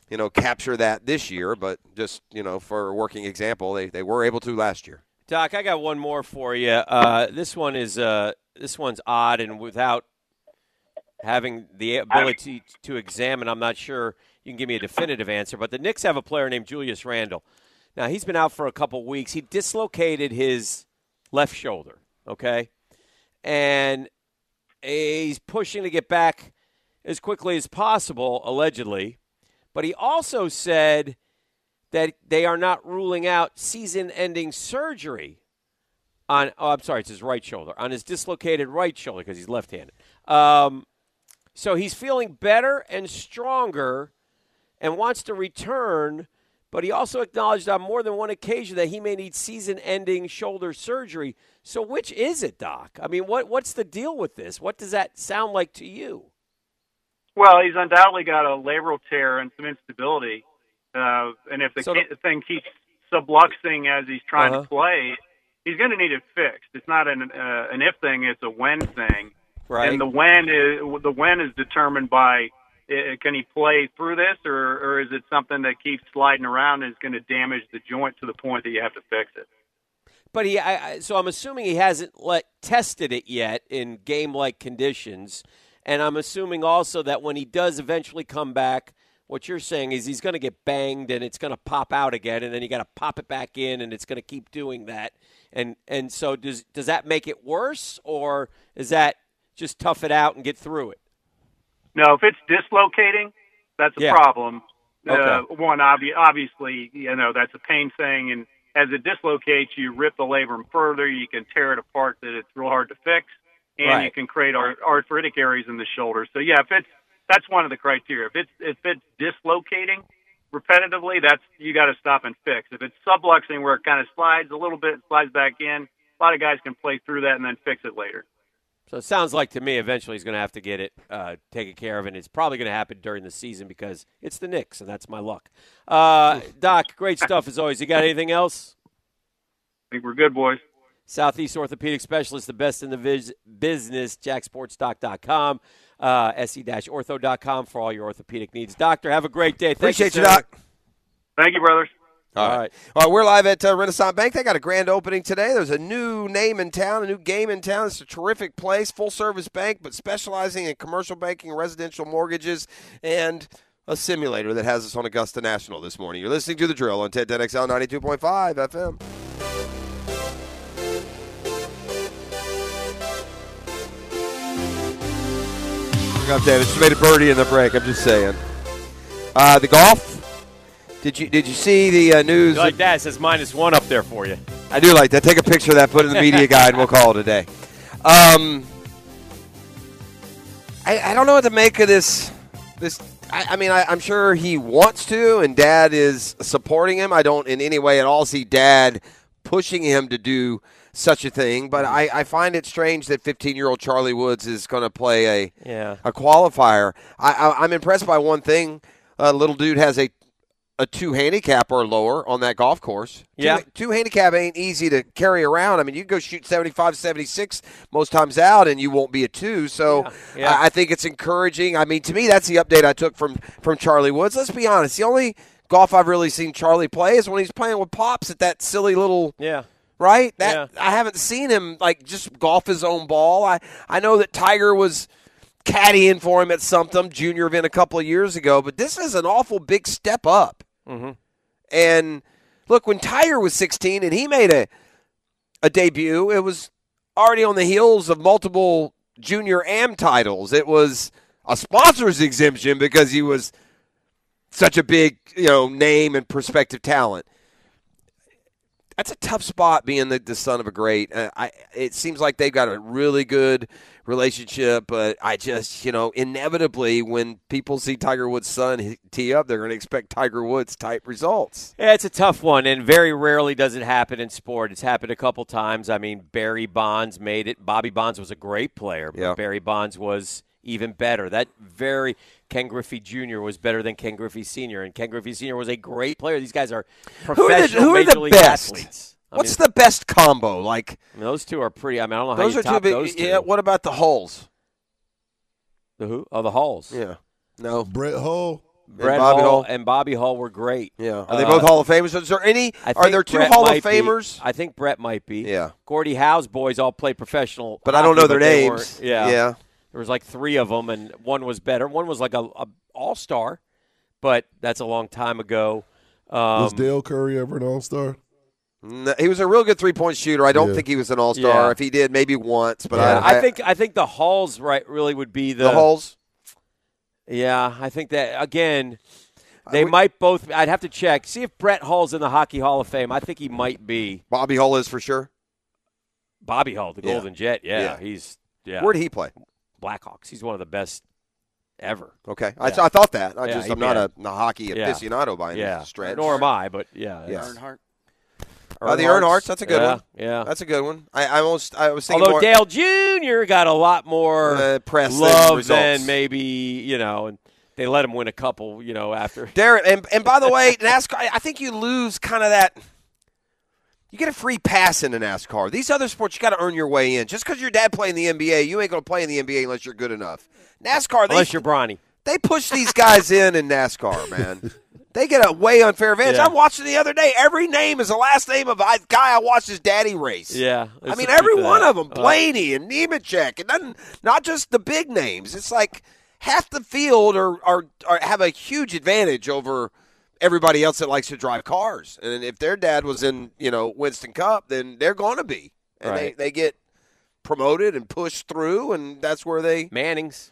[SPEAKER 6] you know, capture that this year, but just you know, for a working example, they they were able to last year.
[SPEAKER 3] Doc, I got one more for you. Uh, this one is uh, this one's odd, and without having the ability to examine, I'm not sure you can give me a definitive answer. But the Knicks have a player named Julius Randle. Now he's been out for a couple weeks. He dislocated his left shoulder. Okay, and he's pushing to get back as quickly as possible, allegedly. But he also said that they are not ruling out season-ending surgery on. Oh, I'm sorry, it's his right shoulder on his dislocated right shoulder because he's left-handed. Um, so he's feeling better and stronger, and wants to return. But he also acknowledged on more than one occasion that he may need season-ending shoulder surgery. So which is it, Doc? I mean, what what's the deal with this? What does that sound like to you?
[SPEAKER 10] Well, he's undoubtedly got a labral tear and some instability. Uh, and if the
[SPEAKER 3] So
[SPEAKER 10] ki- thing keeps subluxing as he's trying
[SPEAKER 3] Uh-huh.
[SPEAKER 10] to play, he's going to need it fixed. It's not an uh, an if thing; it's a when thing.
[SPEAKER 3] Right.
[SPEAKER 10] And the when is the when is determined by uh, can he play through this, or or is it something that keeps sliding around and is going to damage the joint to the point that you have to fix it?
[SPEAKER 3] But he, I, I, so I'm assuming he hasn't let tested it yet in game-like conditions, And I'm assuming also that when he does eventually come back, what you're saying is he's going to get banged and it's going to pop out again, and then you got to pop it back in, and it's going to keep doing that. And and so does does that make it worse, or is that just tough it out and get through it?
[SPEAKER 10] No, if it's dislocating, that's a
[SPEAKER 3] Yeah.
[SPEAKER 10] problem. Uh,
[SPEAKER 3] Okay.
[SPEAKER 10] one, obvi- obviously, you know, that's a pain thing. And as it dislocates, you rip the labrum further. You can tear it apart that it's real hard to fix. And you can create ar- arthritic areas in the shoulder. So, yeah, if it's, that's one of the criteria. If it's, if it's dislocating repetitively, that's, you got to stop and fix. If it's subluxing where it kind of slides a little bit, slides back in, a lot of guys can play through that and then fix it later.
[SPEAKER 3] So it sounds like to me eventually he's going to have to get it uh, taken care of, and it's probably going to happen during the season because it's the Knicks, and that's my luck. Uh, Doc, great stuff as always. You got anything else?
[SPEAKER 10] I think we're good, boys.
[SPEAKER 3] Southeast Orthopedic Specialist, the best in the vis- business, jacksportsdoc.com, uh, se-ortho.com for all your orthopedic needs. Doctor, have a great day. Thank
[SPEAKER 6] Appreciate you,
[SPEAKER 3] sir.
[SPEAKER 6] Doc.
[SPEAKER 10] Thank you, brothers.
[SPEAKER 6] All right. All right, we're live at uh, Renaissance Bank. They got a grand opening today. There's a new name in town, a new game in town. It's a terrific place, full service bank, but specializing in commercial banking, residential mortgages, and a simulator that has us on Augusta National this morning. You're listening to The Drill on 1010XL 92.5 FM. Up, David. Just made a birdie in the break. I'm just saying. Uh, the golf. Did you did you see the uh, news?
[SPEAKER 3] You like that? It says minus one up there for you.
[SPEAKER 6] I do like that. Take a picture of that, put it in the media <laughs> guide, and we'll call it a day. Um, I, I don't know what to make of this. This, I, I mean, I, I'm sure he wants to, and Dad is supporting him. I don't in any way at all see Dad pushing him to do such a thing. But I, I find it strange that 15 year old Charlie Woods is going to play a
[SPEAKER 3] Yeah.
[SPEAKER 6] a qualifier. I, I, I'm impressed by one thing. Uh, little dude has a a two handicap or lower on that golf course.
[SPEAKER 3] Yeah.
[SPEAKER 6] Two, two handicap ain't easy to carry around. I mean, you can go shoot 75, 76 most times out, and you won't be a two. So
[SPEAKER 3] Yeah, yeah.
[SPEAKER 6] I, I think it's encouraging. I mean, to me, that's the update I took from from Charlie Woods. Let's be honest. The only golf I've really seen Charlie play is when he's playing with pops at that silly little
[SPEAKER 3] Yeah.
[SPEAKER 6] Right? That I haven't seen him like just golf his own ball. I I know that Tiger was caddying for him at something junior event a couple of years ago, but this is an awful big step up.
[SPEAKER 3] Mm-hmm.
[SPEAKER 6] And look, when Tiger was 16 and he made a a debut, it was already on the heels of multiple junior am titles. It was a sponsor's exemption because he was such a big, you know, name and prospective talent. That's a tough spot being the, the son of a great. Uh, I it seems like they've got a really good relationship, but I just you know inevitably when people see Tiger Woods' son tee up, they're going to expect Tiger Woods type results.
[SPEAKER 3] Yeah, it's a tough one, and very rarely does it happen in sport. It's happened a couple times. I mean, Barry Bonds made it. Bobby Bonds was a great player, but
[SPEAKER 6] Yeah.
[SPEAKER 3] Barry Bonds was even better. That very Ken Griffey Jr. was better than Ken Griffey Sr., and Ken Griffey Sr. was a great player. These guys are
[SPEAKER 6] Who are the, who are
[SPEAKER 3] major
[SPEAKER 6] the
[SPEAKER 3] league
[SPEAKER 6] best?
[SPEAKER 3] athletes. I
[SPEAKER 6] What's
[SPEAKER 3] mean,
[SPEAKER 6] the best combo? Like
[SPEAKER 3] I mean, those two are pretty. I mean, I don't know how
[SPEAKER 6] those
[SPEAKER 3] you
[SPEAKER 6] are two
[SPEAKER 3] top
[SPEAKER 6] big.
[SPEAKER 3] those two.
[SPEAKER 6] Yeah. What about the holes?
[SPEAKER 3] The who? Oh, the Hulls.
[SPEAKER 6] Yeah. No.
[SPEAKER 1] Brett Hull.
[SPEAKER 3] Brett
[SPEAKER 6] Bobby
[SPEAKER 3] Hull,
[SPEAKER 6] Hull.
[SPEAKER 3] and Bobby Hull were great.
[SPEAKER 6] Yeah. Are they
[SPEAKER 3] Uh,
[SPEAKER 6] both Hall of Famers? Is there any?
[SPEAKER 3] I
[SPEAKER 6] Are there two
[SPEAKER 3] Brett
[SPEAKER 6] Hall of
[SPEAKER 3] might be.
[SPEAKER 6] Famers?
[SPEAKER 3] I think Brett might be.
[SPEAKER 6] Yeah.
[SPEAKER 3] Gordie Howe's boys all played professional,
[SPEAKER 6] But I don't know their names.
[SPEAKER 3] weren't- Yeah,
[SPEAKER 6] Yeah.
[SPEAKER 3] There was like three of them, and one was better. One was like a, a all star, but that's a long time ago. Um,
[SPEAKER 1] was Dell Curry ever an All Star?
[SPEAKER 6] No, he was a real good three point shooter. I don't
[SPEAKER 1] Yeah.
[SPEAKER 6] think he was an All Star.
[SPEAKER 3] Yeah.
[SPEAKER 6] If he did, maybe once. But
[SPEAKER 3] yeah,
[SPEAKER 6] I,
[SPEAKER 3] I, think I think the Hulls right really would be the,
[SPEAKER 6] the holes.
[SPEAKER 3] Yeah, I think that again. They might both. I'd have to check. See if Brett Hull's in the Hockey Hall of Fame. I think he might be.
[SPEAKER 6] Bobby Hull is for sure.
[SPEAKER 3] Bobby Hull, the
[SPEAKER 6] Yeah.
[SPEAKER 3] Golden Jet. Yeah,
[SPEAKER 6] Yeah.
[SPEAKER 3] he's yeah.
[SPEAKER 6] Where did he play?
[SPEAKER 3] Blackhawks. He's one of the best ever.
[SPEAKER 6] Okay, I,
[SPEAKER 3] Yeah.
[SPEAKER 6] I thought that. I
[SPEAKER 3] yeah,
[SPEAKER 6] just I'm not a, a hockey
[SPEAKER 3] Yeah.
[SPEAKER 6] aficionado by any
[SPEAKER 3] Yeah,
[SPEAKER 6] stretch.
[SPEAKER 3] nor am I. But yeah,
[SPEAKER 6] Yes.
[SPEAKER 3] it's-
[SPEAKER 5] Earnhardt.
[SPEAKER 6] Uh, the
[SPEAKER 3] Earnhardt's-
[SPEAKER 6] that's a good
[SPEAKER 3] yeah,
[SPEAKER 6] one.
[SPEAKER 3] Yeah.
[SPEAKER 6] That's a good one. I, I almost I was thinking
[SPEAKER 3] Although
[SPEAKER 6] more,
[SPEAKER 3] Dale Jr. got a lot more
[SPEAKER 6] Uh, press
[SPEAKER 3] love
[SPEAKER 6] results.
[SPEAKER 3] than maybe you know, and they let him win a couple. You know, after
[SPEAKER 6] Darren, and, and by the way, <laughs> NASCAR, I- I think you lose kind of that. You get a free pass in a NASCAR. These other sports, you got to earn your way in. Just because your dad played in the NBA, you ain't going to play in the NBA unless you're good enough. NASCAR, they,
[SPEAKER 3] unless you're Bronny.
[SPEAKER 6] they push these guys in in NASCAR, man. They get a way unfair advantage.
[SPEAKER 3] Yeah.
[SPEAKER 6] I watched it the other day. Every name is the last name of a guy I watched his daddy race.
[SPEAKER 3] Yeah,
[SPEAKER 6] I mean, every one
[SPEAKER 3] that.
[SPEAKER 6] of them,
[SPEAKER 3] Uh,
[SPEAKER 6] Blaney and Nemechek, and then not just the big names. It's like half the field are, are, are have a huge advantage over everybody else that likes to drive cars. And if their dad was in, you know, Winston Cup, then they're going to be, and
[SPEAKER 3] Right.
[SPEAKER 6] they they get promoted and pushed through, and that's where they.
[SPEAKER 3] Manning's.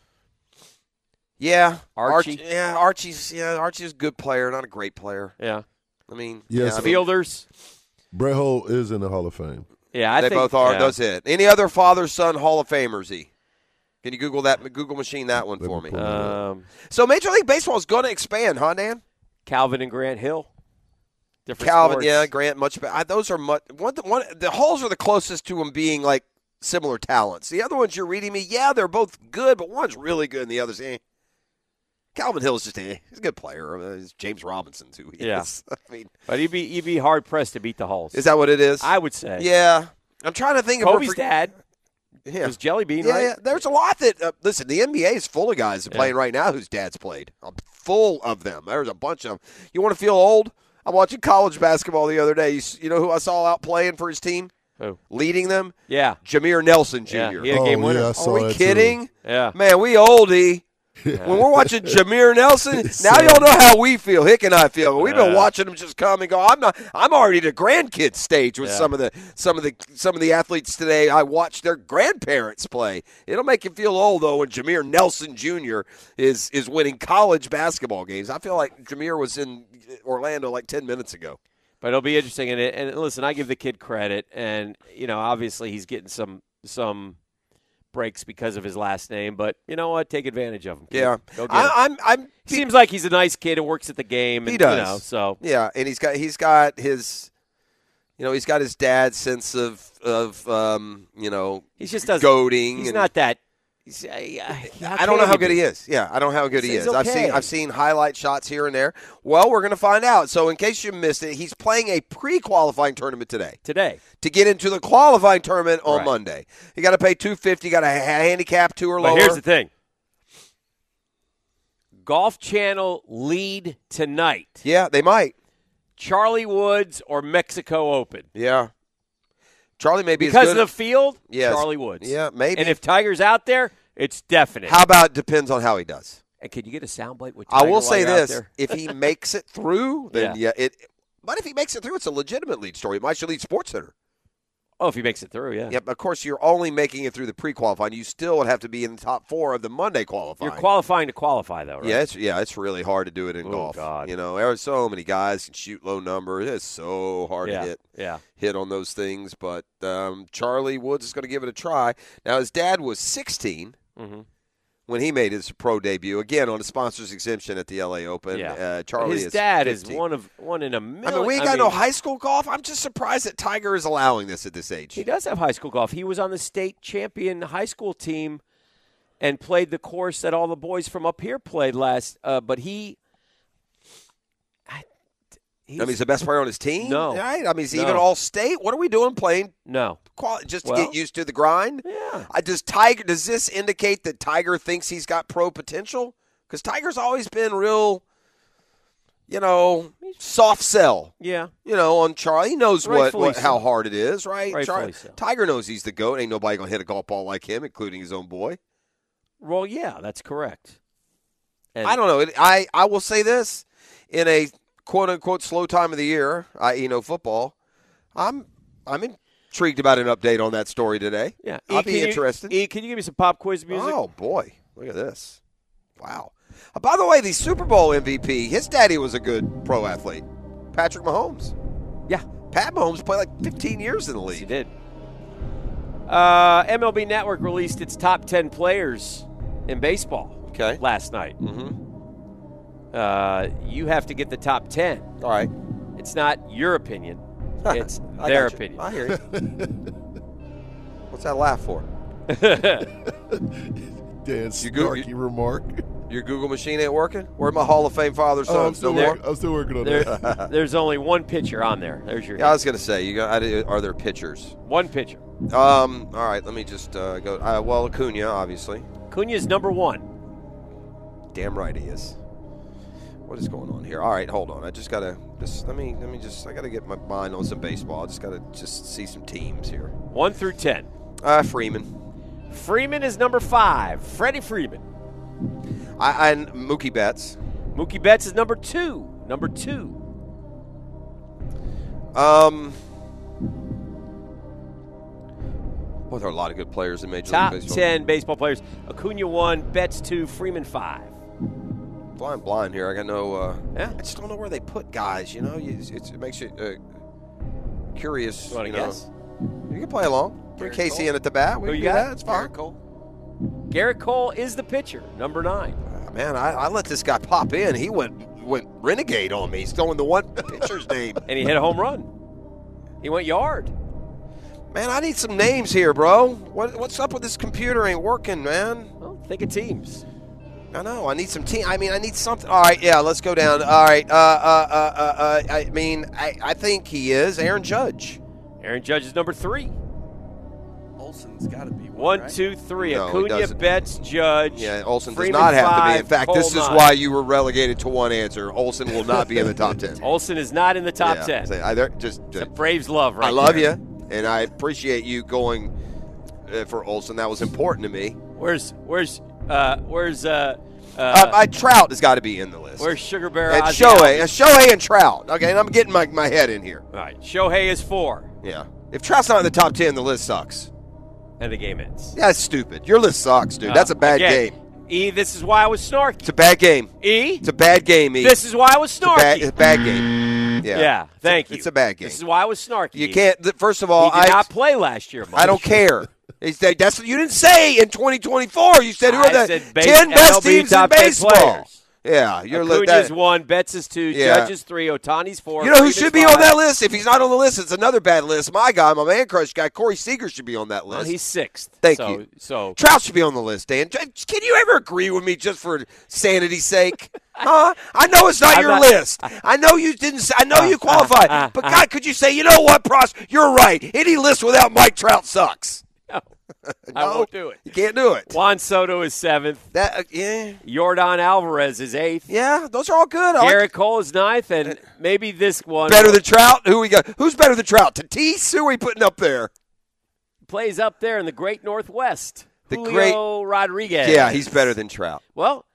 [SPEAKER 6] Yeah,
[SPEAKER 3] Archie.
[SPEAKER 6] yeah, Archie's yeah, Archie's a good player, not a great player.
[SPEAKER 3] Yeah.
[SPEAKER 6] I mean,
[SPEAKER 1] Yes.
[SPEAKER 6] yeah, I mean,
[SPEAKER 3] Fielders.
[SPEAKER 1] Brett Hull is in the Hall of Fame.
[SPEAKER 3] Yeah, I
[SPEAKER 6] they
[SPEAKER 3] think
[SPEAKER 6] both are.
[SPEAKER 3] yeah.
[SPEAKER 6] That's it. Any other father son Hall of Famers? E? Can you Google that? Google machine that one
[SPEAKER 1] Let
[SPEAKER 6] for
[SPEAKER 1] me
[SPEAKER 6] me.
[SPEAKER 1] pull it up.
[SPEAKER 3] Um,
[SPEAKER 6] So Major League Baseball is going to expand, huh, Dan?
[SPEAKER 3] Calvin and Grant Hill. Different
[SPEAKER 6] Calvin,
[SPEAKER 3] sports.
[SPEAKER 6] yeah, Grant, much better. Those are much. One, one, the Hulls are the closest to them being like similar talents. The other ones you're reading me, yeah, they're both good, but one's really good and the other's eh. Calvin Hill is just eh. He's a good player. Uh, He's James Robinson who he
[SPEAKER 3] Yeah.
[SPEAKER 6] is. <laughs> I mean,
[SPEAKER 3] But he'd be you'd be hard pressed to beat the Hulls.
[SPEAKER 6] is that what it is?
[SPEAKER 3] I would say.
[SPEAKER 6] yeah. I'm trying to think of
[SPEAKER 3] Kobe's dad
[SPEAKER 6] Yeah.
[SPEAKER 3] was Jelly Bean,
[SPEAKER 6] Yeah,
[SPEAKER 3] right?
[SPEAKER 6] yeah. There's a lot that uh, listen. The NBA is full of guys
[SPEAKER 3] Yeah.
[SPEAKER 6] playing right now whose dads played. I'm full of them. There's a bunch of them. You want to feel old? I'm watching college basketball the other day. You, you know who I saw out playing for his team,
[SPEAKER 3] Who?
[SPEAKER 6] leading them?
[SPEAKER 3] Yeah.
[SPEAKER 6] Jameer Nelson Jr.
[SPEAKER 3] Yeah, he had a
[SPEAKER 1] Oh,
[SPEAKER 3] game winner.
[SPEAKER 1] yeah,
[SPEAKER 6] Are we
[SPEAKER 1] that too.
[SPEAKER 6] kidding?
[SPEAKER 3] Yeah.
[SPEAKER 6] Man, we oldie. <laughs> When we're watching Jameer Nelson, <laughs> now y'all know how we feel. Hick and I feel. We've been watching him just come and go. I'm not. I'm already at a grandkid stage with
[SPEAKER 3] Yeah.
[SPEAKER 6] some of the some of the some of the athletes today. I watch their grandparents play. It'll make you feel old though when Jameer Nelson Jr. is is winning college basketball games. I feel like Jameer was in Orlando like ten minutes ago.
[SPEAKER 3] But it'll be interesting. And, it, and listen, I give the kid credit, and you know, obviously he's getting some some breaks because of his last name. But you know what? Take advantage of him. kid.
[SPEAKER 6] Yeah,
[SPEAKER 3] Go get.
[SPEAKER 6] I, I'm. I'm.
[SPEAKER 3] He seems like he's a nice kid who works at the game. And,
[SPEAKER 6] He does.
[SPEAKER 3] You know, so
[SPEAKER 6] Yeah, and he's got he's got his, you know, he's got his dad's sense of of um, you know,
[SPEAKER 3] he just
[SPEAKER 6] goading.
[SPEAKER 3] He's
[SPEAKER 6] and-
[SPEAKER 3] not that. I, I,
[SPEAKER 6] don't know how good he is. Yeah, I don't know how good he is. I've seen I've seen highlight shots here and there. Well, we're going to find out. So, in case you missed it, he's playing a pre-qualifying tournament today
[SPEAKER 3] today.
[SPEAKER 6] to get into the qualifying tournament on
[SPEAKER 3] Right.
[SPEAKER 6] Monday. You got to pay two fifty. Got a handicap two or
[SPEAKER 3] But
[SPEAKER 6] lower.
[SPEAKER 3] here's the thing. Golf Channel lead tonight.
[SPEAKER 6] yeah, they might.
[SPEAKER 3] Charlie Woods or Mexico Open.
[SPEAKER 6] Yeah, Charlie may be
[SPEAKER 3] Because of the field,
[SPEAKER 6] Yes.
[SPEAKER 3] Charlie Woods.
[SPEAKER 6] Yeah, maybe.
[SPEAKER 3] And if Tiger's out there, it's definite.
[SPEAKER 6] how about depends on how he does.
[SPEAKER 3] and can you get a soundbite with
[SPEAKER 6] I will say this: if he makes it through, then <laughs> yeah.
[SPEAKER 3] Yeah.
[SPEAKER 6] it. But if he makes it through, it's a legitimate lead story. It might should lead Sports Center.
[SPEAKER 3] Oh, if he makes it through, yeah.
[SPEAKER 6] Yep. Of course, you're only making it through the pre-qualifying. You still would have to be in the top four of the Monday qualifying.
[SPEAKER 3] You're qualifying to qualify, though, right?
[SPEAKER 6] Yeah, it's yeah, it's really hard to do it in
[SPEAKER 3] Oh,
[SPEAKER 6] golf.
[SPEAKER 3] God.
[SPEAKER 6] You know, there are so many guys can shoot low numbers. It's so hard
[SPEAKER 3] yeah.
[SPEAKER 6] to hit
[SPEAKER 3] Yeah.
[SPEAKER 6] hit on those things. But um, Charlie Woods is going to give it a try. Now, his dad was 16
[SPEAKER 3] hmm
[SPEAKER 6] when he made his pro debut. Again, on a sponsor's exemption at the LA Open.
[SPEAKER 3] Yeah.
[SPEAKER 6] Uh, Charlie
[SPEAKER 3] His
[SPEAKER 6] is
[SPEAKER 3] dad
[SPEAKER 6] 15.
[SPEAKER 3] is one of one in a million.
[SPEAKER 6] I mean, we ain't got no high school golf. I'm just surprised that Tiger is allowing this at this age.
[SPEAKER 3] He does have high school golf. He was on the state champion high school team and played the course that all the boys from up here played last. Uh, but he, I,
[SPEAKER 6] I
[SPEAKER 3] he's,
[SPEAKER 6] mean, he's the best player on his team.
[SPEAKER 3] No.
[SPEAKER 6] right? I mean, he's
[SPEAKER 3] No.
[SPEAKER 6] even all state. What are we doing playing
[SPEAKER 3] no.
[SPEAKER 6] quali- just to
[SPEAKER 3] Well-
[SPEAKER 6] get used to the grind?
[SPEAKER 3] Yeah.
[SPEAKER 6] I does Tiger does this indicate that Tiger thinks he's got pro potential? Because Tiger's always been real, you know, soft sell.
[SPEAKER 3] Yeah.
[SPEAKER 6] You know, on Charlie, he knows what, what how hard it is, right?
[SPEAKER 3] Rightfully
[SPEAKER 6] Char-
[SPEAKER 3] so.
[SPEAKER 6] Tiger knows he's the goat. Ain't nobody gonna hit a golf ball like him, including his own boy.
[SPEAKER 3] Well, yeah, that's correct. And
[SPEAKER 6] I don't know. It, I I will say this in a quote unquote slow time of the year, i.e., no football. I'm I'm intrigued about an update on that story today.
[SPEAKER 3] Yeah,
[SPEAKER 6] I'll
[SPEAKER 3] E,
[SPEAKER 6] be
[SPEAKER 3] you-
[SPEAKER 6] interested.
[SPEAKER 3] E, can you give me some pop quiz music?
[SPEAKER 6] Oh boy, look at this! Wow. Uh, by the way, the Super Bowl MVP, his daddy was a good pro athlete, Patrick Mahomes.
[SPEAKER 3] Yeah,
[SPEAKER 6] Pat Mahomes played like 15 years in the league.
[SPEAKER 3] he did. Uh, MLB Network released its top ten players in baseball
[SPEAKER 6] Okay.
[SPEAKER 3] last night.
[SPEAKER 6] Mm-hmm.
[SPEAKER 3] Uh, you have to get the top ten.
[SPEAKER 6] All right.
[SPEAKER 3] It's not your opinion; <laughs> it's their opinion.
[SPEAKER 6] I hear you. <laughs> What's that laugh for? <laughs>
[SPEAKER 1] Dan's
[SPEAKER 6] You go-
[SPEAKER 1] snarky remark.
[SPEAKER 6] Your Google machine ain't working? Where my Hall of Fame father
[SPEAKER 1] Oh, I'm still,
[SPEAKER 6] no
[SPEAKER 1] work, I'm still working on
[SPEAKER 3] There,
[SPEAKER 1] that.
[SPEAKER 3] there's only one pitcher on there. There's your
[SPEAKER 6] Yeah, I was gonna say, you got, are there pitchers?
[SPEAKER 3] one pitcher.
[SPEAKER 6] Um, all right, let me just uh, go. Uh, well, Acuna, obviously.
[SPEAKER 3] Cunha's number one.
[SPEAKER 6] Damn right he is. What is going on here? All right, hold on. I just gotta just let me let me just I gotta get my mind on some baseball. I just gotta just see some teams here.
[SPEAKER 3] One through ten.
[SPEAKER 6] Uh, Freeman.
[SPEAKER 3] Freeman is number five. Freddie Freeman.
[SPEAKER 6] I, and Mookie Betts.
[SPEAKER 3] Mookie Betts is number two. Number two.
[SPEAKER 6] Um. Well, there are a lot of good players in Major
[SPEAKER 3] Top
[SPEAKER 6] League Baseball.
[SPEAKER 3] Top 10 baseball players. Acuna 1, Betts 2, Freeman 5
[SPEAKER 6] flying blind here. I got no. Uh,
[SPEAKER 3] yeah.
[SPEAKER 6] I just don't know where they put guys. You know, you, it makes you uh, curious.
[SPEAKER 3] You guess?
[SPEAKER 6] Know. You can play along. Put Casey
[SPEAKER 3] Cole.
[SPEAKER 6] in at the bat. We
[SPEAKER 3] Who you got?
[SPEAKER 6] That. It's fine.
[SPEAKER 3] Gerrit Cole. Gerrit Cole is the pitcher, number nine.
[SPEAKER 6] Uh, man, I, I let this guy pop in. He went went renegade on me. He's throwing the one <laughs> pitcher's name,
[SPEAKER 3] and he hit a home run. He went yard.
[SPEAKER 6] Man, I need some names here, bro. What, what's up with this computer? Ain't working, man.
[SPEAKER 3] Well, think of teams.
[SPEAKER 6] I know. I need some team. I mean, I need something. All right, yeah. Let's go down. All right. Uh, uh, uh, uh, uh I mean, I, I think he is Aaron Judge.
[SPEAKER 3] Aaron Judge is number three.
[SPEAKER 11] Olson's got to be one.
[SPEAKER 3] One,
[SPEAKER 11] right?
[SPEAKER 3] two, three.
[SPEAKER 6] No,
[SPEAKER 3] Acuna,
[SPEAKER 6] doesn't.
[SPEAKER 3] Betts, Judge.
[SPEAKER 6] Yeah, Olson
[SPEAKER 3] Freeman
[SPEAKER 6] does not have to be. In fact, this is
[SPEAKER 3] nine.
[SPEAKER 6] why you were relegated to one answer. Olson will not be in the top ten. <laughs>
[SPEAKER 3] Olson is not in the top
[SPEAKER 6] Yeah,
[SPEAKER 3] ten.
[SPEAKER 6] say, I, there- just,
[SPEAKER 3] The
[SPEAKER 6] just
[SPEAKER 3] Braves love right
[SPEAKER 6] I love
[SPEAKER 3] there.
[SPEAKER 6] you, and I appreciate you going uh, for Olson. That was important to me.
[SPEAKER 3] Where's where's uh where's uh, uh,
[SPEAKER 6] Uh, I, Trout has got to be in the list.
[SPEAKER 3] where's Sugar Bear?
[SPEAKER 6] and
[SPEAKER 3] Ozzie
[SPEAKER 6] Shohei, uh,
[SPEAKER 3] Albies?
[SPEAKER 6] Shohei and Trout. Okay, and I'm getting my, my head in here.
[SPEAKER 3] All right, Shohei is four,
[SPEAKER 6] Yeah, if Trout's not in the top ten, the list sucks.
[SPEAKER 3] and the game ends.
[SPEAKER 6] Yeah, that's stupid. Your list sucks, dude. That's a bad
[SPEAKER 3] again,
[SPEAKER 6] game.
[SPEAKER 3] E, this is why I was snarky.
[SPEAKER 6] It's a bad game.
[SPEAKER 3] E,
[SPEAKER 6] It's a bad game. E.
[SPEAKER 3] this is why I was
[SPEAKER 6] it's a bad,
[SPEAKER 3] snarky.
[SPEAKER 6] it's a bad game. Yeah.
[SPEAKER 3] yeah, thank you.
[SPEAKER 6] It's a bad game.
[SPEAKER 3] This is why I was snarky.
[SPEAKER 6] You can't. th- First of all,
[SPEAKER 3] did
[SPEAKER 6] I
[SPEAKER 3] not play last year. Mike.
[SPEAKER 6] I don't care. <laughs> That- that's you didn't say in 2024. You said who
[SPEAKER 3] I
[SPEAKER 6] are the
[SPEAKER 3] said
[SPEAKER 6] ten best
[SPEAKER 3] MLB
[SPEAKER 6] teams in
[SPEAKER 3] 10
[SPEAKER 6] baseball? Yeah, you're li-
[SPEAKER 3] Acuna's
[SPEAKER 6] that,
[SPEAKER 3] one, Betts is two,
[SPEAKER 6] Yeah.
[SPEAKER 3] Judge is three, Ohtani's four.
[SPEAKER 6] You know who should be
[SPEAKER 3] five.
[SPEAKER 6] on that list? If he's not on the list, it's another bad list. My guy, my man crush guy, Corey Seager should be on that
[SPEAKER 3] Well,
[SPEAKER 6] list.
[SPEAKER 3] he's sixth.
[SPEAKER 6] Thank
[SPEAKER 3] so,
[SPEAKER 6] you.
[SPEAKER 3] So
[SPEAKER 6] Trout should be on the list, Dan. Can you ever agree with me just for sanity's sake? <laughs> Huh? I know it's not
[SPEAKER 3] I'm
[SPEAKER 6] your
[SPEAKER 3] not-
[SPEAKER 6] list. I know you didn't. I know you qualified. <laughs> but. God, could you say, you know what, Pross? You're right. Any list without Mike Trout sucks.
[SPEAKER 3] No, <laughs> I won't do it.
[SPEAKER 6] You can't do it.
[SPEAKER 3] Juan Soto is seventh.
[SPEAKER 6] That uh, yeah,
[SPEAKER 3] Yordan Alvarez is eighth.
[SPEAKER 6] yeah. Those are all good. I like-
[SPEAKER 3] Cole is ninth, and maybe this one
[SPEAKER 6] better than Trout. Who we got? Who's better than Trout? Tatis? Who are we putting up there?
[SPEAKER 3] plays up there in the Great Northwest.
[SPEAKER 6] The
[SPEAKER 3] Julio Rodriguez.
[SPEAKER 6] Yeah, he's better than Trout.
[SPEAKER 3] Well,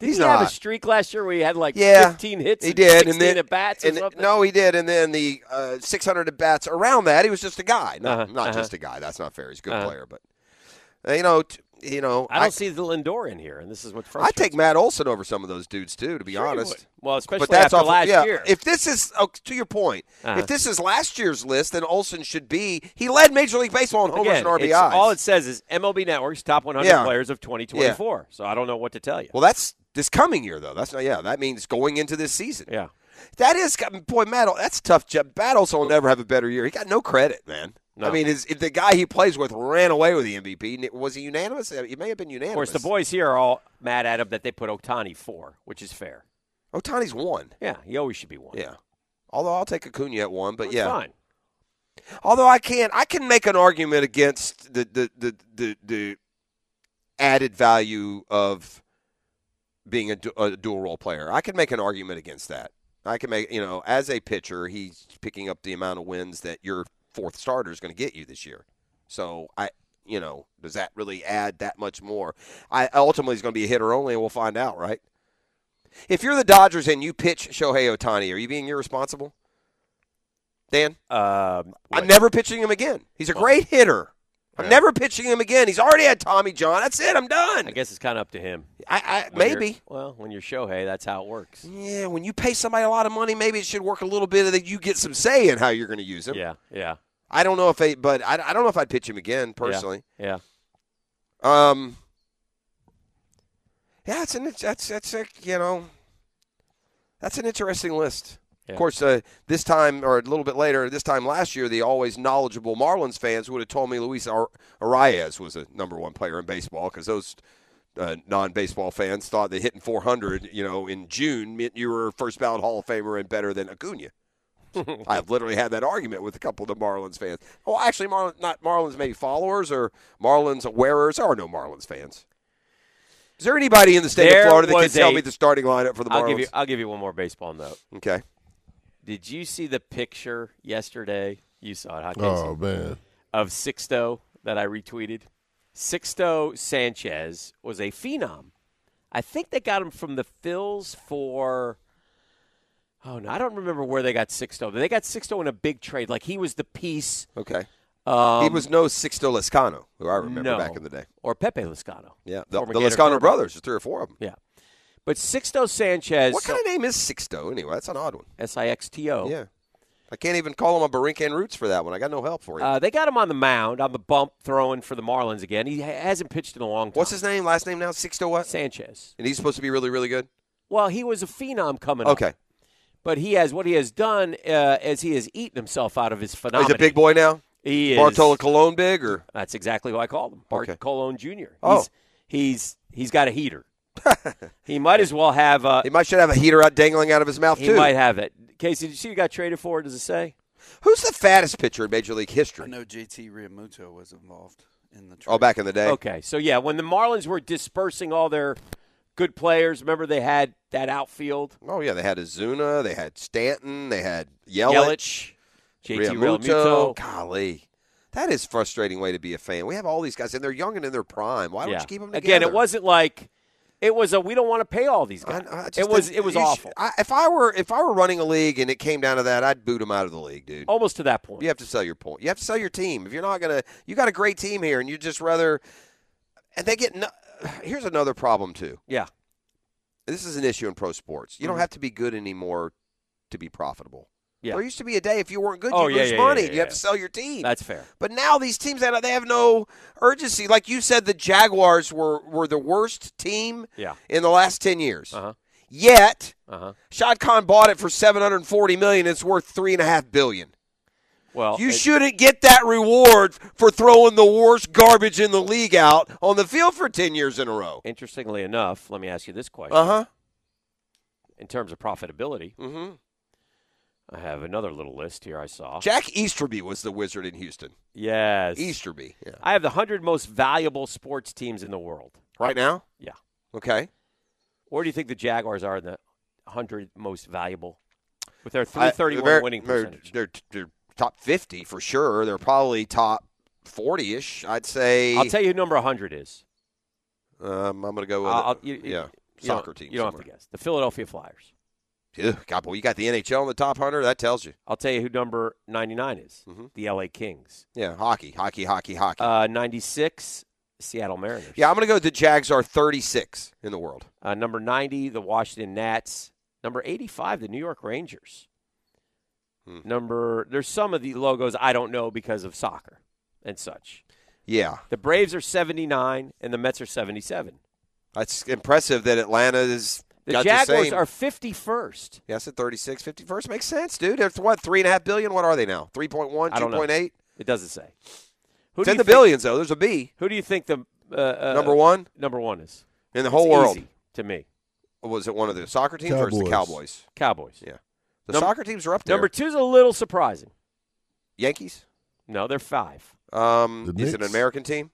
[SPEAKER 3] did
[SPEAKER 6] He's
[SPEAKER 3] he have a streak last year where he had like
[SPEAKER 6] Yeah,
[SPEAKER 3] 15 hits?
[SPEAKER 6] He did, and then
[SPEAKER 3] at bats or
[SPEAKER 6] and
[SPEAKER 3] something?
[SPEAKER 6] no, he did, and then the uh, 600 at bats around that, he was just a guy, not,
[SPEAKER 3] Uh-huh,
[SPEAKER 6] not
[SPEAKER 3] uh-huh.
[SPEAKER 6] just a guy. That's not fair. He's a good
[SPEAKER 3] Uh-huh.
[SPEAKER 6] player, but uh, you know, t- you know,
[SPEAKER 3] I don't see the Lindor in here, and this is what
[SPEAKER 6] I take. Matt Olson over some of those dudes too, to be
[SPEAKER 3] Sure
[SPEAKER 6] honest.
[SPEAKER 3] Well, especially
[SPEAKER 6] but that's
[SPEAKER 3] after
[SPEAKER 6] off,
[SPEAKER 3] last
[SPEAKER 6] yeah.
[SPEAKER 3] year.
[SPEAKER 6] If this is oh, to your point,
[SPEAKER 3] Uh-huh.
[SPEAKER 6] if this is last year's list, then Olson should be. He led Major League Baseball in homers and RBIs.
[SPEAKER 3] all it says is MLB Network's top 100
[SPEAKER 6] Yeah.
[SPEAKER 3] players of 2024. So I don't know what to tell you.
[SPEAKER 6] well, that's this coming year though. That's not. Yeah, that means going into this season.
[SPEAKER 3] yeah.
[SPEAKER 6] That is, boy, Matt. That's a tough. Olson will oh. never have a better year. He got no credit, man.
[SPEAKER 3] No.
[SPEAKER 6] I mean, is, if the guy he plays with ran away with the MVP, was he unanimous? He may have been unanimous.
[SPEAKER 3] Of course, the boys here are all mad at him that they put Ohtani four, which is fair.
[SPEAKER 6] Ohtani's one.
[SPEAKER 3] Yeah, he always should be one.
[SPEAKER 6] Yeah. Although I'll take Acuna at one, but
[SPEAKER 3] That's
[SPEAKER 6] yeah.
[SPEAKER 3] fine.
[SPEAKER 6] Although I can't, I can make an argument against the the the the, the added value of being a, du- a dual role player. I can make an argument against that. I can make you know, as a pitcher, he's picking up the amount of wins that your fourth starter is going to get you this year. So I, you know, does that really add that much more? I ultimately is going to be a hitter only, and we'll find out, right? If you're the Dodgers and you pitch Shohei Ohtani, are you being irresponsible? Dan?
[SPEAKER 3] Um,
[SPEAKER 6] I'm never pitching him again. He's a great hitter. I'm
[SPEAKER 3] Yeah.
[SPEAKER 6] never pitching him again. He's already had Tommy John. That's it. I'm done.
[SPEAKER 3] I guess it's kind of up to him.
[SPEAKER 6] I, I maybe.
[SPEAKER 3] Well, when you're Shohei, that's how it works.
[SPEAKER 6] Yeah, when you pay somebody a lot of money, maybe it should work a little bit that you get some say in how you're going to use him.
[SPEAKER 3] Yeah, yeah,
[SPEAKER 6] I don't know if they, but I, I don't know if I'd pitch him again personally.
[SPEAKER 3] yeah.
[SPEAKER 6] Um. Yeah, it's an that's that's a, you know, that's an interesting list.
[SPEAKER 3] Yeah.
[SPEAKER 6] Of course, uh, this time or a little bit later, this time last year, the always knowledgeable Marlins fans would have told me Luis Ar- Arraez was a number one player in baseball because those uh, non-baseball fans thought that hitting 400, you know, in June meant you were first ballot Hall of Famer and better than Acuna. <laughs> I've literally had that argument with a couple of the Marlins fans. Oh, actually, not Marlins, maybe followers or Marlins wearers. There are no Marlins fans. Is there anybody in the state
[SPEAKER 3] There
[SPEAKER 6] of Florida that can
[SPEAKER 3] was
[SPEAKER 6] tell
[SPEAKER 3] a-
[SPEAKER 6] me the starting lineup for the Marlins?
[SPEAKER 3] I'll give you. I'll give you one more baseball note.
[SPEAKER 6] okay.
[SPEAKER 3] Did you see the picture yesterday? You saw it, huh, Casey?
[SPEAKER 1] Oh man,
[SPEAKER 3] Of Sixto that I retweeted. Sixto Sanchez was a phenom. I think they got him from the Phils for. Oh no, I don't remember where they got Sixto. They got Sixto in a big trade. Like he was the piece.
[SPEAKER 6] Okay.
[SPEAKER 3] Um,
[SPEAKER 6] he was no Sixto Lezcano, who I remember
[SPEAKER 3] no.
[SPEAKER 6] back in the day.
[SPEAKER 3] or Pepe Liscano.
[SPEAKER 6] Yeah, the,
[SPEAKER 3] Former
[SPEAKER 6] the
[SPEAKER 3] Gator Lezcano
[SPEAKER 6] brothers, three or four of them.
[SPEAKER 3] Yeah, but Sixto Sanchez.
[SPEAKER 6] What kind of name is Sixto anyway? That's an odd one.
[SPEAKER 3] S I X T O.
[SPEAKER 6] Yeah. I can't even call him a Barincan Roots for that one. I got no help for you.
[SPEAKER 3] Uh, they got him on the mound, on the bump, throwing for the Marlins again. He ha- hasn't pitched in a long time.
[SPEAKER 6] What's his name? Last name now? Sixto what?
[SPEAKER 3] Sanchez?
[SPEAKER 6] And he's supposed to be really, really good?
[SPEAKER 3] Well, he was a phenom coming up.
[SPEAKER 6] Okay.
[SPEAKER 3] But he has what he has done uh, as he has eaten himself out of his
[SPEAKER 6] Oh,
[SPEAKER 3] phenomenon.
[SPEAKER 6] he's a big boy now?
[SPEAKER 3] He is.
[SPEAKER 6] Bartolo Colon big or?
[SPEAKER 3] That's exactly what I called him. Bart
[SPEAKER 6] Okay.
[SPEAKER 3] Colon Jr.
[SPEAKER 6] Oh.
[SPEAKER 3] He's, he's he's got a heater. <laughs> he might as well have. Uh,
[SPEAKER 6] He might should have a heater out dangling out of his mouth too.
[SPEAKER 3] he
[SPEAKER 6] too.
[SPEAKER 3] might have it. Casey, did you see who got traded for? Does it say?
[SPEAKER 6] Who's the fattest pitcher in Major League history?
[SPEAKER 11] I know JT Realmuto was involved in the trade.
[SPEAKER 6] Oh, back in the day.
[SPEAKER 3] Okay, so yeah, when the Marlins were dispersing all their good players, remember they had that outfield.
[SPEAKER 6] Oh yeah, they had Ozuna, they had Stanton, they had Yelich,
[SPEAKER 3] Yelich, JT
[SPEAKER 6] Realmuto.
[SPEAKER 3] Realmuto.
[SPEAKER 6] Golly, that is frustrating way to be a fan. We have all these guys, and they're young and in their prime. Why don't
[SPEAKER 3] yeah.
[SPEAKER 6] you keep them together?
[SPEAKER 3] Again, it wasn't like it was a we don't want to pay all these guys.
[SPEAKER 6] I just
[SPEAKER 3] it was it was awful,
[SPEAKER 6] I, if I were if I were running a league and it came down to that, I'd boot them out of the league, dude.
[SPEAKER 3] almost to that point.
[SPEAKER 6] You have to sell your point. You have to sell your team. If you're not gonna, you got a great team here, and you just rather, and they get. No, <sighs> here's another problem too.
[SPEAKER 3] Yeah,
[SPEAKER 6] This is an issue in pro sports. You don't mm-hmm. have to be good anymore to be profitable.
[SPEAKER 3] Yeah.
[SPEAKER 6] There used to be a day if you weren't good,
[SPEAKER 3] Oh,
[SPEAKER 6] you
[SPEAKER 3] yeah,
[SPEAKER 6] lose
[SPEAKER 3] yeah,
[SPEAKER 6] money.
[SPEAKER 3] yeah,
[SPEAKER 6] you have to sell your team.
[SPEAKER 3] that's fair.
[SPEAKER 6] But now these teams they they have no urgency. Like you said, the Jaguars were were the worst team
[SPEAKER 3] Yeah.
[SPEAKER 6] in the last ten years.
[SPEAKER 3] Uh huh.
[SPEAKER 6] Yet
[SPEAKER 3] Uh huh.
[SPEAKER 6] Shad Khan bought it for seven hundred forty million. It's worth three and a half billion.
[SPEAKER 3] Well,
[SPEAKER 6] You
[SPEAKER 3] it-
[SPEAKER 6] shouldn't get that reward for throwing the worst garbage in the league out on the field for ten years in a row.
[SPEAKER 3] Interestingly enough, let me ask you this question:
[SPEAKER 6] Uh huh.
[SPEAKER 3] in terms of profitability,
[SPEAKER 6] Mm-hmm.
[SPEAKER 3] I have another little list here. I saw.
[SPEAKER 6] Jack Easterby was the wizard in Houston.
[SPEAKER 3] yes,
[SPEAKER 6] Easterby. Yeah.
[SPEAKER 3] I have the hundred most valuable sports teams in the world.
[SPEAKER 6] Right now.
[SPEAKER 3] Yeah.
[SPEAKER 6] Okay.
[SPEAKER 3] Where do you think the Jaguars are in the hundred most valuable with their
[SPEAKER 6] I-
[SPEAKER 3] three thirty one
[SPEAKER 6] they're-
[SPEAKER 3] winning
[SPEAKER 6] they're,
[SPEAKER 3] percentage?
[SPEAKER 6] They're, they're top 50 for sure. They're probably top 40 ish. I'd say.
[SPEAKER 3] I'll tell you who number hundred is.
[SPEAKER 6] Um, I'm going to go with it.
[SPEAKER 3] You-
[SPEAKER 6] yeah,
[SPEAKER 3] you
[SPEAKER 6] soccer team.
[SPEAKER 3] You don't have to guess. The Philadelphia Flyers.
[SPEAKER 6] Ew, God, boy, you got the NHL in the top 100. That tells you.
[SPEAKER 3] I'll tell you who number ninety nine is.
[SPEAKER 6] Mhm.
[SPEAKER 3] The L.A. Kings.
[SPEAKER 6] Yeah, hockey, hockey, hockey, hockey.
[SPEAKER 3] Uh, ninety six. Seattle Mariners.
[SPEAKER 6] yeah, I'm going to go with the Jags are 36 in the world.
[SPEAKER 3] Uh, number 90, the Washington Nats. Number 85, the New York Rangers.
[SPEAKER 6] Hmm.
[SPEAKER 3] Number, there's some of the logos I don't know because of soccer and such.
[SPEAKER 6] Yeah,
[SPEAKER 3] The Braves are 79 and the Mets are 77.
[SPEAKER 6] that's impressive that Atlanta is.
[SPEAKER 3] The
[SPEAKER 6] got
[SPEAKER 3] Jaguars
[SPEAKER 6] the
[SPEAKER 3] are 51st.
[SPEAKER 6] Yes, at 36, 51st makes sense, dude. They're what three and a half billion? What are they now? 3.1,
[SPEAKER 3] I don't know.
[SPEAKER 6] 2.8.
[SPEAKER 3] It doesn't say. Who
[SPEAKER 6] It's
[SPEAKER 3] do
[SPEAKER 6] in the
[SPEAKER 3] think-
[SPEAKER 6] billions though. There's a B.
[SPEAKER 3] Who do you think the uh, uh,
[SPEAKER 6] Number one
[SPEAKER 3] Number one is
[SPEAKER 6] in the whole
[SPEAKER 3] It's
[SPEAKER 6] world.
[SPEAKER 3] easy to me.
[SPEAKER 6] Was it one of the soccer teams or is it the
[SPEAKER 1] Cowboys.
[SPEAKER 6] Cowboys?
[SPEAKER 3] Cowboys.
[SPEAKER 6] Yeah. The
[SPEAKER 3] Num-
[SPEAKER 6] soccer teams are up there.
[SPEAKER 3] Number two is a little surprising.
[SPEAKER 6] Yankees.
[SPEAKER 3] No, they're five.
[SPEAKER 6] Um,
[SPEAKER 1] The
[SPEAKER 6] is it an American team?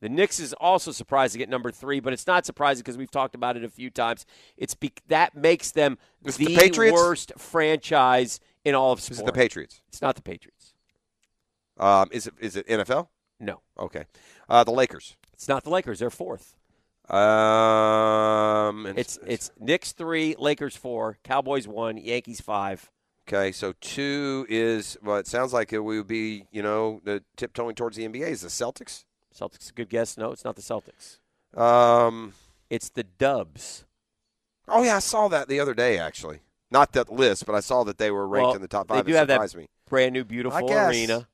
[SPEAKER 3] The Knicks is also surprised to get number three, but it's not surprising because we've talked about it a few times. It's be- that makes them
[SPEAKER 6] Is
[SPEAKER 3] the,
[SPEAKER 6] the Patriots?
[SPEAKER 3] worst franchise in all of
[SPEAKER 6] Is
[SPEAKER 3] sports.
[SPEAKER 6] it the Patriots?
[SPEAKER 3] It's not the Patriots.
[SPEAKER 6] Um, is it is it NFL?
[SPEAKER 3] No,
[SPEAKER 6] Okay. Uh, the Lakers.
[SPEAKER 3] it's not the Lakers. They're fourth.
[SPEAKER 6] Um, and-
[SPEAKER 3] It's it's Knicks three, Lakers four, Cowboys one, Yankees five.
[SPEAKER 6] okay. So two is well. It sounds like it would be you know the tiptoeing towards the NBA is the Celtics.
[SPEAKER 3] Celtics a good guess. No, it's not the Celtics.
[SPEAKER 6] Um.
[SPEAKER 3] It's the Dubs.
[SPEAKER 6] Oh yeah, I saw that the other day actually. Not that list, but I saw that they were ranked
[SPEAKER 3] Well,
[SPEAKER 6] in the top
[SPEAKER 3] they
[SPEAKER 6] five.
[SPEAKER 3] do
[SPEAKER 6] it
[SPEAKER 3] have that
[SPEAKER 6] surprised me.
[SPEAKER 3] Brand new, beautiful arena.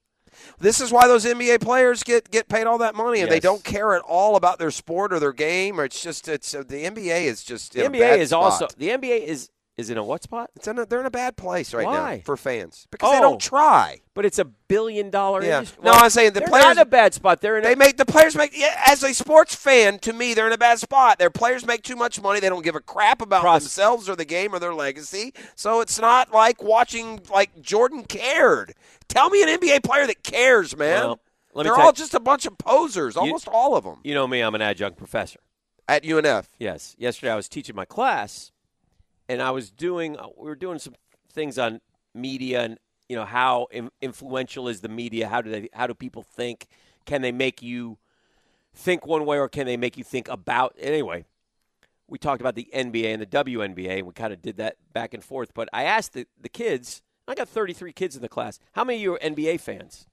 [SPEAKER 6] This is why those NBA players get, get paid all that money, and they don't care at all about their sport or their game. Or it's just it's uh, the NBA is just
[SPEAKER 3] The NBA is
[SPEAKER 6] spot.
[SPEAKER 3] also the NBA is is in a what spot?
[SPEAKER 6] It's in a, they're in a bad place right
[SPEAKER 3] Why?
[SPEAKER 6] now for fans because they
[SPEAKER 3] Oh.
[SPEAKER 6] don't try.
[SPEAKER 3] But it's a billion dollar
[SPEAKER 6] Yeah.
[SPEAKER 3] industry.
[SPEAKER 6] No, I'm saying the
[SPEAKER 3] they're
[SPEAKER 6] players-
[SPEAKER 3] not in a bad spot. They're in
[SPEAKER 6] They
[SPEAKER 3] a,
[SPEAKER 6] make the players make yeah, as a sports fan. To me, they're in a bad spot. Their players make too much money. They don't give a crap about
[SPEAKER 3] Pros-
[SPEAKER 6] themselves or the game or their legacy. So it's not like watching like Jordan cared. Tell me an NBA player that cares, man.
[SPEAKER 3] Well,
[SPEAKER 6] they're all
[SPEAKER 3] you-
[SPEAKER 6] just a bunch of posers. Almost all of them.
[SPEAKER 3] You know me, I'm an adjunct professor.
[SPEAKER 6] at UNF.
[SPEAKER 3] Yes. Yesterday I was teaching my class, and I was doing. uh, We were doing some things on media and you know how in, influential is the media? How do they? How do people think? Can they make you think one way, or can they make you think about? Anyway, we talked about the NBA and the WNBA, and we kind of did that back and forth. But I asked the, the kids. I got 33 kids in the class. How many of you are NBA fans?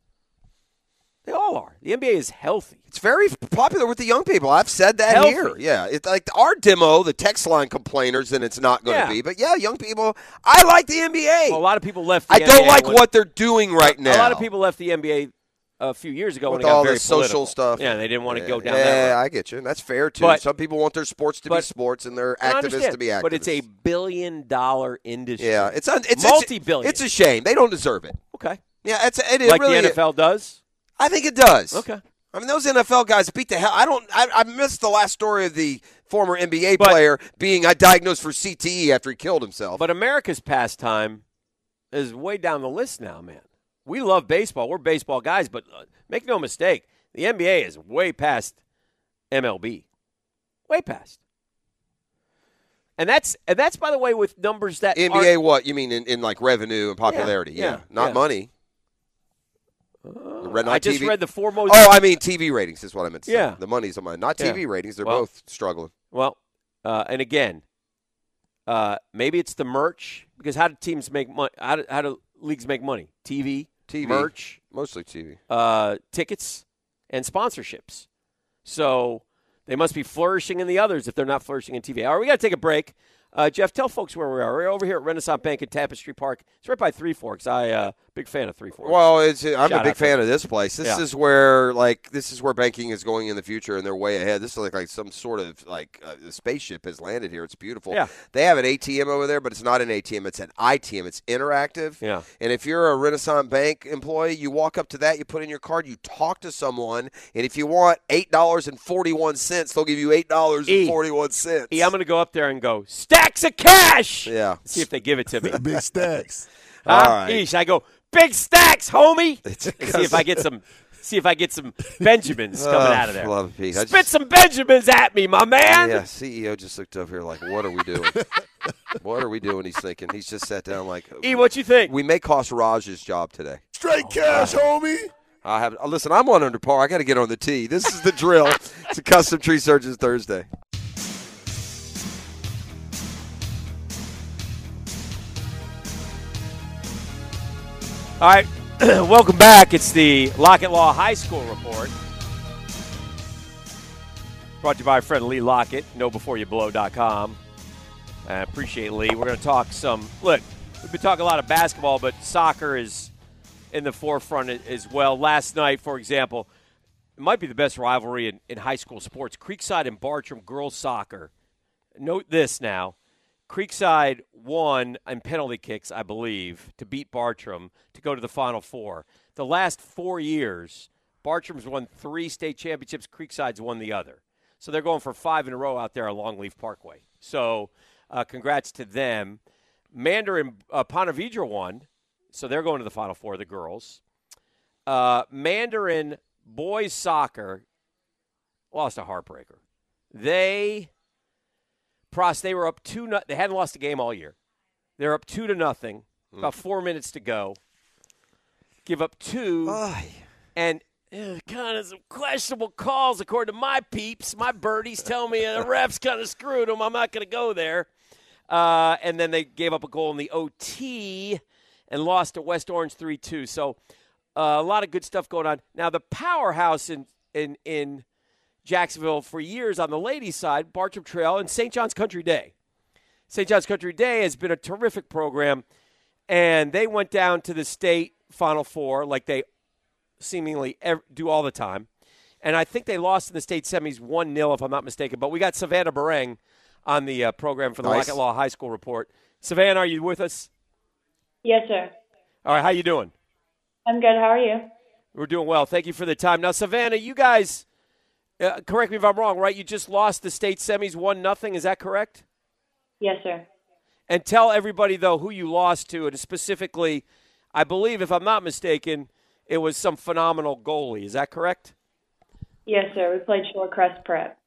[SPEAKER 3] They all are. The NBA is healthy.
[SPEAKER 6] It's very popular with the young people. I've said that
[SPEAKER 3] Healthy.
[SPEAKER 6] here. Yeah, it's like our demo, the text line complainers, and it's not going to
[SPEAKER 3] Yeah.
[SPEAKER 6] be. But yeah, young people. I like the NBA.
[SPEAKER 3] Well, a lot of people left. The
[SPEAKER 6] I don't like
[SPEAKER 3] when-
[SPEAKER 6] what they're doing right now.
[SPEAKER 3] A lot of people left the NBA a few years ago
[SPEAKER 6] with
[SPEAKER 3] when it got
[SPEAKER 6] all
[SPEAKER 3] very
[SPEAKER 6] the social
[SPEAKER 3] political.
[SPEAKER 6] stuff.
[SPEAKER 3] Yeah, they didn't want to go down
[SPEAKER 6] yeah. I get you. And that's fair too.
[SPEAKER 3] But-
[SPEAKER 6] Some people want their sports to be sports and their activists to be activists.
[SPEAKER 3] But it's a billion dollar industry.
[SPEAKER 6] yeah, it's un, it's
[SPEAKER 3] multi-billion.
[SPEAKER 6] It's, it's a shame they don't deserve it.
[SPEAKER 3] okay.
[SPEAKER 6] Yeah, it's it, it
[SPEAKER 3] like
[SPEAKER 6] really
[SPEAKER 3] the NFL does.
[SPEAKER 6] I think it does.
[SPEAKER 3] Okay.
[SPEAKER 6] I mean, those NFL guys beat the hell. I don't. I, I missed the last story of the former NBA
[SPEAKER 3] But-
[SPEAKER 6] player being uh, diagnosed for CTE after he killed himself.
[SPEAKER 3] But America's pastime is way down the list now, man. We love baseball. We're baseball guys, but uh, make no mistake, the NBA is way past MLB. Way past. And that's and that's by the way with numbers that
[SPEAKER 6] NBA, what you mean in, in like revenue and popularity? Yeah,
[SPEAKER 3] yeah,
[SPEAKER 6] not
[SPEAKER 3] yeah.
[SPEAKER 6] money.
[SPEAKER 3] I just
[SPEAKER 6] TV.
[SPEAKER 3] read the foremost.
[SPEAKER 6] Oh, I mean TV ratings is what I meant to say.
[SPEAKER 3] Yeah.
[SPEAKER 6] the money's on my not
[SPEAKER 3] Yeah.
[SPEAKER 6] TV ratings. They're
[SPEAKER 3] Well-
[SPEAKER 6] both struggling.
[SPEAKER 3] Well, uh, and again, uh, maybe it's the merch because how do teams make money? How do, how do leagues make money? TV,
[SPEAKER 6] TV.
[SPEAKER 3] merch,
[SPEAKER 6] Mostly TV.
[SPEAKER 3] uh, tickets, and sponsorships. So they must be flourishing in the others if they're not flourishing in TV. All right, we got to take a break. Uh, Jeff, tell folks where we are. We're over here at Renaissance Bank in Tapestry Park. It's right by Three Forks. I uh, big fan of Three Forks.
[SPEAKER 6] Well, it's, I'm
[SPEAKER 3] Shout
[SPEAKER 6] a big fan of this place. This
[SPEAKER 3] Yeah.
[SPEAKER 6] is where like this is where banking is going in the future, and they're way ahead. This is like like some sort of like uh, a spaceship has landed here. It's beautiful.
[SPEAKER 3] Yeah.
[SPEAKER 6] They have an ATM over there, but it's not an ATM. It's an ITM. It's interactive.
[SPEAKER 3] Yeah.
[SPEAKER 6] And if you're a Renaissance Bank employee, you walk up to that, you put in your card, you talk to someone, and if you want eight dollars and forty one cents, they'll give you eight dollars and forty one cents.
[SPEAKER 3] E, I'm going to go up there and go stacks of cash.
[SPEAKER 6] Yeah.
[SPEAKER 3] See if they give it to me. <laughs>
[SPEAKER 1] Big stacks.
[SPEAKER 3] Huh?
[SPEAKER 6] All right.
[SPEAKER 3] Eesh, I go big stacks, homie. <laughs>
[SPEAKER 6] It's
[SPEAKER 3] see if I get some. See if I get some Benjamins <laughs> oh, coming
[SPEAKER 6] Oh,
[SPEAKER 3] out of there.
[SPEAKER 6] love Pete. I
[SPEAKER 3] Spit some Benjamins at me, my man.
[SPEAKER 6] Yeah, CEO just looked up here like, what are we doing? <laughs> what are we doing? He's thinking. He's just sat down like,
[SPEAKER 3] E, what you think?
[SPEAKER 6] we may cost Raj's job today.
[SPEAKER 1] Straight cash, oh, homie.
[SPEAKER 6] I have. Listen, I'm on under par. I got to get on the tee. This is the drill. it's a custom tree surgeons Thursday.
[SPEAKER 3] All right, <clears throat> welcome back. It's the Lockett Law High School report. Brought to you by friend Lee Lockett, knowbeforeyouBlow.com. I appreciate Lee. We're going to talk some. Look, we've been talking a lot of basketball, but soccer is in the forefront as well. Last night, for example, it might be the best rivalry in, in high school sports. Creekside and Bartram girls soccer. Note this now. Creekside won in penalty kicks, I believe, to beat Bartram to go to the Final Four. The last four years, Bartram's won three state championships. Creekside's won the other. So they're going for five in a row out there on Longleaf Parkway. So uh, congrats to them. Mandarin uh, Ponte Vedra won, so they're going to the Final Four, the girls. Uh, Mandarin boys soccer lost a heartbreaker. They Prost, they were up two. No, they hadn't lost a game all year. They're up two to nothing. About four minutes to go. Give up two, and uh, kind of some questionable calls according to my peeps. My birdies tell me the refs kind of screwed them. I'm not going to go there. Uh, and then they gave up a goal in the OT and lost to West Orange three two. So uh, a lot of good stuff going on. Now the powerhouse in in in Jacksonville for years on the ladies' side, Bartram Trail and St. John's Country Day. St. John's Country Day has been a terrific program, and they went down to the state Final Four like they seemingly ev- do all the time. And I think they lost in the state semis 1 0, if I'm not mistaken. But we got Savannah Bareng on the uh, program for the
[SPEAKER 6] Nice.
[SPEAKER 3] Lockett Law High School report. Savannah, are you with us?
[SPEAKER 12] Yes, sir.
[SPEAKER 3] All right, how you doing?
[SPEAKER 12] I'm good. How are you?
[SPEAKER 3] We're doing well. Thank you for the time. Now, Savannah, you guys, uh, correct me if I'm wrong, right? You just lost the state semis one nothing. Is that correct?
[SPEAKER 12] Yes, sir.
[SPEAKER 3] And tell everybody though who you lost to, and specifically, I believe, if I'm not mistaken, it was some phenomenal goalie. Is that correct?
[SPEAKER 12] Yes, sir. We played Shorecrest Prep.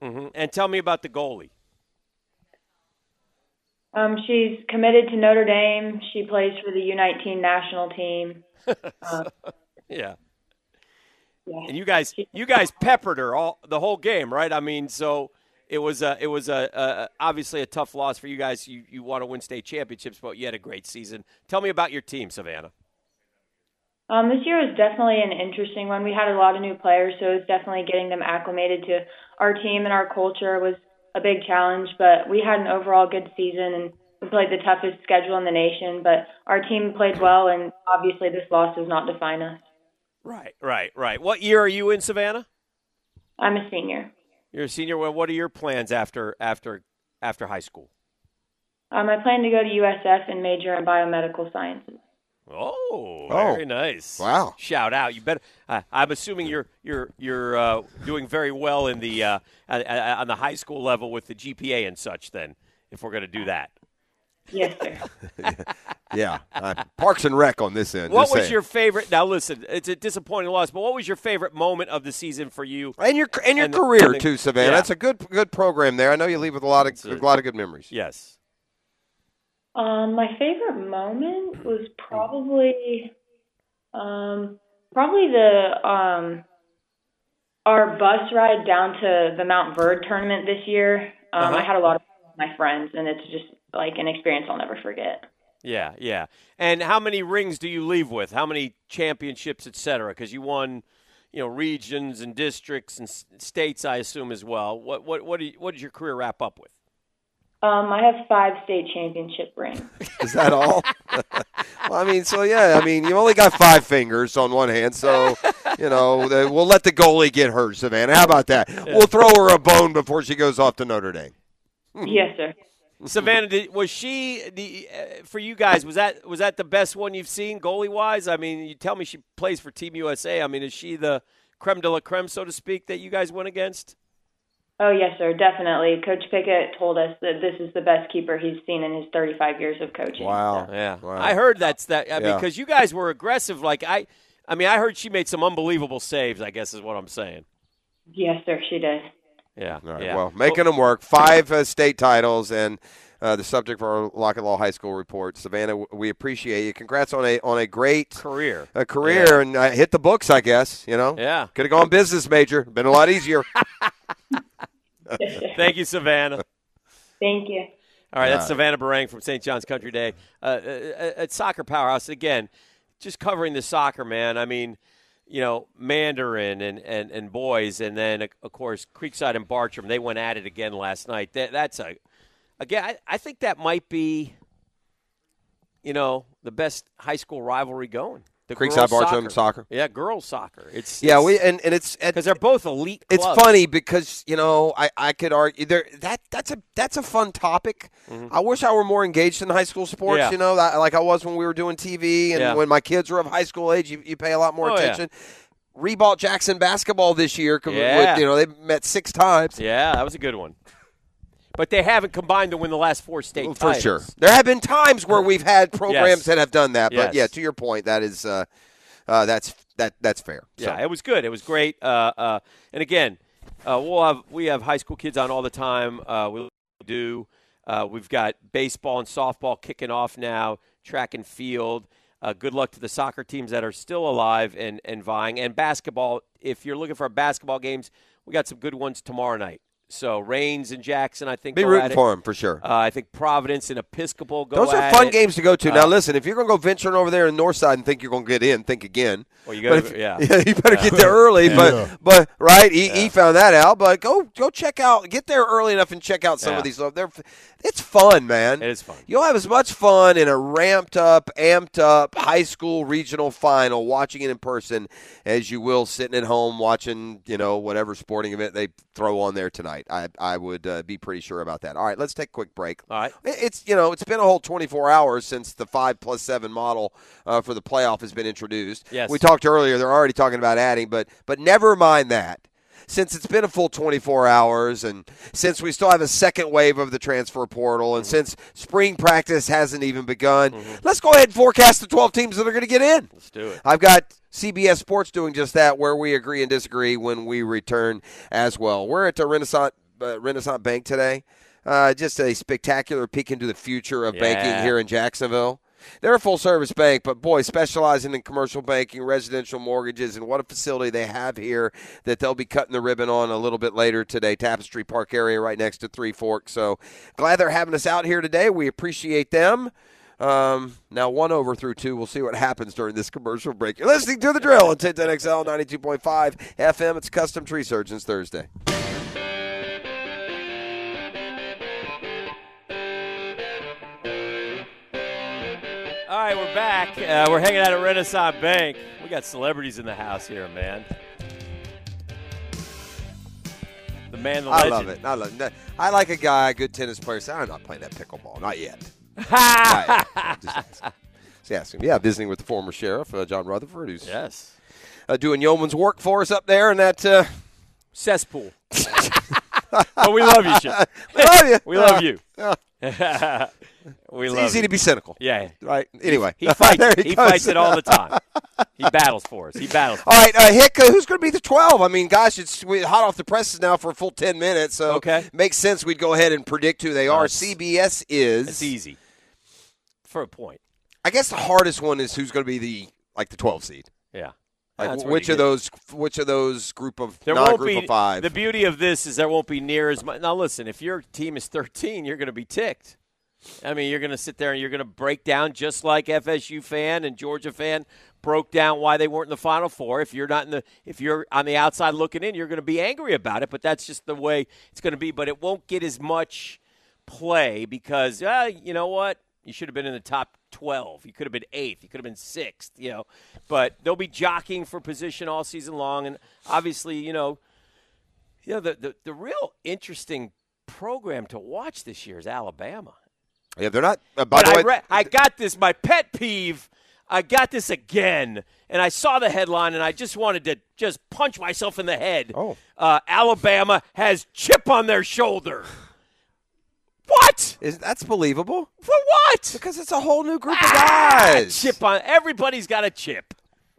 [SPEAKER 3] hmm And tell me about the goalie.
[SPEAKER 12] Um, she's committed to Notre Dame. She plays for the U19 national team. <laughs> Uh,
[SPEAKER 3] Yeah.
[SPEAKER 12] Yeah.
[SPEAKER 3] And you guys, you guys peppered her all the whole game, right? I mean, so it was a, it was a, a obviously a tough loss for you guys. You you want to win state championships, but you had a great season. Tell me about your team, Savannah.
[SPEAKER 12] Um, this year was definitely an interesting one. We had a lot of new players, so it was definitely getting them acclimated to our team and our culture was a big challenge. But we had an overall good season, and we played the toughest schedule in the nation. But our team played well, and obviously this loss does not define us.
[SPEAKER 3] Right, right, right. What year are you in, Savannah?
[SPEAKER 12] I'm a senior.
[SPEAKER 3] You're a senior. Well, what are your plans after after after high school?
[SPEAKER 12] Um, I plan to go to USF and major in biomedical sciences.
[SPEAKER 3] Oh,
[SPEAKER 6] Oh.
[SPEAKER 3] very nice.
[SPEAKER 6] Wow.
[SPEAKER 3] Shout out. You better. Uh, I'm assuming you're you're you're uh, doing very well in the uh, uh, uh, on the high school level with the GPA and such. Then, if we're going to do that,
[SPEAKER 12] Yes, sir. <laughs>
[SPEAKER 6] Yeah. Uh, Parks and Rec on this end.
[SPEAKER 3] what was
[SPEAKER 6] saying.
[SPEAKER 3] your favorite? Now, listen, it's a disappointing loss, but what was your favorite moment of the season for you?
[SPEAKER 6] and your and your
[SPEAKER 3] and
[SPEAKER 6] career
[SPEAKER 3] the-
[SPEAKER 6] too, Savannah.
[SPEAKER 3] yeah.
[SPEAKER 6] That's a good good program there. I know you leave with a lot of
[SPEAKER 3] a-
[SPEAKER 6] a lot of good memories.
[SPEAKER 3] Yes.
[SPEAKER 12] Um, my favorite moment was probably, um, probably the um, our bus ride down to the Montverde tournament this year. Um,
[SPEAKER 3] Uh-huh.
[SPEAKER 12] I had a lot of fun with my friends, and it's just like an experience I'll never forget.
[SPEAKER 3] Yeah, yeah. And how many rings do you leave with? How many championships, et cetera? Because you won, you know, regions and districts and states, I assume as well. What what what, do you, what did your career wrap up with?
[SPEAKER 12] Um, I have five state championship rings. <laughs>
[SPEAKER 6] Is that all? <laughs> well, I mean, so yeah, I mean, you only got five fingers on one hand, so you know we'll let the goalie get hurt, Savannah. How about that? We'll throw her a bone before she goes off to Notre Dame.
[SPEAKER 12] yes, sir.
[SPEAKER 3] Savannah, did, was she the uh, for you guys? Was that was that the best one you've seen goalie wise? I mean, you tell me she plays for Team USA. I mean, is she the creme de la creme, so to speak, that you guys went against?
[SPEAKER 12] Oh, yes, sir. Definitely. Coach Pickett told us that this is the best keeper he's seen in his 35 years of coaching.
[SPEAKER 6] Wow.
[SPEAKER 3] Yeah,
[SPEAKER 6] Wow.
[SPEAKER 3] I heard that's that. I mean,
[SPEAKER 6] Yeah.
[SPEAKER 3] because you guys were aggressive. Like I, I mean, I heard she made some unbelievable saves. I guess is what I'm saying.
[SPEAKER 12] Yes, sir. She did.
[SPEAKER 3] Yeah.
[SPEAKER 6] All right.
[SPEAKER 3] yeah.
[SPEAKER 6] Well, making them work. Five uh, state titles and uh, the subject for our Lockett Law High School report. Savannah, we appreciate you. Congrats on a on a great
[SPEAKER 3] career.
[SPEAKER 6] A career and uh, hit the books. I guess you know.
[SPEAKER 3] Yeah.
[SPEAKER 6] Could have gone business major. Been a lot easier. <laughs> <laughs>
[SPEAKER 3] Thank you, Savannah.
[SPEAKER 12] Thank you.
[SPEAKER 3] All right, that's Savannah Barang from St. John's Country Day uh, uh, at Soccer Powerhouse. Again, just covering the soccer, man. I mean, you know, Mandarin and, and, and boys, and then, of course, Creekside and Bartram, they went at it again last night. That, that's a, again, I, I think that might be, you know, the best high school rivalry going. The
[SPEAKER 6] Creekside Bartram soccer.
[SPEAKER 3] Yeah, girls soccer. It's
[SPEAKER 6] yeah, we and, and it's
[SPEAKER 3] because they're both elite.
[SPEAKER 6] It's
[SPEAKER 3] clubs.
[SPEAKER 6] funny because you know I, I could argue there that that's a that's a fun topic. I wish I were more engaged in high school sports.
[SPEAKER 3] Mm-hmm. Yeah.
[SPEAKER 6] You know, that, like I was when we were doing TV and
[SPEAKER 3] Yeah.
[SPEAKER 6] when my kids were of high school age. You, you pay a lot more
[SPEAKER 3] Oh, yeah.
[SPEAKER 6] attention. Reball Jackson basketball this year. com- with-
[SPEAKER 3] Yeah.
[SPEAKER 6] you know they met six times.
[SPEAKER 3] Yeah, that was a good one. But they haven't combined to win the last four state
[SPEAKER 6] For
[SPEAKER 3] titles.
[SPEAKER 6] sure, there have been times where we've had programs
[SPEAKER 3] Yes.
[SPEAKER 6] that have done that. But
[SPEAKER 3] Yes.
[SPEAKER 6] yeah, to your point, that is uh, uh, that's that that's fair.
[SPEAKER 3] Yeah,
[SPEAKER 6] So-
[SPEAKER 3] it was good. It was great. Uh, uh, and again, uh, we'll have we have high school kids on all the time. Uh, we do. Uh, we've got baseball and softball kicking off now. Track and field. Uh, good luck to the soccer teams that are still alive and, and vying. And basketball. If you're looking for basketball games, we got some good ones tomorrow night. So Raines and Jackson, I think
[SPEAKER 6] Be rooting
[SPEAKER 3] at it.
[SPEAKER 6] for 'em, for sure.
[SPEAKER 3] Uh, I think Providence and Episcopal go.
[SPEAKER 6] Those are
[SPEAKER 3] at
[SPEAKER 6] fun
[SPEAKER 3] it.
[SPEAKER 6] games to go to.
[SPEAKER 3] Uh,
[SPEAKER 6] now, listen, if you're going to go venturing over there in Northside and think you're going to get in, think again.
[SPEAKER 3] Well, you gotta- <laughs> yeah.
[SPEAKER 6] you better
[SPEAKER 3] Yeah.
[SPEAKER 6] get there early.
[SPEAKER 3] Yeah.
[SPEAKER 6] But, but right, he,
[SPEAKER 3] Yeah.
[SPEAKER 6] he found that out. But go, go check out, get there early enough and check out some
[SPEAKER 3] Yeah.
[SPEAKER 6] of these. They're, it's fun, man.
[SPEAKER 3] It is fun.
[SPEAKER 6] You'll have as much fun in a ramped up, amped up high school regional final watching it in person as you will sitting at home watching, you know, whatever sporting event they throw on there tonight. I, I would uh, be pretty sure about that. All right, let's take a quick break.
[SPEAKER 3] All right.
[SPEAKER 6] It's you know it's been a whole 24 hours since the five plus seven model uh, for the playoff has been introduced.
[SPEAKER 3] Yes.
[SPEAKER 6] we talked earlier; they're already talking about adding, but but never mind that. Since it's been a full 24 hours, and since we still have a second wave of the transfer portal,
[SPEAKER 3] Mm-hmm.
[SPEAKER 6] and since spring practice hasn't even begun, let's go ahead and forecast the 12 teams that are going to get in.
[SPEAKER 3] Let's do it.
[SPEAKER 6] I've got CBS Sports doing just that, where we agree and disagree when we return as well. We're at the Renaissance uh, Renaissance Bank today. Uh, just a spectacular peek into the future of banking here in Jacksonville. They're a full service bank, but boy, specializing in commercial banking, residential mortgages, and what a facility they have here that they'll be cutting the ribbon on a little bit later today. Tapestry Park area right next to Three Forks. So glad they're having us out here today. We appreciate them. Um, now one over through two. We'll see what happens during this commercial break. You're listening to the drill on 1010XL 92.5 FM. It's Custom Tree Surgeons Thursday.
[SPEAKER 3] All right, we're back. Uh, we're hanging out at Renaissance Bank. We got celebrities in the house here, man. The man, the
[SPEAKER 6] I
[SPEAKER 3] legend.
[SPEAKER 6] love it. I love it. I like a guy, a good tennis player. Say, I'm not playing that pickleball. Not yet. Not <laughs> yet. Just asking. Just asking. Yeah, visiting with the former sheriff, uh, John Rutherford, who's
[SPEAKER 3] yes.
[SPEAKER 6] uh, doing yeoman's work for us up there in that uh,
[SPEAKER 3] cesspool. <laughs> but we love you, Chip. <laughs>
[SPEAKER 6] we love you.
[SPEAKER 3] We love you.
[SPEAKER 6] Yeah.
[SPEAKER 3] we
[SPEAKER 6] It's
[SPEAKER 3] love
[SPEAKER 6] easy
[SPEAKER 3] you.
[SPEAKER 6] to be cynical.
[SPEAKER 3] Yeah.
[SPEAKER 6] Right. Anyway.
[SPEAKER 3] he, <laughs> he fights.
[SPEAKER 6] There
[SPEAKER 3] he
[SPEAKER 6] he
[SPEAKER 3] fights it all the <laughs> time. He battles for us. He battles. For
[SPEAKER 6] All right, uh, Hick, uh, who's going to be the 12? I mean, gosh, it's we, hot off the presses now for a full 10 minutes, so
[SPEAKER 3] Okay.
[SPEAKER 6] makes sense we'd go ahead and predict who they are.
[SPEAKER 3] That's-
[SPEAKER 6] CBS is.
[SPEAKER 3] It's easy. For a point.
[SPEAKER 6] I guess the hardest one is who's going to be the like the 12 seed.
[SPEAKER 3] Yeah.
[SPEAKER 6] Like
[SPEAKER 3] That's where
[SPEAKER 6] which of those which of those group of
[SPEAKER 3] There
[SPEAKER 6] non
[SPEAKER 3] won't
[SPEAKER 6] group
[SPEAKER 3] be
[SPEAKER 6] of five?
[SPEAKER 3] The beauty of this is there won't be near as much. Now, listen, if your team is 13, you're going to be ticked. I mean, you're going to sit there and you're going to break down just like FSU fan and Georgia fan broke down why they weren't in the Final Four. If you're not in the, if you're on the outside looking in, you're going to be angry about it. But that's just the way it's going to be. But it won't get as much play because, uh, you know what? You should have been in the top 12. You could have been eighth. You could have been sixth, you know. But they'll be jockeying for position all season long. And obviously, you know, you know the, the, the real interesting program to watch this year is Alabama.
[SPEAKER 6] Yeah, they're not. Uh, by
[SPEAKER 3] But
[SPEAKER 6] the
[SPEAKER 3] I, re- I got this, my pet peeve. I got this again, and I saw the headline, and I just wanted to just punch myself in the head.
[SPEAKER 6] Oh.
[SPEAKER 3] Uh, Alabama has chip on their shoulder. What?
[SPEAKER 6] is that's believable
[SPEAKER 3] For what?
[SPEAKER 6] because it's a whole new group of
[SPEAKER 3] Ah,
[SPEAKER 6] guys.
[SPEAKER 3] chip on. Everybody's got a chip.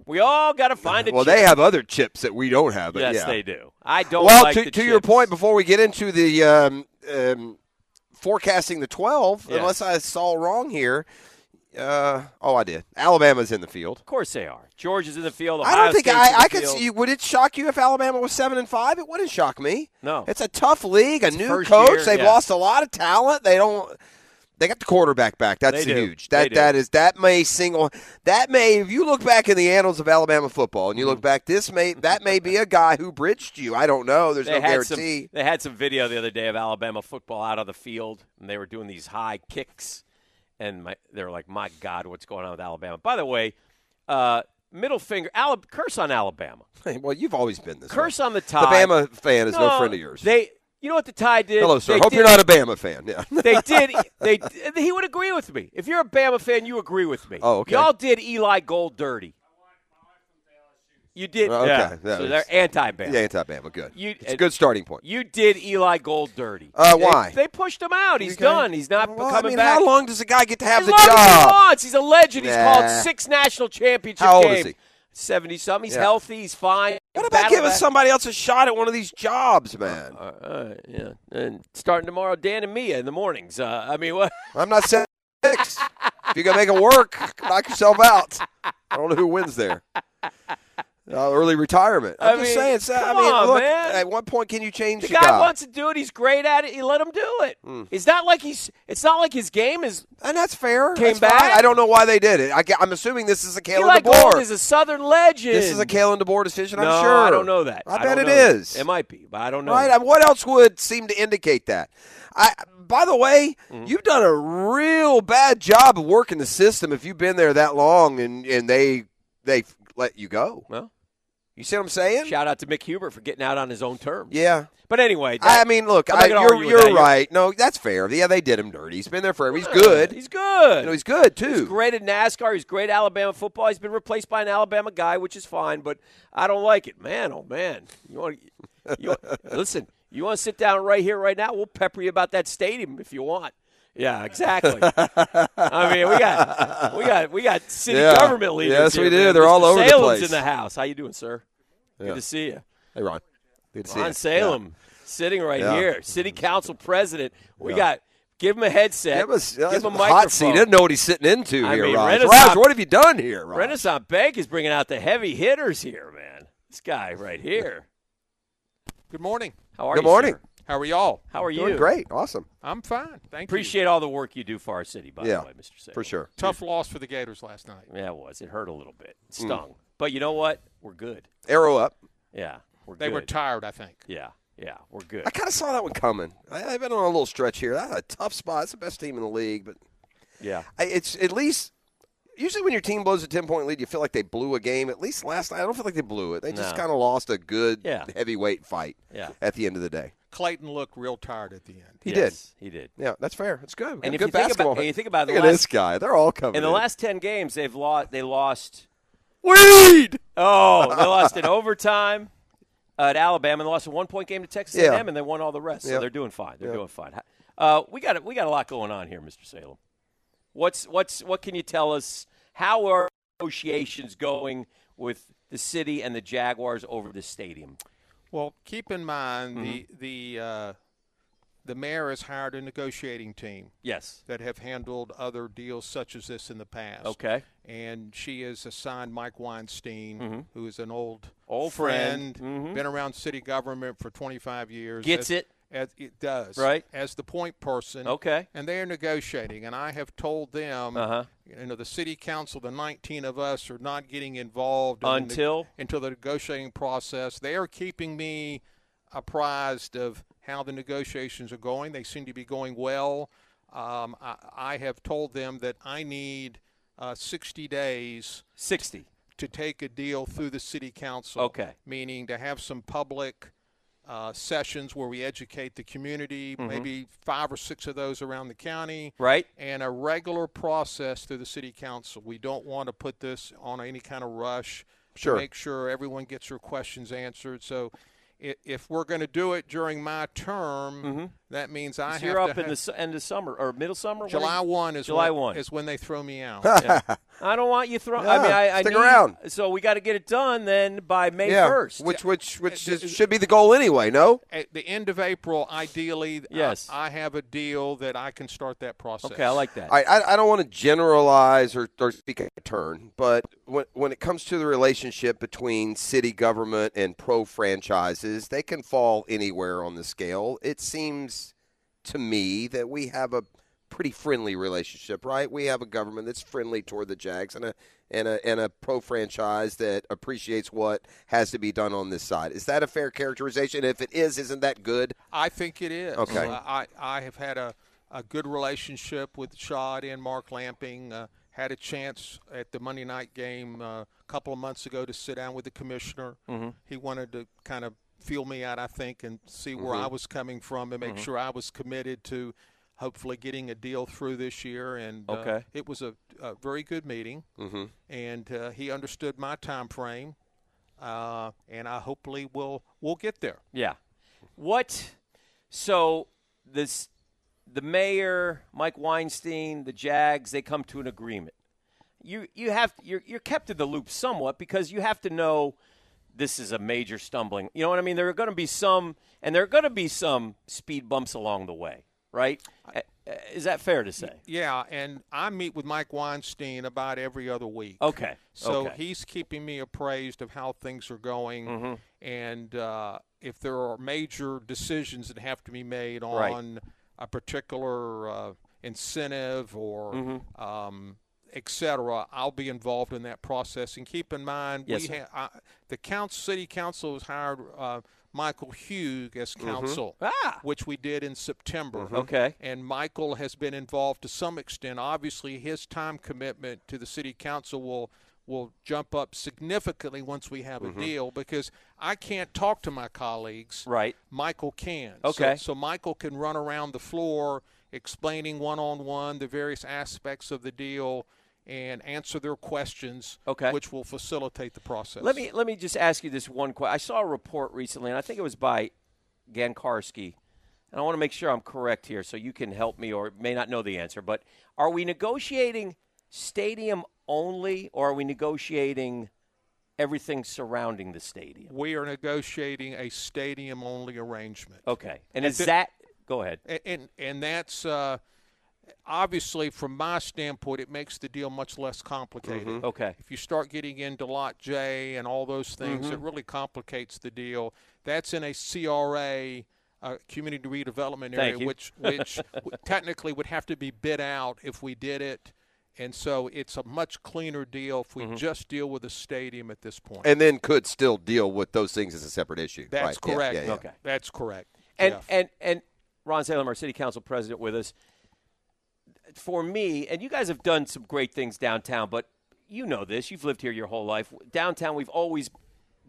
[SPEAKER 3] We all got to find a
[SPEAKER 6] well,
[SPEAKER 3] chip.
[SPEAKER 6] they have other chips that we don't have. But
[SPEAKER 3] Yes,
[SPEAKER 6] yeah.
[SPEAKER 3] they do. I don't
[SPEAKER 6] Well,
[SPEAKER 3] like
[SPEAKER 6] to, to your point, before we get into the um, um, forecasting the 12,
[SPEAKER 3] Yeah.
[SPEAKER 6] unless I saw wrong here. Uh, oh, I did. Alabama's in the field.
[SPEAKER 3] Of course they are. Georgia's in the field.
[SPEAKER 6] I don't think
[SPEAKER 3] State's
[SPEAKER 6] I, I could see. Would it shock you if Alabama was seven and five? It wouldn't shock me.
[SPEAKER 3] No.
[SPEAKER 6] it's a tough league, a
[SPEAKER 3] It's
[SPEAKER 6] new coach.
[SPEAKER 3] year,
[SPEAKER 6] They've
[SPEAKER 3] yeah.
[SPEAKER 6] lost a lot of talent. They don't. They got the quarterback back. That's huge. That that is that may single that may if you look back in the annals of Alabama football and you
[SPEAKER 3] Mm-hmm.
[SPEAKER 6] look back this may that may be a guy who bridged you. I don't know. There's
[SPEAKER 3] they
[SPEAKER 6] no guarantee.
[SPEAKER 3] some. They had some video the other day of Alabama football out on the field, and they were doing these high kicks, and my, they were like, "My God, what's going on with Alabama?" By the way, uh, middle finger, Alab- curse on Alabama,
[SPEAKER 6] Hey, <laughs> well, you've always been this.
[SPEAKER 3] curse
[SPEAKER 6] way.
[SPEAKER 3] on the
[SPEAKER 6] The
[SPEAKER 3] tie.
[SPEAKER 6] Bama fan is no, friend of yours.
[SPEAKER 3] They, you know what the tie did?
[SPEAKER 6] Hello, sir.
[SPEAKER 3] They
[SPEAKER 6] Hope
[SPEAKER 3] did-
[SPEAKER 6] you're not a Bama fan. Yeah. <laughs>
[SPEAKER 3] they did. <laughs> They he would agree with me. If you're a Bama fan, you agree with me.
[SPEAKER 6] Oh, okay.
[SPEAKER 3] Y'all did Eli Gold dirty. You did.
[SPEAKER 6] Okay,
[SPEAKER 3] Yeah.
[SPEAKER 6] that
[SPEAKER 3] So
[SPEAKER 6] was-
[SPEAKER 3] they're anti-Bama.
[SPEAKER 6] yeah, anti-Bama. Good.
[SPEAKER 3] You-
[SPEAKER 6] it's a good starting point.
[SPEAKER 3] You did Eli Gold dirty.
[SPEAKER 6] Uh,
[SPEAKER 3] They-
[SPEAKER 6] why?
[SPEAKER 3] They, pushed him out. He's
[SPEAKER 6] Okay.
[SPEAKER 3] done. He's not
[SPEAKER 6] Well, I
[SPEAKER 3] coming
[SPEAKER 6] mean,
[SPEAKER 3] back.
[SPEAKER 6] how long does a guy get to have
[SPEAKER 3] as
[SPEAKER 6] the
[SPEAKER 3] long as he wants. He's a legend. He's called six national championship
[SPEAKER 6] How old
[SPEAKER 3] games.
[SPEAKER 6] is he?
[SPEAKER 3] Seventy something. He's
[SPEAKER 6] Yeah.
[SPEAKER 3] healthy. He's fine.
[SPEAKER 6] What about giving
[SPEAKER 3] back.
[SPEAKER 6] somebody else a shot at one of these jobs, man?
[SPEAKER 3] Uh, uh, yeah, and starting tomorrow, Dan and Mia in the mornings. Uh, I mean, what? <laughs>
[SPEAKER 6] I'm not saying six. if you can make it work, knock yourself out. I don't know who wins there. Uh, early retirement. I'm
[SPEAKER 3] I
[SPEAKER 6] just
[SPEAKER 3] mean,
[SPEAKER 6] saying. so- I mean,
[SPEAKER 3] on,
[SPEAKER 6] look.
[SPEAKER 3] man.
[SPEAKER 6] At what point can you change
[SPEAKER 3] The
[SPEAKER 6] the,
[SPEAKER 3] guy
[SPEAKER 6] guy?
[SPEAKER 3] wants to do it. He's great at it. You let him do it.
[SPEAKER 6] Hmm.
[SPEAKER 3] It's not like he's. It's not like his game is.
[SPEAKER 6] and that's fair.
[SPEAKER 3] Came
[SPEAKER 6] That's fine.
[SPEAKER 3] back?
[SPEAKER 6] I don't know why they did it. I, am assuming this is a Kalen
[SPEAKER 3] Eli Gold
[SPEAKER 6] DeBoer.
[SPEAKER 3] is a Southern legend.
[SPEAKER 6] This is a Kalen DeBoer decision.
[SPEAKER 3] no,
[SPEAKER 6] I'm sure.
[SPEAKER 3] I don't know that.
[SPEAKER 6] I,
[SPEAKER 3] I
[SPEAKER 6] bet it
[SPEAKER 3] that.
[SPEAKER 6] is.
[SPEAKER 3] It might be, but I don't know.
[SPEAKER 6] Right. what else would seem to indicate that? I. By the way,
[SPEAKER 3] Mm-hmm.
[SPEAKER 6] you've done a real bad job of working the system if you've been there that long and and they they let you go.
[SPEAKER 3] Well,
[SPEAKER 6] You see what I'm saying?
[SPEAKER 3] shout out to Mick Hubert for getting out on his own terms.
[SPEAKER 6] Yeah.
[SPEAKER 3] But anyway,
[SPEAKER 6] I mean, look, I, you're you're
[SPEAKER 3] that.
[SPEAKER 6] Right. No, that's fair. Yeah, they did him dirty. He's been there forever. He's good.
[SPEAKER 3] He's good.
[SPEAKER 6] You know, he's good too.
[SPEAKER 3] He's great at NASCAR. He's great at Alabama football. He's been replaced by an Alabama guy, which is fine, but I don't like it. Man, oh man. You want you want- <laughs> listen, you want to sit down right here right now? We'll pepper you about that stadium if you want. Yeah, exactly. I mean, we got we got we got city
[SPEAKER 6] Yeah.
[SPEAKER 3] government leaders.
[SPEAKER 6] Yes, we do.
[SPEAKER 3] man.
[SPEAKER 6] They're
[SPEAKER 3] Mr.
[SPEAKER 6] all over the
[SPEAKER 3] Salem's
[SPEAKER 6] place.
[SPEAKER 3] in the house. How you doing, sir?
[SPEAKER 6] Yeah.
[SPEAKER 3] Good to see you.
[SPEAKER 6] Hey, Ron. Good to see you.
[SPEAKER 3] Ron
[SPEAKER 6] you.
[SPEAKER 3] Salem sitting right
[SPEAKER 6] Yeah.
[SPEAKER 3] here, city council president. We
[SPEAKER 6] Yeah.
[SPEAKER 3] got give him a headset.
[SPEAKER 6] Give us
[SPEAKER 3] give him a
[SPEAKER 6] hot seat.
[SPEAKER 3] microphone.
[SPEAKER 6] Doesn't know what he's sitting into
[SPEAKER 3] I
[SPEAKER 6] here,
[SPEAKER 3] mean,
[SPEAKER 6] Raj. Raj, what have you done here, Raj?
[SPEAKER 3] Renaissance Bank is bringing out the heavy hitters here, man. This guy right here.
[SPEAKER 13] Good morning.
[SPEAKER 3] How are
[SPEAKER 6] Good
[SPEAKER 3] you?
[SPEAKER 6] Good morning.
[SPEAKER 3] sir?
[SPEAKER 13] How are y'all?
[SPEAKER 3] How are you?
[SPEAKER 6] Doing great. Awesome.
[SPEAKER 13] I'm fine. Thank you.
[SPEAKER 3] Appreciate all the work you do for our city, by
[SPEAKER 6] Yeah,
[SPEAKER 3] the way, Mr. Salem.
[SPEAKER 6] for sure.
[SPEAKER 13] you. Tough loss for the Gators last night.
[SPEAKER 3] Yeah, it was. It hurt a little bit. It
[SPEAKER 6] Mm.
[SPEAKER 3] stung. But you know what? We're good.
[SPEAKER 6] Arrow up.
[SPEAKER 3] Yeah, we're
[SPEAKER 13] They
[SPEAKER 3] good.
[SPEAKER 13] were tired, I think.
[SPEAKER 3] yeah, yeah, we're good.
[SPEAKER 6] I kind of saw that one coming. I, I've been on a little stretch here. That's a tough spot. It's the best team in the league, but
[SPEAKER 3] yeah.
[SPEAKER 6] I, it's at least usually when your team blows a ten point lead, you feel like they blew a game. At least last night, I don't feel like they blew it. They just kind of lost a good
[SPEAKER 3] Yeah.
[SPEAKER 6] heavyweight fight.
[SPEAKER 3] Yeah.
[SPEAKER 6] At the end of the day,
[SPEAKER 13] Clayton looked real tired at the end.
[SPEAKER 6] he
[SPEAKER 3] Yes, He did.
[SPEAKER 6] did. Yeah, that's fair. It's good.
[SPEAKER 3] And if
[SPEAKER 6] good
[SPEAKER 3] you think
[SPEAKER 6] basketball.
[SPEAKER 3] about, and you think about the
[SPEAKER 6] Look at this guy. They're all coming
[SPEAKER 3] in the
[SPEAKER 6] in.
[SPEAKER 3] last ten games, they've lost. They lost.
[SPEAKER 6] weed.
[SPEAKER 3] Oh, they <laughs> lost in overtime at Alabama. and They lost a one point game to Texas
[SPEAKER 6] Yeah.
[SPEAKER 3] A&M, and they won all the rest. So
[SPEAKER 6] Yep.
[SPEAKER 3] they're doing fine. They're
[SPEAKER 6] Yep.
[SPEAKER 3] doing fine. Uh, we got we got a lot going on here, Mr. Salem. What's what's what can you tell us? How are negotiations going with the city and the Jaguars over the stadium?
[SPEAKER 13] Well, keep in mind
[SPEAKER 3] Mm-hmm.
[SPEAKER 13] the the uh, the mayor has hired a negotiating team
[SPEAKER 3] Yes.
[SPEAKER 13] that have handled other deals such as this in the past.
[SPEAKER 3] Okay.
[SPEAKER 13] And she has assigned Mike Weinstein,
[SPEAKER 3] Mhm.
[SPEAKER 13] who is an old
[SPEAKER 3] Old friend. Mhm.
[SPEAKER 13] been around city government for 25 years.
[SPEAKER 3] Gets
[SPEAKER 13] as-
[SPEAKER 3] it.
[SPEAKER 13] As it does.
[SPEAKER 3] Right.
[SPEAKER 13] As the point person.
[SPEAKER 3] Okay.
[SPEAKER 13] And they are negotiating, and I have told them,
[SPEAKER 3] Uh-huh.
[SPEAKER 13] You know, the city council, the 19 of us, are not getting involved in the
[SPEAKER 3] Until?
[SPEAKER 13] until the negotiating process. They are keeping me apprised of how the negotiations are going. They seem to be going well. Um, I, I have told them that I need uh, 60 days
[SPEAKER 3] 60.
[SPEAKER 13] to take a deal through the city council.
[SPEAKER 3] Okay.
[SPEAKER 13] Meaning to have some public uh, sessions where we educate the community,
[SPEAKER 3] Mhm.
[SPEAKER 13] maybe five or six of those around the county
[SPEAKER 3] Right.
[SPEAKER 13] and a regular process through the city council. We don't want to put this on any kind of rush
[SPEAKER 6] Sure.
[SPEAKER 13] to make sure everyone gets their questions answered. So if we're going to do it during my term, that means I
[SPEAKER 3] So
[SPEAKER 13] have
[SPEAKER 3] you're
[SPEAKER 13] to
[SPEAKER 3] up in the su- end of summer or middle summer.
[SPEAKER 13] July
[SPEAKER 3] are you-
[SPEAKER 13] one is
[SPEAKER 3] July
[SPEAKER 13] when,
[SPEAKER 3] one
[SPEAKER 13] is when they throw me out. <laughs>
[SPEAKER 3] Yeah. I don't want you throwing. I mean, I, I
[SPEAKER 6] stick
[SPEAKER 3] need-
[SPEAKER 6] around.
[SPEAKER 3] So we got to get it done then by May
[SPEAKER 6] yeah.
[SPEAKER 3] first.
[SPEAKER 6] Which which which is, should be the goal anyway. No.
[SPEAKER 13] At the end of April, ideally,
[SPEAKER 3] Yes.
[SPEAKER 13] I, have a deal that I can start that process.
[SPEAKER 3] Okay, I like that.
[SPEAKER 6] I, I, I don't want to generalize or, or speak a turn, but when, when it comes to the relationship between city government and pro franchises, they can fall anywhere on the scale. It seems to me that we have a pretty friendly relationship, right? We have a government that's friendly toward the Jags and a and a and a pro franchise that appreciates what has to be done on this side. Is that a fair characterization? If it is, isn't that good?
[SPEAKER 13] I think it is.
[SPEAKER 6] Okay.
[SPEAKER 13] Uh, I, I have had a, a good relationship with Shad and Mark Lamping. Uh, had a chance at the Monday night game uh, a couple of months ago to sit down with the commissioner.
[SPEAKER 3] Mhm.
[SPEAKER 13] He wanted to kind of feel me out, I think, and see where
[SPEAKER 3] Mhm.
[SPEAKER 13] I was coming from and make
[SPEAKER 3] Mhm.
[SPEAKER 13] sure I was committed to hopefully getting a deal through this year. And uh,
[SPEAKER 3] Okay.
[SPEAKER 13] it was a, a very good meeting.
[SPEAKER 6] Mhm.
[SPEAKER 13] And uh, he understood my time frame. Uh, and I hopefully will will get there.
[SPEAKER 3] Yeah. What? So this, the mayor, Mike Weinstein, the Jags, they come to an agreement. You you have you're you're kept in the loop somewhat because you have to know this is a major stumbling. You know what I mean? There are going to be some, and there are going to be some speed bumps along the way, right? Uh, uh, Is that fair to say?
[SPEAKER 13] Yeah, and I meet with Mike Weinstein about every other week.
[SPEAKER 3] Okay.
[SPEAKER 13] So
[SPEAKER 3] okay.
[SPEAKER 13] he's keeping me appraised of how things are going,
[SPEAKER 3] Mhm.
[SPEAKER 13] and uh, if there are major decisions that have to be made
[SPEAKER 3] Right.
[SPEAKER 13] on a particular uh, incentive or
[SPEAKER 3] Mhm.
[SPEAKER 13] um, et cetera, I'll be involved in that process. And keep in mind,
[SPEAKER 3] Yes,
[SPEAKER 13] we ha- I, the council, city council has hired uh, Michael Hugh as counsel,
[SPEAKER 3] Ah.
[SPEAKER 13] which we did in September.
[SPEAKER 3] Mhm. Okay.
[SPEAKER 13] And Michael has been involved to some extent. Obviously, his time commitment to the city council will will jump up significantly once we have a deal because I can't talk to my colleagues.
[SPEAKER 3] Right.
[SPEAKER 13] Michael can. So-
[SPEAKER 3] Okay.
[SPEAKER 13] So, Michael can run around the floor explaining one on one the various aspects of the deal and answer their questions,
[SPEAKER 3] Okay.
[SPEAKER 13] which will facilitate the process.
[SPEAKER 3] Let me let me just ask you this one question. I saw a report recently, and I think it was by Gancarski, and I want to make sure I'm correct here, so you can help me, or may not know the answer. But are we negotiating stadium only, or are we negotiating everything surrounding the stadium?
[SPEAKER 13] We are negotiating a stadium-only arrangement.
[SPEAKER 3] Okay, and
[SPEAKER 13] At
[SPEAKER 3] is
[SPEAKER 13] the-
[SPEAKER 3] that go ahead?
[SPEAKER 13] and and, and that's uh, obviously from my standpoint, it makes the deal much less complicated.
[SPEAKER 3] Mhm. Okay.
[SPEAKER 13] If you start getting into Lot J and all those things, it
[SPEAKER 3] Mhm.
[SPEAKER 13] really complicates the deal. That's in a CRA. Uh, community redevelopment area, which which <laughs> w- technically would have to be bid out if we did it, and so it's a much cleaner deal if we
[SPEAKER 3] Mm-hmm.
[SPEAKER 13] just deal with the stadium at this point.
[SPEAKER 6] And then could still deal with those things as a separate issue.
[SPEAKER 13] That's
[SPEAKER 6] right? Yeah,
[SPEAKER 13] correct.
[SPEAKER 6] yeah, yeah.
[SPEAKER 3] Okay.
[SPEAKER 13] That's correct.
[SPEAKER 3] And
[SPEAKER 13] Jeff.
[SPEAKER 3] and and Ron Salem, our city council president, with us. For me, and you guys have done some great things downtown, but you know this. You've lived here your whole life. Downtown, we've always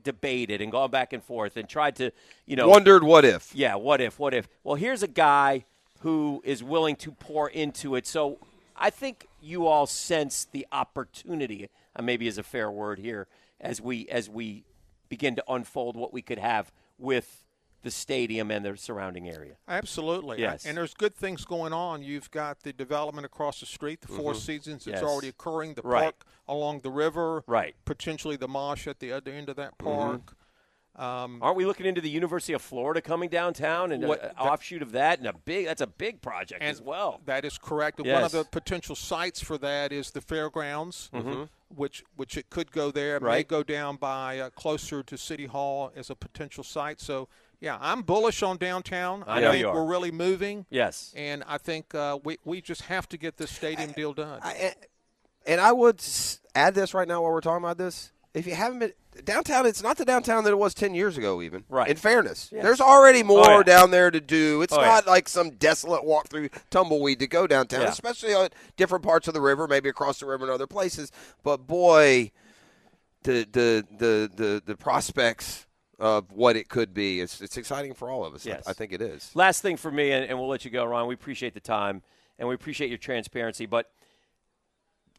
[SPEAKER 3] debated and gone back and forth and tried to, you know,
[SPEAKER 6] Wondered what if.
[SPEAKER 3] Yeah, what if? What if? Well, here's a guy who is willing to pour into it. So I think you all sense the opportunity. Uh, maybe is a fair word here as we as we begin to unfold what we could have with the stadium and the surrounding area.
[SPEAKER 13] Absolutely.
[SPEAKER 3] Yes.
[SPEAKER 13] And there's good things going on. You've got the development across the street, the Four
[SPEAKER 3] Mhm.
[SPEAKER 13] Seasons.
[SPEAKER 3] Yes.
[SPEAKER 13] It's already occurring. The
[SPEAKER 3] Right.
[SPEAKER 13] park along the river.
[SPEAKER 3] Right.
[SPEAKER 13] Potentially the MOSH at the other end of that
[SPEAKER 3] Mhm.
[SPEAKER 13] park. Um,
[SPEAKER 3] Aren't we looking into the University of Florida coming downtown and
[SPEAKER 13] What-
[SPEAKER 3] an
[SPEAKER 13] that-
[SPEAKER 3] offshoot of that and a big that's a big project as well.
[SPEAKER 13] That is correct. One of the potential sites for that is the fairgrounds,
[SPEAKER 3] Mhm.
[SPEAKER 13] which which it could go there. It may go down by uh, closer to City Hall as a potential site. So yeah, I'm bullish on downtown.
[SPEAKER 3] I know
[SPEAKER 13] think
[SPEAKER 3] you are.
[SPEAKER 13] we're really moving.
[SPEAKER 3] Yes.
[SPEAKER 13] And I think uh, we we just have to get this stadium deal done.
[SPEAKER 6] And I would add this right now while we're talking about this. If you haven't been downtown, it's not the downtown that it was ten years ago. Even
[SPEAKER 3] Right.
[SPEAKER 6] In fairness,
[SPEAKER 3] Yes.
[SPEAKER 6] there's already more
[SPEAKER 3] Oh, yeah.
[SPEAKER 6] down there to do. It's
[SPEAKER 3] Oh, yeah.
[SPEAKER 6] not like some desolate walk through tumbleweed to go downtown,
[SPEAKER 3] Yeah.
[SPEAKER 6] especially on different parts of the river, maybe across the river and other places. But boy, the the the the, the prospects of what it could be, it's it's exciting for all of us. I-
[SPEAKER 3] Yes.
[SPEAKER 6] I, think it is.
[SPEAKER 3] Last thing for me, and, and we'll let you go, Ron. We appreciate the time and we appreciate your transparency. But,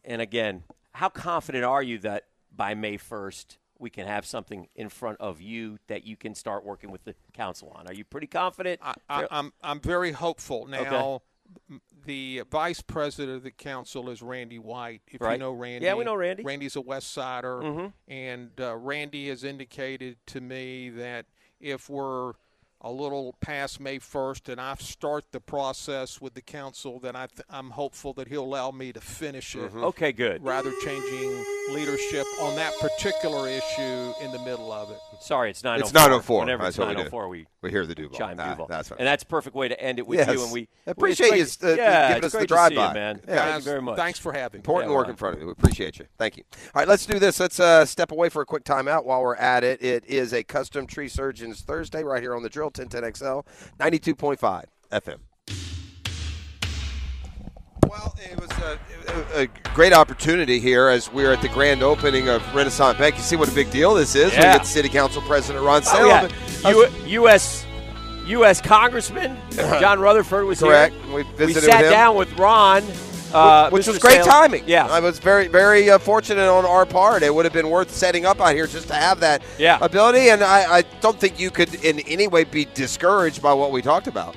[SPEAKER 3] and again, how confident are you that by May 1st we can have something in front of you that you can start working with the council on? Are you pretty confident?
[SPEAKER 13] I, I'm I'm very hopeful now. m- The vice president of the council is Randy White. If you know Randy,
[SPEAKER 3] Yeah, we know Randy.
[SPEAKER 13] Randy's a West Sider,
[SPEAKER 3] Mhm.
[SPEAKER 13] and uh, Randy has indicated to me that if we're a little past May 1st and I start the process with the council, then I th- I'm hopeful that he'll allow me to finish it.
[SPEAKER 3] Mhm. Okay, good.
[SPEAKER 13] Rather changing leadership on that particular issue in the middle of it.
[SPEAKER 3] Sorry, it's 904.
[SPEAKER 6] It's 904.
[SPEAKER 3] Whenever
[SPEAKER 6] That's
[SPEAKER 3] it's
[SPEAKER 6] what we do.
[SPEAKER 3] we,
[SPEAKER 6] We hear the Duval.
[SPEAKER 3] chime
[SPEAKER 6] Ah,
[SPEAKER 3] Duval.
[SPEAKER 6] that's right.
[SPEAKER 3] and that's a perfect way to end it with
[SPEAKER 6] Yes.
[SPEAKER 3] you. And we
[SPEAKER 6] appreciate
[SPEAKER 3] it's
[SPEAKER 6] you
[SPEAKER 3] great-
[SPEAKER 6] uh,
[SPEAKER 3] yeah,
[SPEAKER 6] giving
[SPEAKER 3] it's
[SPEAKER 6] us the
[SPEAKER 3] great
[SPEAKER 6] drive by.
[SPEAKER 3] you, man.
[SPEAKER 6] Yeah.
[SPEAKER 3] Thank you very much.
[SPEAKER 13] Thanks for having me.
[SPEAKER 6] Important
[SPEAKER 3] Yeah,
[SPEAKER 6] work
[SPEAKER 3] Ron.
[SPEAKER 6] in front of you. We appreciate you. Thank you. All right, let's do this. Let's uh, step away for a quick timeout while we're at it. It is a Custom Tree Surgeons Thursday right here on the Drill 1010XL 92.5 FM. Well, it was a, a, a great opportunity here as we're at the grand opening of Renaissance Bank. You see what a big deal this is. We
[SPEAKER 3] Yeah.
[SPEAKER 6] get City Council President Ron
[SPEAKER 3] Oh,
[SPEAKER 6] Salem.
[SPEAKER 3] yeah. U- U.S. U.S. Congressman <laughs> John Rutherford was
[SPEAKER 6] Correct.
[SPEAKER 3] here.
[SPEAKER 6] We
[SPEAKER 3] we
[SPEAKER 6] visited
[SPEAKER 3] sat
[SPEAKER 6] with him.
[SPEAKER 3] down with Ron, uh,
[SPEAKER 6] which
[SPEAKER 3] Mr.
[SPEAKER 6] was great
[SPEAKER 3] Salem.
[SPEAKER 6] timing.
[SPEAKER 3] Yeah,
[SPEAKER 6] I was very, very uh, fortunate on our part. It would have been worth setting up out here just to have that
[SPEAKER 3] Yeah.
[SPEAKER 6] ability. And I, I don't think you could in any way be discouraged by what we talked about.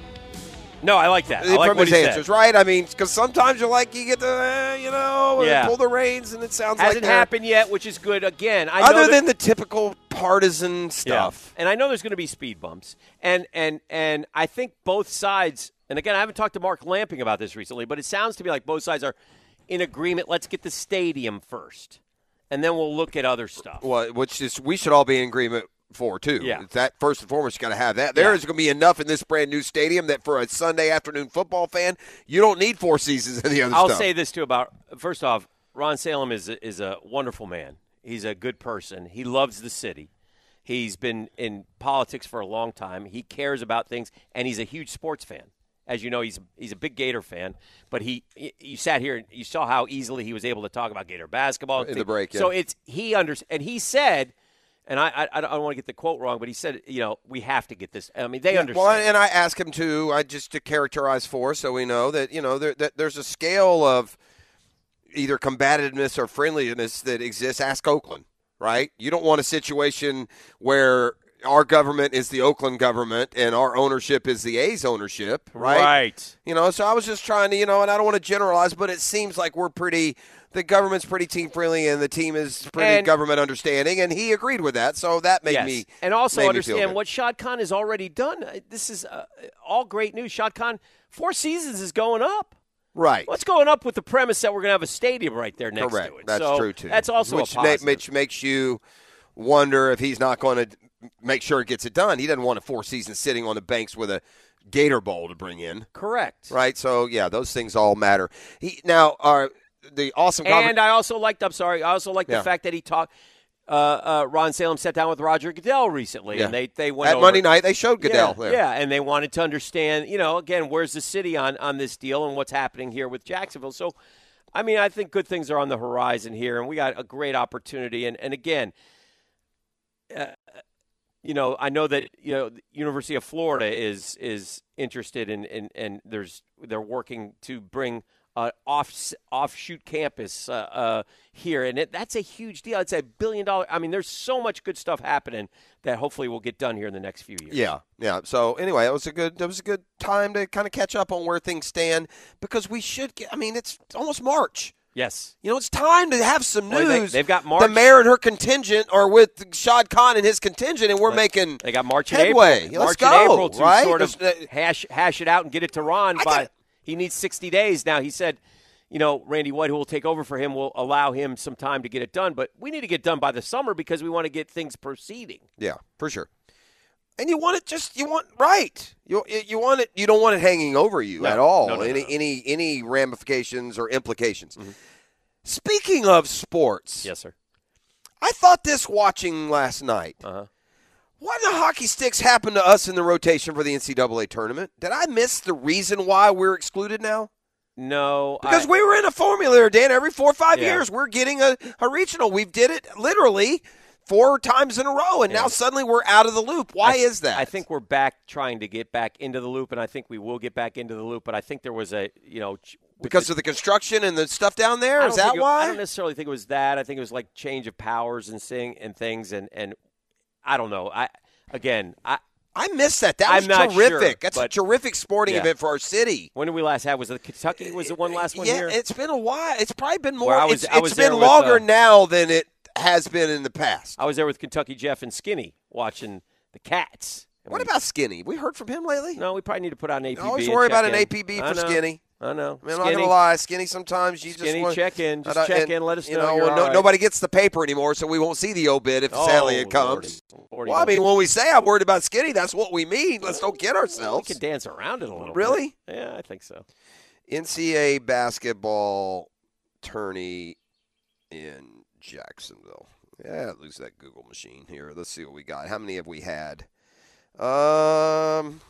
[SPEAKER 3] no, I like that. I like
[SPEAKER 6] From
[SPEAKER 3] what
[SPEAKER 6] his
[SPEAKER 3] he
[SPEAKER 6] answers,
[SPEAKER 3] said.
[SPEAKER 6] right? I mean, because sometimes you're like, you get to, uh, you know,
[SPEAKER 3] Yeah.
[SPEAKER 6] pull the reins, and it sounds
[SPEAKER 3] Hasn't
[SPEAKER 6] like they're-
[SPEAKER 3] happened yet, which is good. Again, I
[SPEAKER 6] Other
[SPEAKER 3] that-
[SPEAKER 6] than the typical partisan stuff.
[SPEAKER 3] Yeah. And I know there's going to be speed bumps. And and and I think both sides and again I haven't talked to Mark Lamping about this recently, but it sounds to me like both sides are in agreement. Let's get the stadium first. And then we'll look at other stuff.
[SPEAKER 6] Well, which is we should all be in agreement for too.
[SPEAKER 3] Yeah.
[SPEAKER 6] It's that first and foremost, you got to have that. There
[SPEAKER 3] Yeah.
[SPEAKER 6] is going to be enough in this brand new stadium that for a Sunday afternoon football fan, you don't need four seasons of the other
[SPEAKER 3] I'll
[SPEAKER 6] stuff.
[SPEAKER 3] say this too about first off, Ron Salem is a, is a wonderful man. He's a good person. He loves the city. He's been in politics for a long time. He cares about things, and he's a huge sports fan. As you know, he's he's a big Gator fan. But he, you sat here and you saw how easily he was able to talk about Gator basketball
[SPEAKER 6] In the break,
[SPEAKER 3] So it's he under and he said, and I I, I don't want to get the quote wrong, but he said, you know, we have to get this. I mean, they
[SPEAKER 6] Yeah,
[SPEAKER 3] understand.
[SPEAKER 6] Well, and I ask him to, I just to characterize for, so we know that you know there, that there's a scale of either combativeness or friendliness that exists. Ask Oakland, right? You don't want a situation where our government is the Oakland government and our ownership is the A's ownership, right?
[SPEAKER 3] Right.
[SPEAKER 6] You know, so I was just trying to, you know, and I don't want to generalize, but it seems like we're pretty the government's pretty team friendly and the team is pretty
[SPEAKER 3] And-
[SPEAKER 6] government understanding, and he agreed with that. So that made
[SPEAKER 3] yes.
[SPEAKER 6] me
[SPEAKER 3] and also understand what Shad Khan has already done. Uh, This is uh, all great news. Shad Khan, four seasons is going up.
[SPEAKER 6] Right.
[SPEAKER 3] What's going up with the premise that we're going to have a stadium right there next
[SPEAKER 6] Correct.
[SPEAKER 3] to it?
[SPEAKER 6] That's
[SPEAKER 3] So
[SPEAKER 6] true too.
[SPEAKER 3] That's also
[SPEAKER 6] which,
[SPEAKER 3] a positive.
[SPEAKER 6] which makes you wonder if he's not going to make sure it gets it done. He doesn't want a four seasons sitting on the banks with a Gator Bowl to bring in.
[SPEAKER 3] Correct.
[SPEAKER 6] Right. So yeah, those things all matter. He now are the awesome. conver-
[SPEAKER 3] And I also liked. I'm sorry. I also liked
[SPEAKER 6] Yeah.
[SPEAKER 3] the fact that he talked. Uh, uh, Ron Salem sat down with Roger Goodell recently,
[SPEAKER 6] Yeah.
[SPEAKER 3] and they they went
[SPEAKER 6] At
[SPEAKER 3] over-
[SPEAKER 6] Monday night, they showed Goodell
[SPEAKER 3] Yeah,
[SPEAKER 6] there.
[SPEAKER 3] yeah, and they wanted to understand. You know, again, where's the city on on this deal and what's happening here with Jacksonville. So, I mean, I think good things are on the horizon here, and we got a great opportunity. And and again, uh, you know, I know that you know University of Florida is is interested in in and there's they're working to bring uh, off offshoot campus uh, uh, here, and it, that's a huge deal. It's a billion dollar. I mean, there's so much good stuff happening that hopefully will get done here in the next few years.
[SPEAKER 6] Yeah, yeah. So anyway, it was a good. It was a good time to kind of catch up on where things stand because we should get. I mean, it's almost March.
[SPEAKER 3] Yes.
[SPEAKER 6] You know, it's time to have some
[SPEAKER 3] Well, they-
[SPEAKER 6] news.
[SPEAKER 3] they've got March.
[SPEAKER 6] The mayor and her contingent are with Shad Khan and his contingent, and we're making
[SPEAKER 3] They got March and
[SPEAKER 6] headway.
[SPEAKER 3] April.
[SPEAKER 6] Let's
[SPEAKER 3] March
[SPEAKER 6] go,
[SPEAKER 3] and April to
[SPEAKER 6] right?
[SPEAKER 3] sort of
[SPEAKER 6] uh,
[SPEAKER 3] hash hash it out and get it to Ron. By he needs 60 days now. He said, you know, Randy White, who will take over for him, will allow him some time to get it done. But we need to get done by the summer because we want to get things proceeding.
[SPEAKER 6] Yeah, for sure. And you want it just you want right. You you want it. You don't want it hanging over you
[SPEAKER 3] No,
[SPEAKER 6] at all.
[SPEAKER 3] no, no,
[SPEAKER 6] any any any ramifications or implications. Speaking of sports,
[SPEAKER 3] yes, sir.
[SPEAKER 6] I thought this watching last night.
[SPEAKER 3] Uh-huh.
[SPEAKER 6] What in the hockey sticks happened to us in the rotation for the NCAA tournament? Did I miss the reason why we're excluded now?
[SPEAKER 3] No,
[SPEAKER 6] Because
[SPEAKER 3] I-
[SPEAKER 6] we were in a formula, Dan. Every four or five
[SPEAKER 3] Yeah.
[SPEAKER 6] years, we're getting a, a regional. We did it literally four times in a row, and now suddenly we're out of the loop. Why
[SPEAKER 3] I-
[SPEAKER 6] is that?
[SPEAKER 3] I think we're back trying to get back into the loop, and I think we will get back into the loop. But I think there was a, you know,
[SPEAKER 6] because
[SPEAKER 3] the-
[SPEAKER 6] of the construction and the stuff down there.
[SPEAKER 3] I
[SPEAKER 6] that
[SPEAKER 3] it-
[SPEAKER 6] why?
[SPEAKER 3] I don't necessarily think it was that. I think it was like change of powers and sing and things, and and I don't know. I again, I
[SPEAKER 6] I missed that. That
[SPEAKER 3] I'm
[SPEAKER 6] was
[SPEAKER 3] not
[SPEAKER 6] terrific.
[SPEAKER 3] sure,
[SPEAKER 6] That's a terrific sporting
[SPEAKER 3] Yeah.
[SPEAKER 6] event for our city.
[SPEAKER 3] When did we last have? Was it Kentucky? Was the one last one
[SPEAKER 6] yeah,
[SPEAKER 3] here?
[SPEAKER 6] it's been a while. It's probably been more.
[SPEAKER 3] I was-
[SPEAKER 6] it's it's been
[SPEAKER 3] with,
[SPEAKER 6] longer
[SPEAKER 3] uh,
[SPEAKER 6] now than it has been in the past.
[SPEAKER 3] I was there with Kentucky Jeff and Skinny watching the Cats. And
[SPEAKER 6] What
[SPEAKER 3] we-
[SPEAKER 6] about Skinny? We heard from him lately.
[SPEAKER 3] No, we probably need to put out an APB.
[SPEAKER 6] I always worry about an
[SPEAKER 3] in.
[SPEAKER 6] APB
[SPEAKER 3] I
[SPEAKER 6] for. Skinny.
[SPEAKER 3] I know.
[SPEAKER 6] I mean, I'm not gonna lie, Skinny. Sometimes you
[SPEAKER 3] Skinny,
[SPEAKER 6] just want,
[SPEAKER 3] check in. Just check
[SPEAKER 6] and,
[SPEAKER 3] in. Let us
[SPEAKER 6] you
[SPEAKER 3] know
[SPEAKER 6] know. no,
[SPEAKER 3] right.
[SPEAKER 6] Nobody gets the paper anymore, so we won't see the obit if
[SPEAKER 3] Oh,
[SPEAKER 6] sadly it comes.
[SPEAKER 3] Lordy,
[SPEAKER 6] well, I mean, when we say I'm worried about Skinny, that's what we mean. Let's don't kid ourselves.
[SPEAKER 3] We can dance around it a little.
[SPEAKER 6] Really?
[SPEAKER 3] Bit. Yeah, I think so.
[SPEAKER 6] NCAA basketball tourney in Jacksonville. Yeah, lose that Google machine here. Let's see what we got. How many have we had? Um.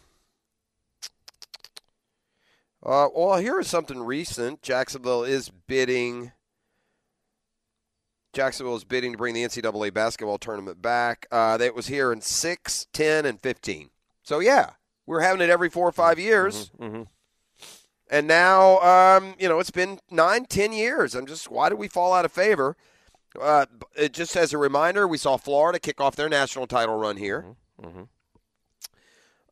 [SPEAKER 6] Uh, well, here is something recent. Jacksonville is bidding. Jacksonville is bidding to bring the NCAA basketball tournament back. Uh, that was here in 6, 10, and 15. So, yeah, we're having it every four or five years.
[SPEAKER 3] Mm-hmm.
[SPEAKER 6] And now, um, you know, it's been nine, ten years. I'm just, why did we fall out of favor? Uh, it, just as a reminder, we saw Florida kick off their national title run here.
[SPEAKER 3] Mm-hmm.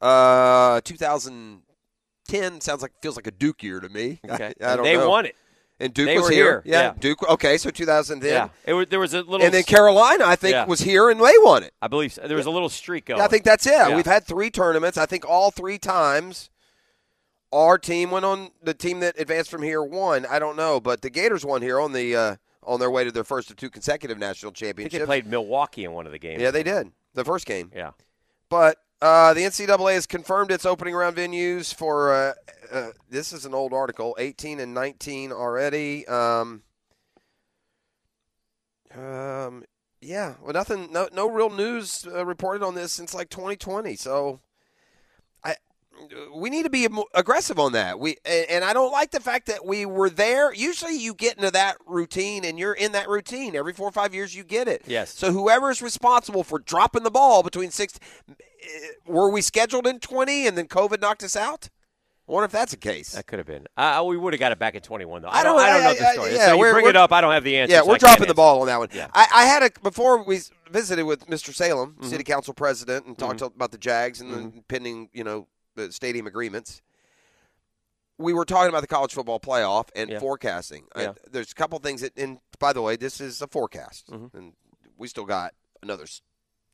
[SPEAKER 6] Uh, 2010 sounds like feels like a Duke year to me. <laughs>
[SPEAKER 3] Okay.
[SPEAKER 6] I, I don't
[SPEAKER 3] they
[SPEAKER 6] know.
[SPEAKER 3] won it.
[SPEAKER 6] And Duke
[SPEAKER 3] They
[SPEAKER 6] was here.
[SPEAKER 3] here.
[SPEAKER 6] Yeah.
[SPEAKER 3] Yeah.
[SPEAKER 6] Duke. Okay, so 2010.
[SPEAKER 3] Yeah, it was, there was a little.
[SPEAKER 6] And then Carolina, I think,
[SPEAKER 3] Yeah.
[SPEAKER 6] was here and they won it.
[SPEAKER 3] I believe so. there was a little streak going.
[SPEAKER 6] I think that's it.
[SPEAKER 3] Yeah.
[SPEAKER 6] We've had three tournaments. I think all three times our team went on. The team that advanced from here won. I don't know, but the Gators won here on the uh, on their way to their first of two consecutive national championships.
[SPEAKER 3] they played Milwaukee in one of the games.
[SPEAKER 6] Yeah, they did the first game.
[SPEAKER 3] Yeah.
[SPEAKER 6] But uh, the NCAA has confirmed its opening round venues for. Uh, uh, this is an old article. 18 and 19 already. Um, um, yeah. Well, nothing. No, no real news uh, reported on this since like 2020. So. We need to be aggressive on that. We and, and I don't like the fact that we were there. Usually, you get into that routine, and you're in that routine every four or five years. You get it.
[SPEAKER 3] Yes.
[SPEAKER 6] So whoever is responsible for dropping the ball between six, eh, were we scheduled in 20 and then COVID knocked us out? I wonder if that's the case.
[SPEAKER 3] That could have been. Uh, we would have got it back in 21, though.
[SPEAKER 6] I
[SPEAKER 3] I don't,
[SPEAKER 6] don't-
[SPEAKER 3] I don't know
[SPEAKER 6] I-
[SPEAKER 3] the story.
[SPEAKER 6] yeah,
[SPEAKER 3] so you
[SPEAKER 6] we're-
[SPEAKER 3] bring it up. I don't have the answer.
[SPEAKER 6] Yeah, we're dropping the ball on that one.
[SPEAKER 3] Yeah.
[SPEAKER 6] I, I had a before we visited with Mr. Salem,
[SPEAKER 3] Mm-hmm.
[SPEAKER 6] City Council President, and talked about the Jags and the pending, you know, the stadium agreements. we were talking about the college football playoff and
[SPEAKER 3] Yeah.
[SPEAKER 6] forecasting.
[SPEAKER 3] Yeah.
[SPEAKER 6] there's a couple things that, and by the way, this is a forecast,
[SPEAKER 3] Mm-hmm.
[SPEAKER 6] and we still got another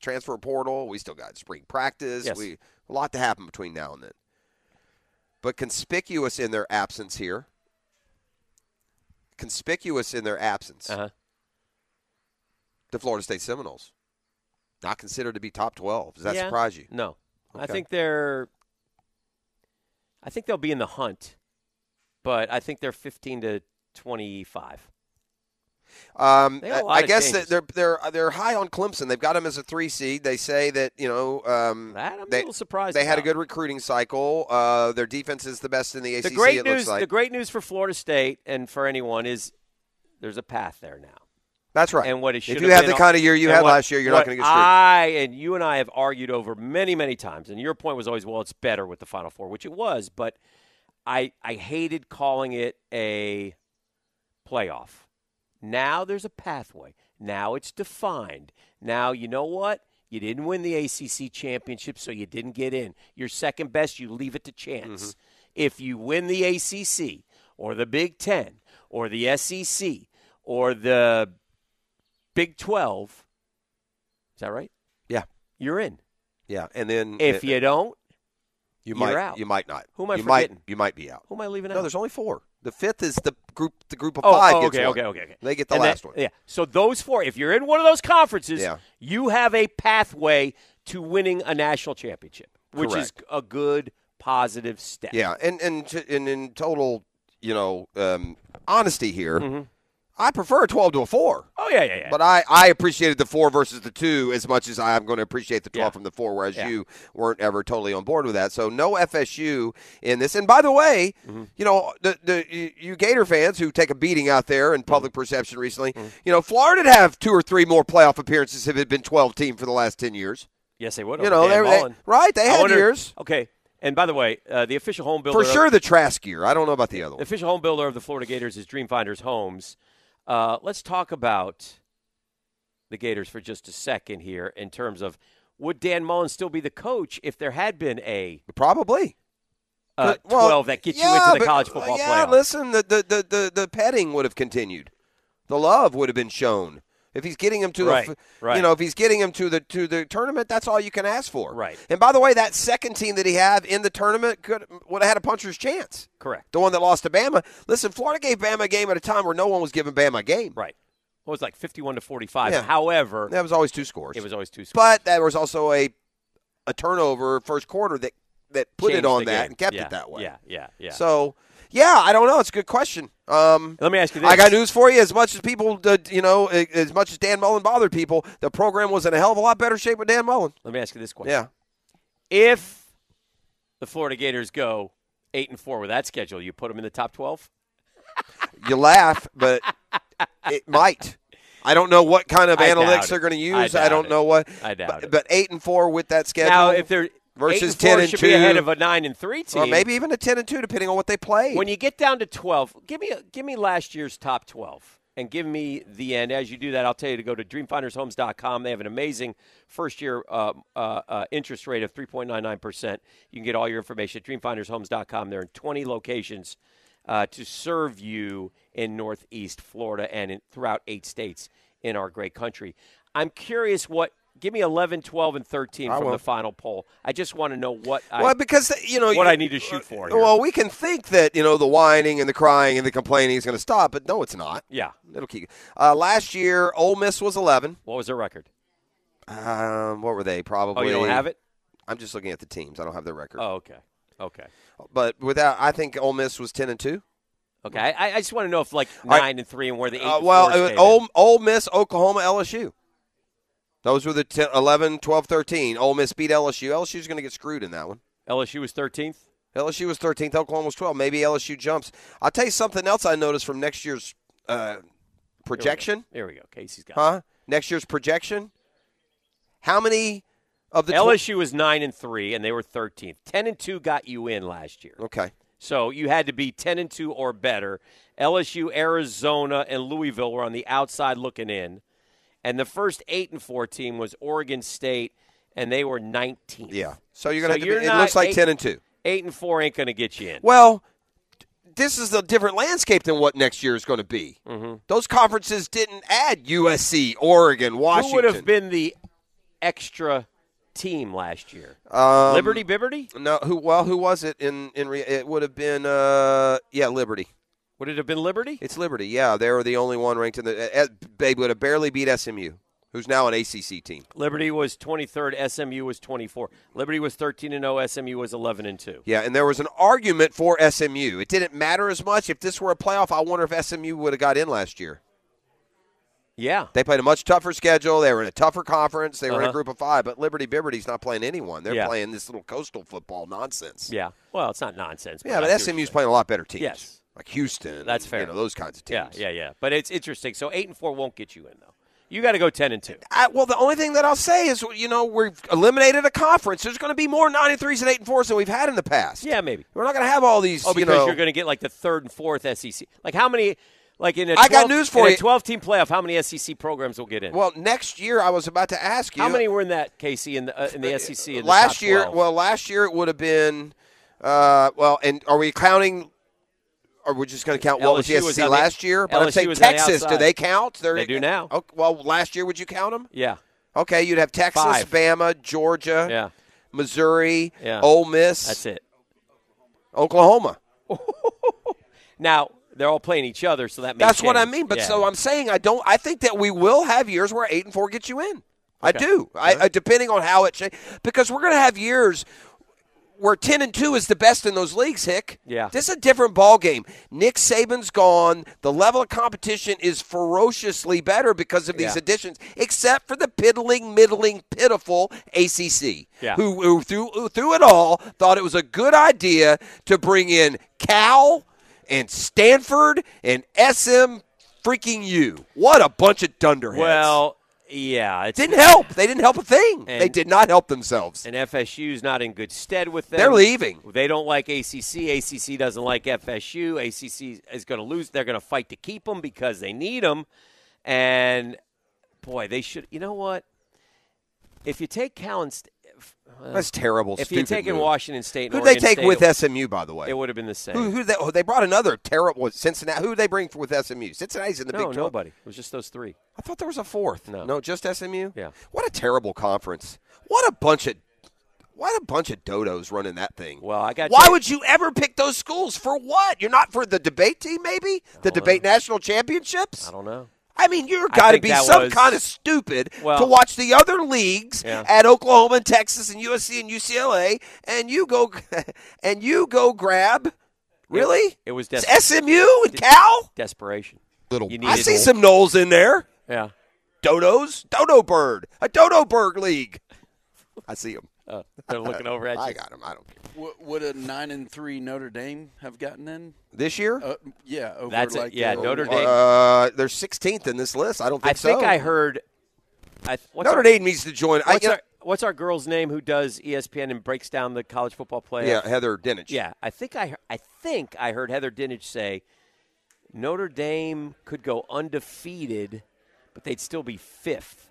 [SPEAKER 6] transfer portal. We still got spring practice.
[SPEAKER 3] Yes.
[SPEAKER 6] We a lot to happen between now and then. But conspicuous in their absence here, conspicuous in their absence,
[SPEAKER 3] Uh-huh.
[SPEAKER 6] the Florida State Seminoles, not considered to be top twelve. Does that
[SPEAKER 3] Yeah.
[SPEAKER 6] surprise you?
[SPEAKER 3] No, I think they're. I think they'll be in the hunt, but I think they're 15 to 25.
[SPEAKER 6] Um,
[SPEAKER 3] They got a lot
[SPEAKER 6] I guess that they're they're they're high on Clemson. They've got them as a three seed. They say that you know um,
[SPEAKER 3] That I'm
[SPEAKER 6] they,
[SPEAKER 3] a little surprised.
[SPEAKER 6] They had a good recruiting cycle. Uh, their defense is the best in the ACC.
[SPEAKER 3] The great
[SPEAKER 6] it
[SPEAKER 3] news.
[SPEAKER 6] looks like.
[SPEAKER 3] The great news for Florida State and for anyone is there's a path there now.
[SPEAKER 6] That's right.
[SPEAKER 3] And what it should If
[SPEAKER 6] you
[SPEAKER 3] have
[SPEAKER 6] have the kind of year you had
[SPEAKER 3] what-
[SPEAKER 6] last year, you're not gonna get screwed.
[SPEAKER 3] I and you and I have argued over many, many times, and your point was always, well, it's better with the Final Four, which it was, but I I hated calling it a playoff. Now there's a pathway. Now it's defined. Now you know what? You didn't win the ACC championship, so you didn't get in. You're second best. You leave it to chance. Mm-hmm. If you win the ACC or the Big Ten or the SEC or the Big 12, is that right?
[SPEAKER 6] Yeah.
[SPEAKER 3] You're in.
[SPEAKER 6] yeah, and then
[SPEAKER 3] If
[SPEAKER 6] it-
[SPEAKER 3] you don't,
[SPEAKER 6] you
[SPEAKER 3] you're
[SPEAKER 6] might
[SPEAKER 3] out.
[SPEAKER 6] you might not.
[SPEAKER 3] Who am I
[SPEAKER 6] you
[SPEAKER 3] forgetting?
[SPEAKER 6] Might, you might be out.
[SPEAKER 3] who am I leaving out?
[SPEAKER 6] No, there's only four. The fifth is the group. The group of
[SPEAKER 3] Oh,
[SPEAKER 6] five
[SPEAKER 3] oh,
[SPEAKER 6] gets
[SPEAKER 3] okay, okay, okay, okay.
[SPEAKER 6] They get the
[SPEAKER 3] And
[SPEAKER 6] last
[SPEAKER 3] that-
[SPEAKER 6] one.
[SPEAKER 3] Yeah. So those four, if you're in one of those conferences,
[SPEAKER 6] Yeah.
[SPEAKER 3] you have a pathway to winning a national championship, which is a good positive step.
[SPEAKER 6] Yeah, and and and in total, you know, um, honesty here, I prefer a twelve to a four.
[SPEAKER 3] Oh yeah, yeah, yeah.
[SPEAKER 6] But I, I appreciated the four versus the two as much as I'm going to appreciate the 12
[SPEAKER 3] Yeah.
[SPEAKER 6] from the four, whereas
[SPEAKER 3] Yeah.
[SPEAKER 6] you weren't ever totally on board with that. So no FSU in this. And by the way,
[SPEAKER 3] Mm-hmm.
[SPEAKER 6] you know, the, the you- Gator fans who take a beating out there in
[SPEAKER 3] Mm-hmm.
[SPEAKER 6] public perception recently, you know, Florida would have two or three more playoff appearances if it had been 12 team for the last 10 years.
[SPEAKER 3] yes, they would.
[SPEAKER 6] You know, they- they- right, they had
[SPEAKER 3] wonder-
[SPEAKER 6] years.
[SPEAKER 3] Okay, and by the way, uh, the official home builder
[SPEAKER 6] For sure, the Trask year. I don't know about the other
[SPEAKER 3] The official home builder of the Florida Gators is Dreamfinders Homes. Uh, let's talk about the Gators for just a second here in terms of would Dan Mullen still be the coach if there had been a
[SPEAKER 6] Probably.
[SPEAKER 3] uh,
[SPEAKER 6] But- well,
[SPEAKER 3] 12 that gets you into the
[SPEAKER 6] but-
[SPEAKER 3] college football
[SPEAKER 6] yeah,
[SPEAKER 3] playoff?
[SPEAKER 6] listen, the, the, the, the, the petting would have continued. The love would have been shown. If he's getting him to
[SPEAKER 3] Right,
[SPEAKER 6] the,
[SPEAKER 3] right.
[SPEAKER 6] you know, if he's getting him to the to the tournament, that's all you can ask for.
[SPEAKER 3] Right.
[SPEAKER 6] And by the way, that second team that he had in the tournament could would have had a puncher's chance.
[SPEAKER 3] Correct.
[SPEAKER 6] The one that lost to Bama. Listen, Florida gave Bama a game at a time where no one was giving Bama a game.
[SPEAKER 3] Right. It was like 51 to 45.
[SPEAKER 6] Yeah.
[SPEAKER 3] However,
[SPEAKER 6] That was always two scores.
[SPEAKER 3] it was always two scores.
[SPEAKER 6] But there was also a a turnover first quarter that that put
[SPEAKER 3] Changed
[SPEAKER 6] it on that
[SPEAKER 3] game.
[SPEAKER 6] and kept
[SPEAKER 3] Yeah,
[SPEAKER 6] it that way.
[SPEAKER 3] Yeah, yeah, yeah.
[SPEAKER 6] So, yeah, I don't know. It's a good question. Um,
[SPEAKER 3] Let me ask you this.
[SPEAKER 6] I got news for you. As much as people, uh, you know, as much as Dan Mullen bothered people, the program was in a hell of a lot better shape with Dan Mullen.
[SPEAKER 3] Let me ask you this question.
[SPEAKER 6] Yeah.
[SPEAKER 3] If the Florida Gators go 8 and 4 with that schedule, you put them in the top 12? <laughs>
[SPEAKER 6] You laugh, but it might. I don't know what kind of
[SPEAKER 3] I
[SPEAKER 6] analytics they're going to use. I,
[SPEAKER 3] doubt
[SPEAKER 6] don't
[SPEAKER 3] it.
[SPEAKER 6] know what.
[SPEAKER 3] I doubt
[SPEAKER 6] but,
[SPEAKER 3] it.
[SPEAKER 6] But eight and four with that schedule.
[SPEAKER 3] Now, if they're
[SPEAKER 6] versus
[SPEAKER 3] and
[SPEAKER 6] 10
[SPEAKER 3] 4
[SPEAKER 6] and
[SPEAKER 3] should
[SPEAKER 6] 2,
[SPEAKER 3] be ahead of a 9 and 3 team.
[SPEAKER 6] or maybe even a ten and two, depending on what they play.
[SPEAKER 3] When you get down to 12, give me a, give me last year's top 12 and give me the end. As you do that, I'll tell you to go to dreamfindershomes.com. They have an amazing first year uh, uh, uh, interest rate of 3.99%. You can get all your information at dreamfindershomes.com. They're in 20 locations uh, to serve you in Northeast Florida and in, throughout eight states in our great country. I'm curious what. Give me 11, 12, and 13
[SPEAKER 6] I
[SPEAKER 3] from
[SPEAKER 6] will.
[SPEAKER 3] the final poll. I just want to know what I
[SPEAKER 6] well, because you know
[SPEAKER 3] what
[SPEAKER 6] you-
[SPEAKER 3] I need to shoot for. Here.
[SPEAKER 6] Well, we can think that you know the whining and the crying and the complaining is going to stop, but no, it's not.
[SPEAKER 3] yeah.
[SPEAKER 6] It'll keep. Uh, last year, Ole Miss was eleven.
[SPEAKER 3] What was their record?
[SPEAKER 6] Um, what were they? Probably.
[SPEAKER 3] Oh, you don't have it?
[SPEAKER 6] I'm just looking at the teams. I don't have their record.
[SPEAKER 3] Oh, okay. Okay.
[SPEAKER 6] But without, I think Ole Miss was ten and two.
[SPEAKER 3] Okay. I, I just want to know if like
[SPEAKER 6] right.
[SPEAKER 3] nine and three and where the eight.
[SPEAKER 6] Uh,
[SPEAKER 3] and
[SPEAKER 6] well, uh, Ole, Ole Miss, Oklahoma, LSU. Those were the 10, 11, 12, 13. Ole Miss beat LSU. LSU's going to get screwed in that one.
[SPEAKER 3] LSU was thirteenth.
[SPEAKER 6] LSU was 13th. Oklahoma was 12. Maybe LSU jumps. I'll tell you something else I noticed from next year's uh, projection.
[SPEAKER 3] There we go. Casey's got.
[SPEAKER 6] Huh? Next year's projection. How many of the
[SPEAKER 3] it.
[SPEAKER 6] tw-
[SPEAKER 3] LSU was nine and three, and they were thirteenth. Ten and two got you in last year.
[SPEAKER 6] Okay.
[SPEAKER 3] So you had to be ten and two or better. LSU, Arizona, and Louisville were on the outside looking in, and the first eight and four team was Oregon State, and they were nineteenth.
[SPEAKER 6] Yeah. So you're going to
[SPEAKER 3] So
[SPEAKER 6] have to be, it looks like
[SPEAKER 3] eight-
[SPEAKER 6] 10 and 2.
[SPEAKER 3] Eight and four ain't going to get you in.
[SPEAKER 6] Well, this is a different landscape than what next year is going to be.
[SPEAKER 3] Mhm.
[SPEAKER 6] Those conferences didn't add USC, Oregon, Washington.
[SPEAKER 3] Who would have been the extra team last year?
[SPEAKER 6] Um,
[SPEAKER 3] Liberty Bibberty?
[SPEAKER 6] No, who? Well, who was it? In in re, it would have been uh yeah Liberty.
[SPEAKER 3] Would it have been Liberty?
[SPEAKER 6] It's Liberty. Yeah, they were the only one ranked in the. They would have barely beat SMU, who's now an ACC team.
[SPEAKER 3] Liberty was 23rd, SMU was 24. Liberty was 13 and 0, SMU was 11 and 2.
[SPEAKER 6] Yeah, and there was an argument for SMU. It didn't matter as much if this were a playoff. I wonder if SMU would have got in last year.
[SPEAKER 3] Yeah.
[SPEAKER 6] They played a much tougher schedule. They were in a tougher conference. They were in
[SPEAKER 3] Uh-huh.
[SPEAKER 6] a group of five. But Liberty Bibberty's not playing anyone. They're
[SPEAKER 3] Yeah.
[SPEAKER 6] playing this little coastal football nonsense.
[SPEAKER 3] Yeah. Well, it's not nonsense.
[SPEAKER 6] Yeah, but
[SPEAKER 3] see what
[SPEAKER 6] SMU's playing a lot better teams.
[SPEAKER 3] Yes.
[SPEAKER 6] Like Houston.
[SPEAKER 3] That's
[SPEAKER 6] and,
[SPEAKER 3] fair.
[SPEAKER 6] You know those kinds of teams.
[SPEAKER 3] yeah, yeah. yeah. But it's interesting. So 8 and 4 won't get you in, though. You got to go 10 and 2.
[SPEAKER 6] I, well, the only thing that I'll say is, you know, we've eliminated a conference. There's going to be more nine and threes and eight and fours than we've had in the past.
[SPEAKER 3] Yeah, maybe.
[SPEAKER 6] We're not going to have all these.
[SPEAKER 3] Oh,
[SPEAKER 6] you
[SPEAKER 3] because
[SPEAKER 6] know,
[SPEAKER 3] you're going to get like the third and fourth SEC. Like how many? Like in a 12,
[SPEAKER 6] I got news for you.
[SPEAKER 3] 12 team playoff. How many SEC programs will get in?
[SPEAKER 6] Well, next year I was about to ask you
[SPEAKER 3] how many were in that Casey in the uh, in the SEC? In the
[SPEAKER 6] last
[SPEAKER 3] top
[SPEAKER 6] year.
[SPEAKER 3] 12?
[SPEAKER 6] Well, last year it would have been. Uh, well, and are we counting? Or we're just going to count what was the SEC last year? But I'm
[SPEAKER 3] LSU
[SPEAKER 6] saying
[SPEAKER 3] on the
[SPEAKER 6] Texas. Do they count? They're,
[SPEAKER 3] They do now.
[SPEAKER 6] Oh, well, last year would you count them?
[SPEAKER 3] yeah,
[SPEAKER 6] Okay, you'd have Texas,
[SPEAKER 3] Five.
[SPEAKER 6] Bama, Georgia,
[SPEAKER 3] yeah,
[SPEAKER 6] Missouri,
[SPEAKER 3] Yeah.
[SPEAKER 6] Ole Miss,
[SPEAKER 3] that's it.
[SPEAKER 6] Oklahoma. <laughs>
[SPEAKER 3] Now they're all playing each other, so that
[SPEAKER 6] That's what I mean. But
[SPEAKER 3] Yeah.
[SPEAKER 6] so I'm saying I don't. I think that we will have years where eight and four gets you in. I
[SPEAKER 3] Okay.
[SPEAKER 6] do. I, I uh, depending on how it changes because we're going to have years where ten and two is the best in those leagues. Hick.
[SPEAKER 3] Yeah.
[SPEAKER 6] This is a different ball game. Nick Saban's gone. The level of competition is ferociously better because of these
[SPEAKER 3] Yeah.
[SPEAKER 6] additions, except for the piddling, middling, pitiful ACC,
[SPEAKER 3] Yeah.
[SPEAKER 6] who, who through who through it all thought it was a good idea to bring in Cal and Stanford and SM freaking U. What a bunch of dunderheads.
[SPEAKER 3] Well, yeah, it
[SPEAKER 6] didn't help. They didn't help a thing. They did not help themselves.
[SPEAKER 3] And FSU's not in good stead with them.
[SPEAKER 6] They're leaving.
[SPEAKER 3] They don't like ACC. ACC doesn't like FSU. ACC is going to lose. They're going to fight to keep them because they need them. And boy, they should. You know what? If you take Cal and St- well,
[SPEAKER 6] That's terrible.
[SPEAKER 3] If taking
[SPEAKER 6] move.
[SPEAKER 3] Washington State,
[SPEAKER 6] Who'd they take
[SPEAKER 3] State,
[SPEAKER 6] with SMU, by the way?
[SPEAKER 3] It would have been the same.
[SPEAKER 6] Who, who they, oh, they brought another terrible Cincinnati. Who did they bring for, with SMU? Cincinnati's in the
[SPEAKER 3] no,
[SPEAKER 6] Big 12.
[SPEAKER 3] nobody. It was just those three.
[SPEAKER 6] I thought there was a fourth.
[SPEAKER 3] No.
[SPEAKER 6] no, just SMU.
[SPEAKER 3] Yeah.
[SPEAKER 6] What a terrible conference. What a bunch of what a bunch of dodos running that thing.
[SPEAKER 3] Well, I got.
[SPEAKER 6] Why
[SPEAKER 3] you-
[SPEAKER 6] would you ever pick those schools for what? You're not for the debate team, maybe the debate national championships.
[SPEAKER 3] I don't know.
[SPEAKER 6] I mean, you're got to be some
[SPEAKER 3] was-
[SPEAKER 6] kind of stupid
[SPEAKER 3] Well-
[SPEAKER 6] to watch the other leagues
[SPEAKER 3] Yeah.
[SPEAKER 6] at Oklahoma and Texas and USC and UCLA, and you go <laughs> and you go grab. Really,
[SPEAKER 3] It was des-
[SPEAKER 6] SMU and Cal.
[SPEAKER 3] desperation.
[SPEAKER 14] Little
[SPEAKER 3] You
[SPEAKER 6] I
[SPEAKER 3] needed-
[SPEAKER 6] see some Knowles in there.
[SPEAKER 3] Yeah.
[SPEAKER 6] Dodos, Dodo Bird, a Dodo Bird league. I see them.
[SPEAKER 3] Uh, they're looking over at <laughs> you.
[SPEAKER 6] I got them. I don't care.
[SPEAKER 11] W- would a nine and three Notre Dame have gotten in?
[SPEAKER 6] This year,
[SPEAKER 11] Uh, yeah, over
[SPEAKER 3] That's it.
[SPEAKER 11] like
[SPEAKER 3] Yeah,
[SPEAKER 11] uh,
[SPEAKER 3] Notre Dame.
[SPEAKER 6] uh, they're 16th in this list. I don't think
[SPEAKER 3] I think
[SPEAKER 6] so.
[SPEAKER 3] I heard. I, what's
[SPEAKER 6] Notre
[SPEAKER 3] our,
[SPEAKER 6] Dame needs to join.
[SPEAKER 3] What's,
[SPEAKER 6] you know-
[SPEAKER 3] our, what's our girl's name who does ESPN and breaks down the college football playoff?
[SPEAKER 6] yeah, Heather Dinich.
[SPEAKER 3] Yeah, I think I I think I heard Heather Dinich say Notre Dame could go undefeated, but they'd still be fifth.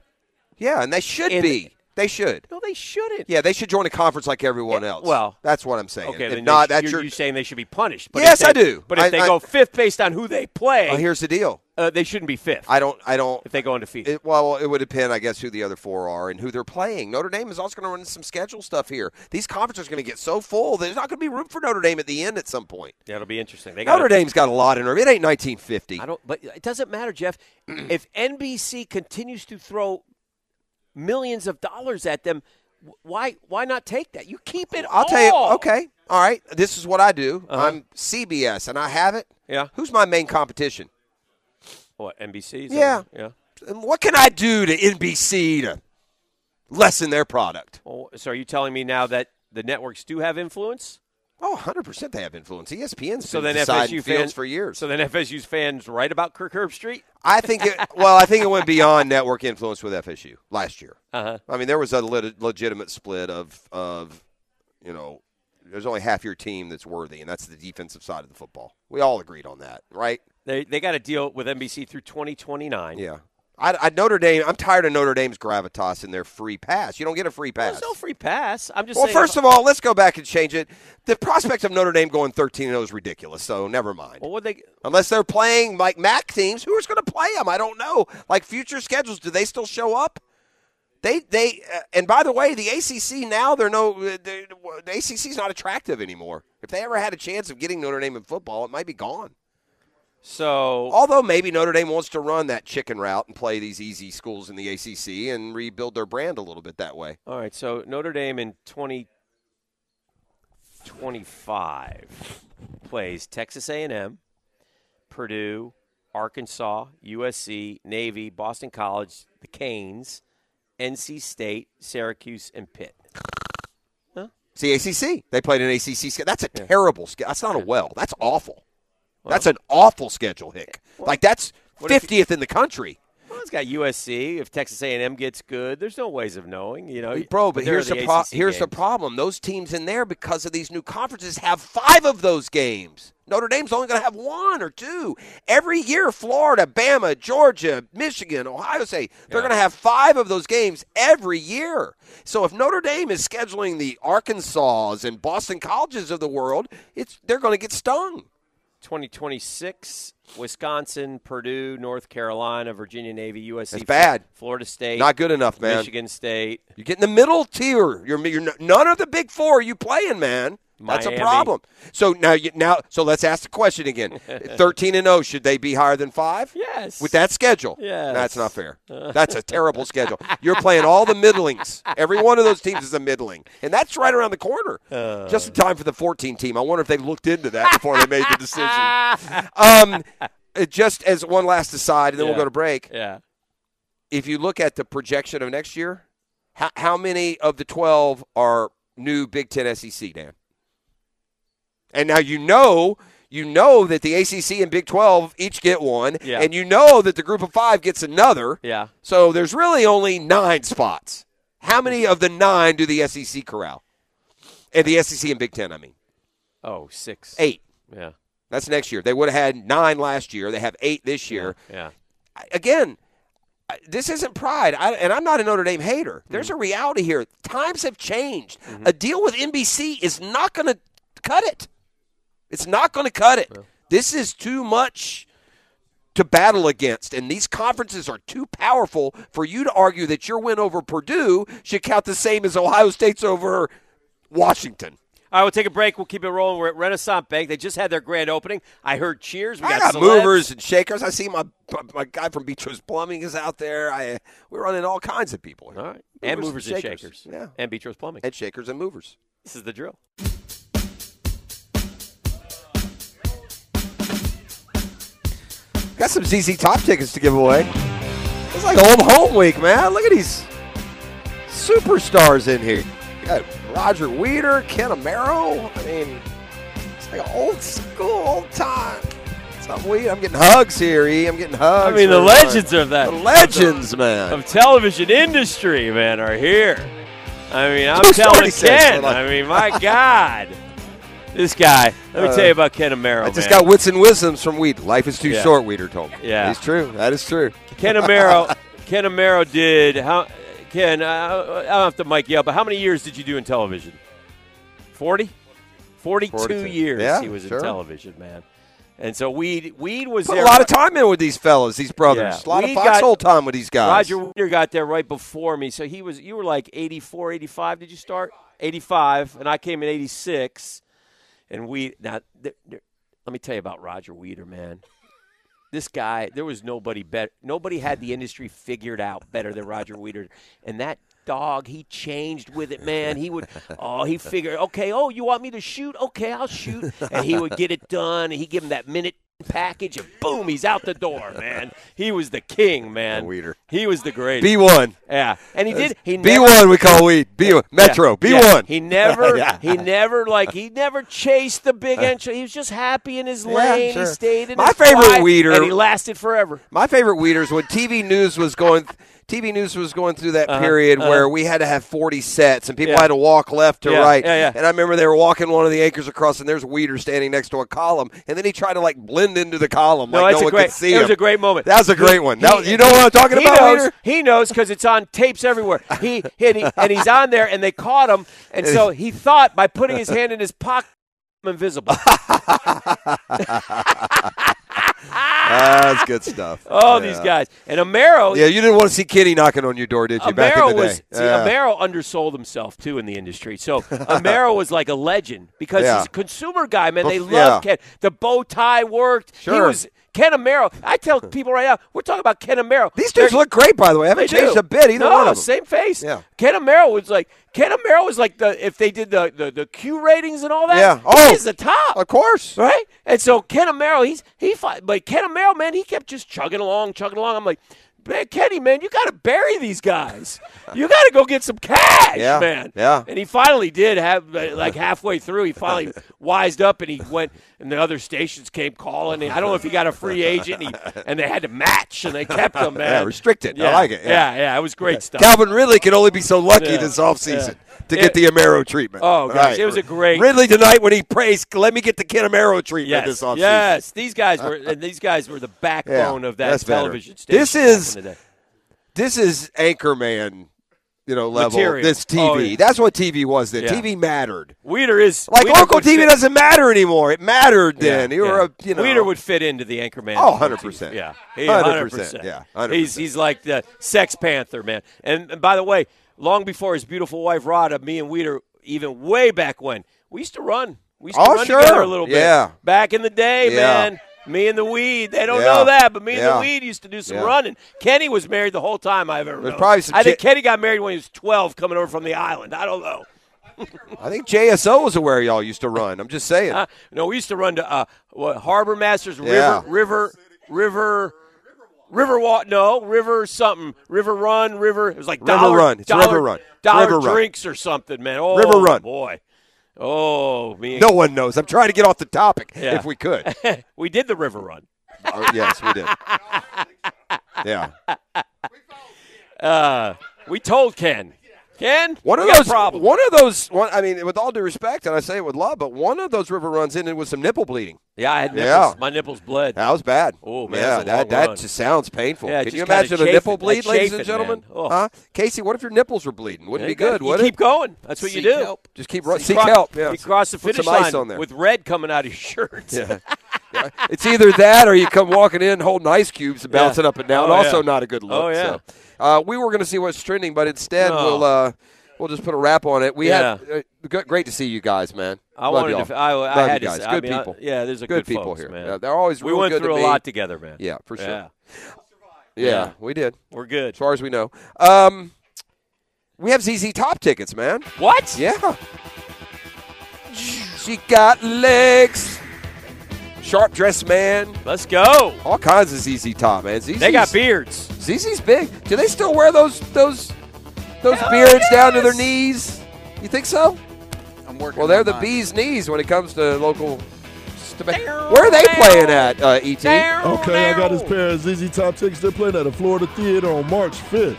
[SPEAKER 6] yeah, and they should
[SPEAKER 3] In-
[SPEAKER 6] be. They should.
[SPEAKER 3] No, they shouldn't.
[SPEAKER 6] Yeah, they should join a conference like everyone else.
[SPEAKER 3] well-
[SPEAKER 6] that's what I'm saying.
[SPEAKER 3] Okay,
[SPEAKER 6] if
[SPEAKER 3] then
[SPEAKER 6] not, that's
[SPEAKER 3] you're,
[SPEAKER 6] your.
[SPEAKER 3] you're saying they should be punished. But
[SPEAKER 6] Yes,
[SPEAKER 3] they,
[SPEAKER 6] I do.
[SPEAKER 3] But if
[SPEAKER 6] I-
[SPEAKER 3] they
[SPEAKER 6] I-
[SPEAKER 3] go fifth based on who they play,
[SPEAKER 6] Well, here's the deal.
[SPEAKER 3] uh, they shouldn't be fifth.
[SPEAKER 6] I don't. I don't.
[SPEAKER 3] if they go undefeated.
[SPEAKER 6] It, well, it would depend, I guess, who the other four are and who they're playing. Notre Dame is also going to run some schedule stuff here. These conferences are going to get so full. There's not going to be room for Notre Dame at the end at some point.
[SPEAKER 3] yeah, it'll be interesting. They
[SPEAKER 6] Notre Dame's got a lot in her. It ain't 1950.
[SPEAKER 3] I don't. But it doesn't matter, Jeff. if NBC continues to throw millions of dollars at them, why why not take that? You keep it.
[SPEAKER 6] I'll tell you. Okay. All right. This is what I do.
[SPEAKER 3] Uh-huh.
[SPEAKER 6] I'm CBS, and I have it.
[SPEAKER 3] Yeah.
[SPEAKER 6] Who's my main competition?
[SPEAKER 3] What NBC? Is
[SPEAKER 6] Yeah.
[SPEAKER 3] Yeah.
[SPEAKER 6] And what can I do to NBC to lessen their product?
[SPEAKER 3] Well, so are you telling me now that the networks do have influence?
[SPEAKER 6] Oh, 100% they have influence. ESPN's
[SPEAKER 3] So
[SPEAKER 6] been
[SPEAKER 3] then FSU
[SPEAKER 6] fields
[SPEAKER 3] fans
[SPEAKER 6] for years.
[SPEAKER 3] So then FSU's fans right about Kirk Herbstreit?
[SPEAKER 6] I think it, <laughs> well, I think it went beyond network influence with FSU last year.
[SPEAKER 3] Uh-huh.
[SPEAKER 6] I mean, there was a lit- legitimate split of of you know, there's only half your team that's worthy, and that's the defensive side of the football. We all agreed on that, right?
[SPEAKER 3] They they got a deal with NBC through 2029.
[SPEAKER 6] Yeah. I, I Notre Dame. I'm tired of Notre Dame's gravitas and their free pass. You don't get a free pass.
[SPEAKER 3] There's no free pass. I'm just
[SPEAKER 6] well, first of all, let's go back and change it. The prospect of Notre Dame going 13 0 is ridiculous. So never mind.
[SPEAKER 3] well, what they
[SPEAKER 6] Unless they're playing like MAC teams, who's going to play them? I don't know. Like future schedules, do they still show up? They they uh, and by the way, the ACC now they're no uh, they- the ACC's not attractive anymore. If they ever had a chance of getting Notre Dame in football, it might be gone.
[SPEAKER 3] So
[SPEAKER 6] Although maybe Notre Dame wants to run that chicken route and play these easy schools in the ACC and rebuild their brand a little bit that way.
[SPEAKER 3] All right, so Notre Dame in 2025 plays Texas A&M, Purdue, Arkansas, USC, Navy, Boston College, the Canes, NC State, Syracuse, and Pitt.
[SPEAKER 6] It's the ACC. They played an ACC. That's a terrible schedule. That's not a well. That's awful. That's an awful schedule, Hick. Eh, like that's
[SPEAKER 3] what if you-
[SPEAKER 6] 50th in the country.
[SPEAKER 3] Well, it's got USC. If Texas A&M gets good, there's no ways of knowing. You know,
[SPEAKER 6] Bro, but here's the, pro-
[SPEAKER 3] ACC
[SPEAKER 6] here's the problem. Those teams in there, because of these new conferences, have five of those games. Notre Dame's only going to have one or two. Every year, Florida, Bama, Georgia, Michigan, Ohio State, they're
[SPEAKER 3] Yeah.
[SPEAKER 6] going to have five of those games every year. So if Notre Dame is scheduling the Arkansas and Boston colleges of the world, it's they're going to get stung.
[SPEAKER 3] 2026, Wisconsin, Purdue, North Carolina, Virginia Navy, USC,
[SPEAKER 6] That's bad.
[SPEAKER 3] Florida State,
[SPEAKER 6] Not good enough, man.
[SPEAKER 3] Michigan State.
[SPEAKER 6] You get in the middle tier. You're, you're none of the big four are you playing, man. That's
[SPEAKER 3] Miami.
[SPEAKER 6] a problem. So now, you, now, so let's ask the question again. <laughs> Thirteen and zero, should they be higher than five?
[SPEAKER 3] Yes.
[SPEAKER 6] With that schedule,
[SPEAKER 3] Yes.
[SPEAKER 6] that's not fair. <laughs> That's a terrible schedule. You're playing all the middlings. Every one of those teams is a middling, and that's right around the corner.
[SPEAKER 3] Uh.
[SPEAKER 6] Just in time for the 14 team. I wonder if they looked into that before they made the decision. <laughs> um, uh, just as one last aside, and then we'll go to break
[SPEAKER 3] Yeah.
[SPEAKER 6] if you look at the projection of next year, how, how many of the 12 are new Big Ten SEC, Dan? And now you know, you know that the ACC and Big 12 each get one,
[SPEAKER 3] Yeah.
[SPEAKER 6] and you know that the group of five gets another.
[SPEAKER 3] Yeah.
[SPEAKER 6] So there's really only nine spots. How many of the nine do the SEC corral? And the SEC and Big Ten, I mean.
[SPEAKER 3] Oh, six.
[SPEAKER 6] Eight.
[SPEAKER 3] Yeah.
[SPEAKER 6] That's next year. They would have had nine last year. They have eight this year.
[SPEAKER 3] Yeah.
[SPEAKER 6] again, this isn't pride, I, and I'm not a Notre Dame hater. There's mm. a reality here. Times have changed. Mm-hmm. A deal with NBC is not going to cut it. It's not going to cut it. This is too much to battle against, and these conferences are too powerful for you to argue that your win over Purdue should count the same as Ohio State's over Washington.
[SPEAKER 3] All right, we'll take a break. We'll keep it rolling. We're at Renaissance Bank. They just had their grand opening. I heard cheers. We
[SPEAKER 6] I
[SPEAKER 3] got,
[SPEAKER 6] got
[SPEAKER 3] celebs.
[SPEAKER 6] movers and shakers. I see my my guy from Beatrice Plumbing is out there. I we're running all kinds of people.
[SPEAKER 3] All right. And movers and shakers.
[SPEAKER 6] Yeah.
[SPEAKER 3] And Beatrice Plumbing.
[SPEAKER 6] And shakers and movers.
[SPEAKER 3] This is the drill.
[SPEAKER 6] Got some ZZ Top tickets to give away. It's like old home week, man. Look at these superstars in here. You got Roger Weeder, Ken Amaro. I mean, it's like old school, old time. Weed. I'm getting hugs here, E. I'm getting hugs.
[SPEAKER 3] I mean, the legends of that.
[SPEAKER 6] The legends, man.
[SPEAKER 3] Of television industry, man, are here. I mean, I'm telling Ken. I mean, my God. <laughs> This guy. Let me
[SPEAKER 6] Uh,
[SPEAKER 3] tell you about Ken Amaro,
[SPEAKER 6] I just
[SPEAKER 3] man.
[SPEAKER 6] got wits and wisdoms from Weed. Life is too
[SPEAKER 3] Yeah.
[SPEAKER 6] short, Weeder told me.
[SPEAKER 3] Yeah.
[SPEAKER 6] It's true. That is true.
[SPEAKER 3] Ken Amaro. <laughs> Ken Amaro did how? Ken, uh, I don't have to mic you up, but how many years did you do in television? Forty. Forty-two
[SPEAKER 6] 42.
[SPEAKER 3] years
[SPEAKER 6] Yeah,
[SPEAKER 3] he was
[SPEAKER 6] sure.
[SPEAKER 3] in television, man. And so Weed, Weed was
[SPEAKER 6] Put
[SPEAKER 3] there.
[SPEAKER 6] a lot of time in with these fellas, these brothers.
[SPEAKER 3] Yeah.
[SPEAKER 6] A lot
[SPEAKER 3] We
[SPEAKER 6] of foxhole time with these guys.
[SPEAKER 3] Roger Weeder got there right before me, so he was. You were like 84, 85. Did you start 85? And I came in 86. And we now, th- th- let me tell you about Roger Weeder, man. This guy, there was nobody better. Nobody had the industry figured out better than Roger Weeder. And that dog, he changed with it, man. He would, oh, he figured, okay, oh, you want me to shoot? Okay, I'll shoot. And he would get it done. And he'd give him that minute package, and boom, he's out the door, <laughs> man. He was the king, man.
[SPEAKER 6] Weeder.
[SPEAKER 3] He was the greatest.
[SPEAKER 6] B one.
[SPEAKER 3] Yeah, and he did. He
[SPEAKER 6] B one we call weed. B one Metro. B
[SPEAKER 3] yeah.
[SPEAKER 6] one.
[SPEAKER 3] He never. <laughs>
[SPEAKER 6] Yeah.
[SPEAKER 3] He never like. He never chased the big entry. He was just happy in his
[SPEAKER 6] Yeah,
[SPEAKER 3] lane.
[SPEAKER 6] sure.
[SPEAKER 3] He stayed in
[SPEAKER 6] My
[SPEAKER 3] his
[SPEAKER 6] favorite Weeder-
[SPEAKER 3] and he lasted forever.
[SPEAKER 6] My favorite Weeders when TV news was going. TV News was going through that
[SPEAKER 3] Uh-huh,
[SPEAKER 6] period
[SPEAKER 3] uh-huh.
[SPEAKER 6] where we had to have 40 sets and people
[SPEAKER 3] Yeah.
[SPEAKER 6] had to walk left to
[SPEAKER 3] Yeah,
[SPEAKER 6] right.
[SPEAKER 3] yeah.
[SPEAKER 6] And I remember they were walking one of the anchors across and there's Weeder standing next to a column. And then he tried to like blend into the column
[SPEAKER 3] No,
[SPEAKER 6] like no one
[SPEAKER 3] great.
[SPEAKER 6] could see
[SPEAKER 3] it
[SPEAKER 6] him.
[SPEAKER 3] was a great moment.
[SPEAKER 6] That was a great one. Was-
[SPEAKER 3] he-
[SPEAKER 6] you know what I'm talking
[SPEAKER 3] he
[SPEAKER 6] about,
[SPEAKER 3] Knows,
[SPEAKER 6] Weeder?
[SPEAKER 3] he knows because it's on tapes everywhere. He, and, he and he's on there, and they caught him, and so he thought by putting his hand in his pocket, I'm <laughs> <laughs> invisible.
[SPEAKER 6] That's good stuff. <laughs>
[SPEAKER 3] Oh,
[SPEAKER 6] Yeah.
[SPEAKER 3] these guys and Amaro.
[SPEAKER 6] Yeah, you didn't want to see Kenny knocking on your door, did you? back in
[SPEAKER 3] Amaro
[SPEAKER 6] the day.
[SPEAKER 3] was see,
[SPEAKER 6] Yeah.
[SPEAKER 3] Amaro undersold himself too in the industry. So <laughs> Amaro was like a legend because
[SPEAKER 6] Yeah.
[SPEAKER 3] he's a consumer guy, man. They love
[SPEAKER 6] yeah.
[SPEAKER 3] Ken. The bow tie worked. He
[SPEAKER 6] Sure.
[SPEAKER 3] was Ken Amaro. I tell people right now, we're talking about Ken Amaro.
[SPEAKER 6] These dudes
[SPEAKER 3] They're-
[SPEAKER 6] look great, by the way. I haven't changed
[SPEAKER 3] do.
[SPEAKER 6] a bit, either
[SPEAKER 3] no,
[SPEAKER 6] one of them.
[SPEAKER 3] Same face.
[SPEAKER 6] Yeah.
[SPEAKER 3] Ken Amaro was like Ken Amaro was like the if they did the the, the Q ratings and all that.
[SPEAKER 6] Yeah. Oh,
[SPEAKER 3] he's the top.
[SPEAKER 6] Of course.
[SPEAKER 3] Right? And so Ken Amaro, he's he fought, but Ken Amaro, man, he kept just chugging along, chugging along. I'm like, man, Kenny, man, you got to bury these guys. You got to go get some cash,
[SPEAKER 6] Yeah,
[SPEAKER 3] man.
[SPEAKER 6] yeah.
[SPEAKER 3] And he finally did have uh, like halfway through, he finally <laughs> wised up and he went. And the other stations came calling. And I don't know if he got a free agent, and, he, and they had to match, and they kept him, <laughs> man.
[SPEAKER 6] Yeah, restricted. I
[SPEAKER 3] Yeah,
[SPEAKER 6] like it, yeah.
[SPEAKER 3] Yeah, yeah, it was great stuff.
[SPEAKER 6] Calvin Ridley can only be so lucky
[SPEAKER 3] Yeah,
[SPEAKER 6] this offseason
[SPEAKER 3] yeah.
[SPEAKER 6] To
[SPEAKER 3] It-
[SPEAKER 6] get the Amaro treatment.
[SPEAKER 3] Oh, gosh,
[SPEAKER 6] Right.
[SPEAKER 3] it was a great-
[SPEAKER 6] Ridley tonight when he praised, let me get the Ken Amaro treatment
[SPEAKER 3] Yes,
[SPEAKER 6] this offseason.
[SPEAKER 3] yes, these guys were and these guys were the backbone
[SPEAKER 6] Yeah,
[SPEAKER 3] of that
[SPEAKER 6] that's better.
[SPEAKER 3] television station.
[SPEAKER 6] This is
[SPEAKER 3] in the day.
[SPEAKER 6] this is Anchorman, you know, level.
[SPEAKER 3] Material.
[SPEAKER 6] This TV.
[SPEAKER 3] Oh, yeah.
[SPEAKER 6] That's what TV was then.
[SPEAKER 3] Yeah.
[SPEAKER 6] TV mattered.
[SPEAKER 3] Weeder is
[SPEAKER 6] Like
[SPEAKER 3] Weeder
[SPEAKER 6] local TV
[SPEAKER 3] fit-
[SPEAKER 6] doesn't matter anymore. It mattered then.
[SPEAKER 3] Yeah,
[SPEAKER 6] you were a you know
[SPEAKER 3] Weeder would fit into the Anchorman.
[SPEAKER 6] Oh, 100%.
[SPEAKER 3] Yeah,
[SPEAKER 6] 100%,
[SPEAKER 3] 100%.
[SPEAKER 6] yeah, 100%.
[SPEAKER 3] He's he's like the Sex Panther man. And, and by the way, long before his beautiful wife Rhoda, me and Weeder, even way back when, we used to run. We used to
[SPEAKER 6] Oh,
[SPEAKER 3] run
[SPEAKER 6] sure.
[SPEAKER 3] together a little bit.
[SPEAKER 6] Yeah.
[SPEAKER 3] Back in the day,
[SPEAKER 6] Yeah.
[SPEAKER 3] man. Me and the weed. They don't
[SPEAKER 6] Yeah.
[SPEAKER 3] know that, but me and
[SPEAKER 6] Yeah.
[SPEAKER 3] the weed used to do some
[SPEAKER 6] Yeah.
[SPEAKER 3] running. Kenny was married the whole time I've ever
[SPEAKER 6] There's
[SPEAKER 3] known.
[SPEAKER 6] probably some
[SPEAKER 3] I think
[SPEAKER 6] chi-
[SPEAKER 3] Kenny got married when he was 12 coming over from the island. I don't know.
[SPEAKER 6] I think JSO was where y'all used to run. I'm just saying.
[SPEAKER 3] Uh, no, we used to run to uh, what, Harbor Masters. River, River, River, River Walk. No, River something. River Run. River. It was like
[SPEAKER 6] River
[SPEAKER 3] dollar,
[SPEAKER 6] Run. It's
[SPEAKER 3] dollar,
[SPEAKER 6] River Run.
[SPEAKER 3] Dollar
[SPEAKER 6] River Run.
[SPEAKER 3] drinks or something, man. Oh,
[SPEAKER 6] River Run.
[SPEAKER 3] boy. Oh, me.
[SPEAKER 6] no one knows. I'm trying to get off the topic
[SPEAKER 3] Yeah.
[SPEAKER 6] if we could. <laughs>
[SPEAKER 3] we did the River Run.
[SPEAKER 6] Oh, yes, we did. <laughs> Yeah.
[SPEAKER 3] Uh, we told Ken. Ken,
[SPEAKER 6] One of
[SPEAKER 3] we got a
[SPEAKER 6] those,
[SPEAKER 3] problem.
[SPEAKER 6] one of those, one, I mean, with all due respect, and I say it with love, but one of those river runs ended with some nipple bleeding.
[SPEAKER 3] Yeah, I had nipples.
[SPEAKER 6] Yeah.
[SPEAKER 3] My nipples bled.
[SPEAKER 6] That was bad.
[SPEAKER 3] Oh, man,
[SPEAKER 6] yeah,
[SPEAKER 3] it
[SPEAKER 6] that that
[SPEAKER 3] run.
[SPEAKER 6] just sounds painful.
[SPEAKER 3] Yeah,
[SPEAKER 6] Can you imagine a nipple
[SPEAKER 3] like
[SPEAKER 6] bleed, ladies and gentlemen?
[SPEAKER 3] Oh.
[SPEAKER 6] Huh? Casey, what if your nipples were bleeding? Wouldn't
[SPEAKER 3] Yeah,
[SPEAKER 6] be good,
[SPEAKER 3] you
[SPEAKER 6] would
[SPEAKER 3] keep
[SPEAKER 6] it?
[SPEAKER 3] going. That's what you do.
[SPEAKER 11] help.
[SPEAKER 6] Just keep run,
[SPEAKER 3] You
[SPEAKER 6] seek
[SPEAKER 3] cro-
[SPEAKER 6] help. Yeah.
[SPEAKER 3] You cross the finish line
[SPEAKER 6] ice on there.
[SPEAKER 3] with red coming out of your shirt. <laughs>
[SPEAKER 6] Yeah. Yeah. <laughs> It's either that or you come walking in holding ice cubes and
[SPEAKER 3] Yeah.
[SPEAKER 6] bouncing up and down.
[SPEAKER 3] Oh,
[SPEAKER 6] also
[SPEAKER 3] yeah.
[SPEAKER 6] not a good oh, look.
[SPEAKER 3] Oh, yeah.
[SPEAKER 6] So. Uh, we were going to see what's trending, but instead
[SPEAKER 3] No.
[SPEAKER 6] we'll uh, we'll just put a wrap on it. We
[SPEAKER 3] Yeah.
[SPEAKER 6] had uh, great to see you guys, man.
[SPEAKER 3] I
[SPEAKER 6] Love
[SPEAKER 3] wanted
[SPEAKER 6] y'all.
[SPEAKER 3] to. I, I
[SPEAKER 6] Love
[SPEAKER 3] had
[SPEAKER 6] you
[SPEAKER 3] to.
[SPEAKER 6] guys.
[SPEAKER 3] say-
[SPEAKER 6] Good
[SPEAKER 3] I mean, I-
[SPEAKER 6] people.
[SPEAKER 3] yeah, there's a
[SPEAKER 6] good,
[SPEAKER 3] good,
[SPEAKER 6] people
[SPEAKER 3] folks,
[SPEAKER 6] here.
[SPEAKER 3] man.
[SPEAKER 6] Yeah, they're always
[SPEAKER 3] we
[SPEAKER 6] real
[SPEAKER 3] went
[SPEAKER 6] good to
[SPEAKER 3] through a
[SPEAKER 6] me.
[SPEAKER 3] lot together, man.
[SPEAKER 6] Yeah, for sure.
[SPEAKER 3] Yeah.
[SPEAKER 6] Yeah,
[SPEAKER 3] Yeah.
[SPEAKER 6] we did.
[SPEAKER 3] We're good.
[SPEAKER 6] As far as we know. Um, we have ZZ Top tickets, man.
[SPEAKER 3] What?
[SPEAKER 6] Yeah. She got legs. Sharp dressed man.
[SPEAKER 3] Let's go.
[SPEAKER 6] All kinds of ZZ Top, man. ZZ's,
[SPEAKER 3] They got beards.
[SPEAKER 6] ZZ's big. Do they still wear those those those beards down to their knees? You think so?
[SPEAKER 11] I'm working.
[SPEAKER 6] Well, they're
[SPEAKER 11] on
[SPEAKER 6] the
[SPEAKER 11] mine.
[SPEAKER 6] bee's knees when it comes to local. Where are they playing at, uh, ET?
[SPEAKER 1] Okay, I got this pair of ZZ Top tickets. They're playing at the Florida Theater on March 5th.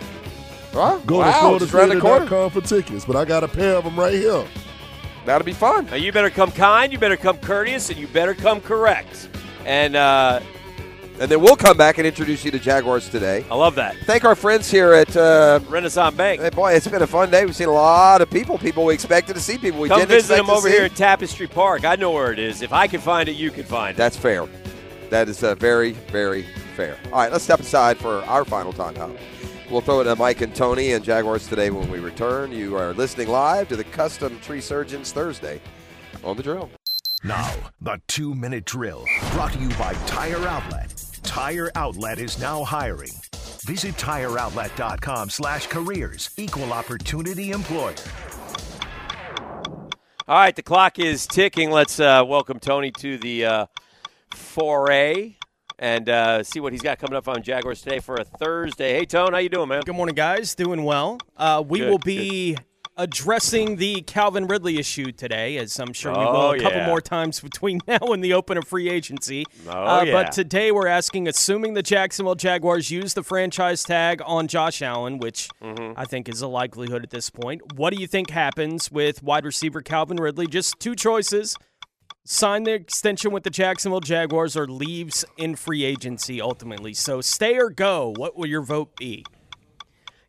[SPEAKER 6] Huh?
[SPEAKER 1] Go
[SPEAKER 6] wow,
[SPEAKER 1] to
[SPEAKER 6] just the corner.
[SPEAKER 1] FloridaTheater.com for tickets. But I got a pair of them right here.
[SPEAKER 6] That'll be fun.
[SPEAKER 3] Now you better come kind, you better come courteous, and you better come correct. And uh,
[SPEAKER 6] And then we'll come back and introduce you to Jaguars today.
[SPEAKER 3] I love that.
[SPEAKER 6] Thank our friends here at. Uh,
[SPEAKER 3] Renaissance Bank.
[SPEAKER 6] hey, boy, it's been a fun day. We've seen a lot of people. People we expected to see. People we
[SPEAKER 3] Come
[SPEAKER 6] didn't
[SPEAKER 3] visit them over
[SPEAKER 6] see.
[SPEAKER 3] here at Tapestry Park. I know where it is. If I can find it, you can find it.
[SPEAKER 6] That's fair. That is uh, very, very fair. All right, let's step aside for our final timeout. We'll throw it to Mike and Tony and Jaguars today when we return. You are listening live to the Custom Tree Surgeons Thursday on the drill.
[SPEAKER 4] Now, the two minute drill brought to you by Tire Outlet. Tire Outlet is now hiring. Visit tireoutlet.com slash careers. Equal opportunity employer.
[SPEAKER 3] All right, the clock is ticking. Let's uh, welcome Tony to the uh, foray and uh, see what he's got coming up on Jaguars today for a Thursday. Hey, Tone, how you doing, man?
[SPEAKER 15] Good morning, guys. Doing well. Uh, we
[SPEAKER 3] Good,
[SPEAKER 15] will be addressing the Calvin Ridley issue today, as I'm sure we will
[SPEAKER 3] Oh,
[SPEAKER 15] a couple
[SPEAKER 3] yeah.
[SPEAKER 15] more times between <laughs> now and the open of free agency.
[SPEAKER 3] Oh,
[SPEAKER 15] Uh,
[SPEAKER 3] yeah.
[SPEAKER 15] But today we're asking, assuming the Jacksonville Jaguars use the franchise tag on Josh Allen, which
[SPEAKER 3] Mm-hmm.
[SPEAKER 15] I think is a likelihood at this point, what do you think happens with wide receiver Calvin Ridley? Just two choices. Sign the extension with the Jacksonville Jaguars or leaves in free agency ultimately. So stay or go. What will your vote be?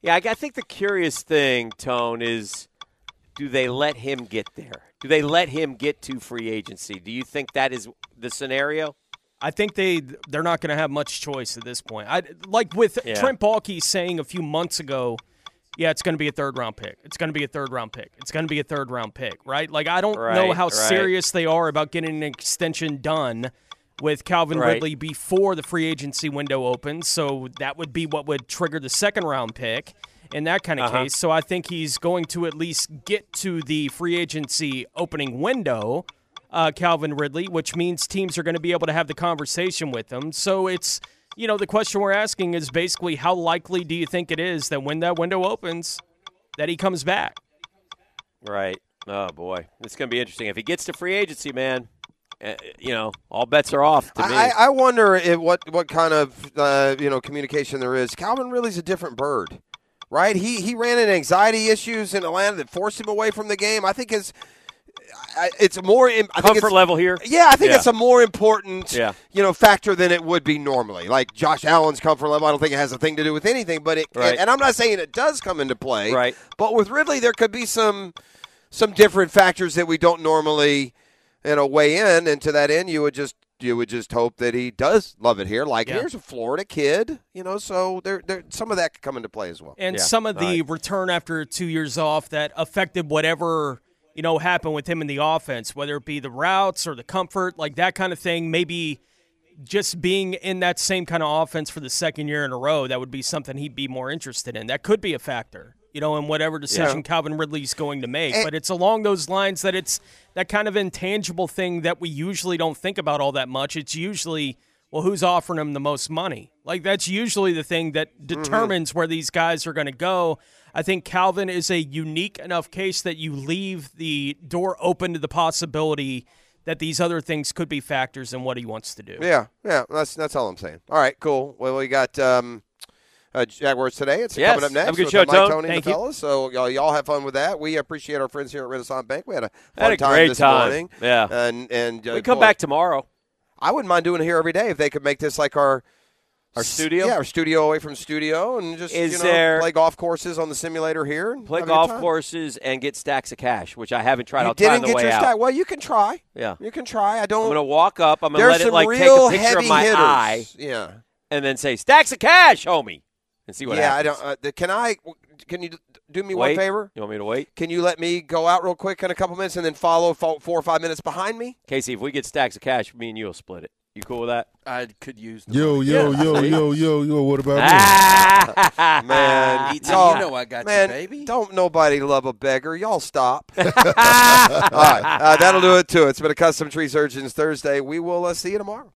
[SPEAKER 3] Yeah, I, I think the curious thing, Tone, is do they let him get there? Do they let him get to free agency? Do you think that is the scenario?
[SPEAKER 15] I think they they're not going to have much choice at this point. I like with
[SPEAKER 3] Yeah.
[SPEAKER 15] Trent Baalke saying a few months ago, yeah, it's going to be a third round pick. It's going to be a third round pick. It's going to be a third round pick, right? Like I don't know how
[SPEAKER 3] right.
[SPEAKER 15] serious they are about getting an extension done with Calvin
[SPEAKER 3] Right.
[SPEAKER 15] Ridley before the free agency window opens. So that would be what would trigger the second round pick in that kind of
[SPEAKER 3] Uh-huh.
[SPEAKER 15] case. So I think he's going to at least get to the free agency opening window, uh, Calvin Ridley, which means teams are going to be able to have the conversation with him. So it's, you know, the question we're asking is basically how likely do you think it is that when that window opens, that he comes back?
[SPEAKER 3] Right. Oh boy, it's going to be interesting if he gets to free agency, man. Uh, you know, all bets are off to me.
[SPEAKER 6] I, I wonder if what what kind of uh, you know communication there is. Calvin Ridley's a different bird, right? He he ran into anxiety issues in Atlanta that forced him away from the game. I think his I- it's more. im- I think
[SPEAKER 3] Comfort
[SPEAKER 6] it's,
[SPEAKER 3] level here?
[SPEAKER 6] Yeah, I think
[SPEAKER 3] Yeah.
[SPEAKER 6] it's a more important
[SPEAKER 3] Yeah.
[SPEAKER 6] you know factor than it would be normally. Like Josh Allen's comfort level, I don't think it has a thing to do with anything. But it
[SPEAKER 3] Right.
[SPEAKER 6] and, and I'm not saying it does come into play.
[SPEAKER 3] Right.
[SPEAKER 6] But with Ridley, there could be some some different factors that we don't normally you know weigh in. And to that end, you would just you would just hope that he does love it here. Like
[SPEAKER 15] Yeah.
[SPEAKER 6] here's a Florida kid, you know. So there there some of that could come into play as well.
[SPEAKER 15] and some of the return after two years off that affected whatever you know happened with him in the offense, whether it be the routes or the comfort, like that kind of thing. Maybe just being in that same kind of offense for the second year in a row, that would be something he'd be more interested in. That could be a factor, you know, in whatever decision
[SPEAKER 6] Yeah.
[SPEAKER 15] Calvin Ridley's going to make.
[SPEAKER 6] And-
[SPEAKER 15] but it's along those lines that it's that kind of intangible thing that we usually don't think about all that much. It's usually well, who's offering him the most money? Like that's usually the thing that mm-hmm. determines where these guys are going to go. I think Calvin is a unique enough case that you leave the door open to the possibility that these other things could be factors in what he wants to do.
[SPEAKER 6] Yeah, yeah. That's that's all I'm saying. All right, cool. Well, we got um, uh, Jaguars today. It's
[SPEAKER 3] Yes,
[SPEAKER 6] coming up next.
[SPEAKER 3] have a good
[SPEAKER 6] with,
[SPEAKER 3] show,
[SPEAKER 6] Mike,
[SPEAKER 3] Tone.
[SPEAKER 6] Tony, and
[SPEAKER 3] Thank
[SPEAKER 6] the
[SPEAKER 3] you.
[SPEAKER 6] fellas. So y'all, y'all have fun with that. We appreciate our friends here at Renaissance Bank. We had a fun
[SPEAKER 3] Had a
[SPEAKER 6] time
[SPEAKER 3] great
[SPEAKER 6] this
[SPEAKER 3] time.
[SPEAKER 6] morning.
[SPEAKER 3] Yeah.
[SPEAKER 6] and and uh,
[SPEAKER 3] we come
[SPEAKER 6] boy,
[SPEAKER 3] back tomorrow.
[SPEAKER 6] I wouldn't mind doing it here every day if they could make this like our.
[SPEAKER 3] Our studio?
[SPEAKER 6] yeah, our studio away from studio, and just
[SPEAKER 3] Is
[SPEAKER 6] you know,
[SPEAKER 3] there-
[SPEAKER 6] play golf courses on the simulator here. And
[SPEAKER 3] Play
[SPEAKER 6] have a good
[SPEAKER 3] golf
[SPEAKER 6] time.
[SPEAKER 3] courses and get stacks of cash, which I haven't tried.
[SPEAKER 6] You
[SPEAKER 3] I'll try on
[SPEAKER 6] didn't
[SPEAKER 3] the
[SPEAKER 6] get
[SPEAKER 3] way
[SPEAKER 6] your
[SPEAKER 3] out.
[SPEAKER 6] stack. Well, you can try.
[SPEAKER 3] Yeah.
[SPEAKER 6] You can try. I don't.
[SPEAKER 3] I'm gonna walk up. I'm gonna
[SPEAKER 6] There's
[SPEAKER 3] let it like
[SPEAKER 6] real
[SPEAKER 3] take a picture of my
[SPEAKER 6] hitters.
[SPEAKER 3] eye,
[SPEAKER 6] Yeah.
[SPEAKER 3] and then say stacks of cash, homie, and see what
[SPEAKER 6] yeah,
[SPEAKER 3] happens.
[SPEAKER 6] I don't. Uh, th- can I? Can you d- do me
[SPEAKER 3] Wait.
[SPEAKER 6] one favor?
[SPEAKER 3] You want me to wait,
[SPEAKER 6] Can you let me go out real quick in a couple minutes and then follow fo- four or five minutes behind me?
[SPEAKER 3] Casey? If we get stacks of cash, me and you will split it. You cool with that?
[SPEAKER 11] I could use. The
[SPEAKER 1] Yo,
[SPEAKER 11] money.
[SPEAKER 1] yo,
[SPEAKER 3] Yeah.
[SPEAKER 1] yo, <laughs> yo, yo, yo. What about me?
[SPEAKER 3] Ah, <laughs>
[SPEAKER 6] Man, <laughs> y'all-
[SPEAKER 11] you know I got you,
[SPEAKER 6] man,
[SPEAKER 11] baby.
[SPEAKER 6] Don't nobody love a beggar. Y'all stop. All right, uh, that'll do it too. It's been a Custom Tree Surgeons Thursday. We will uh, see you tomorrow.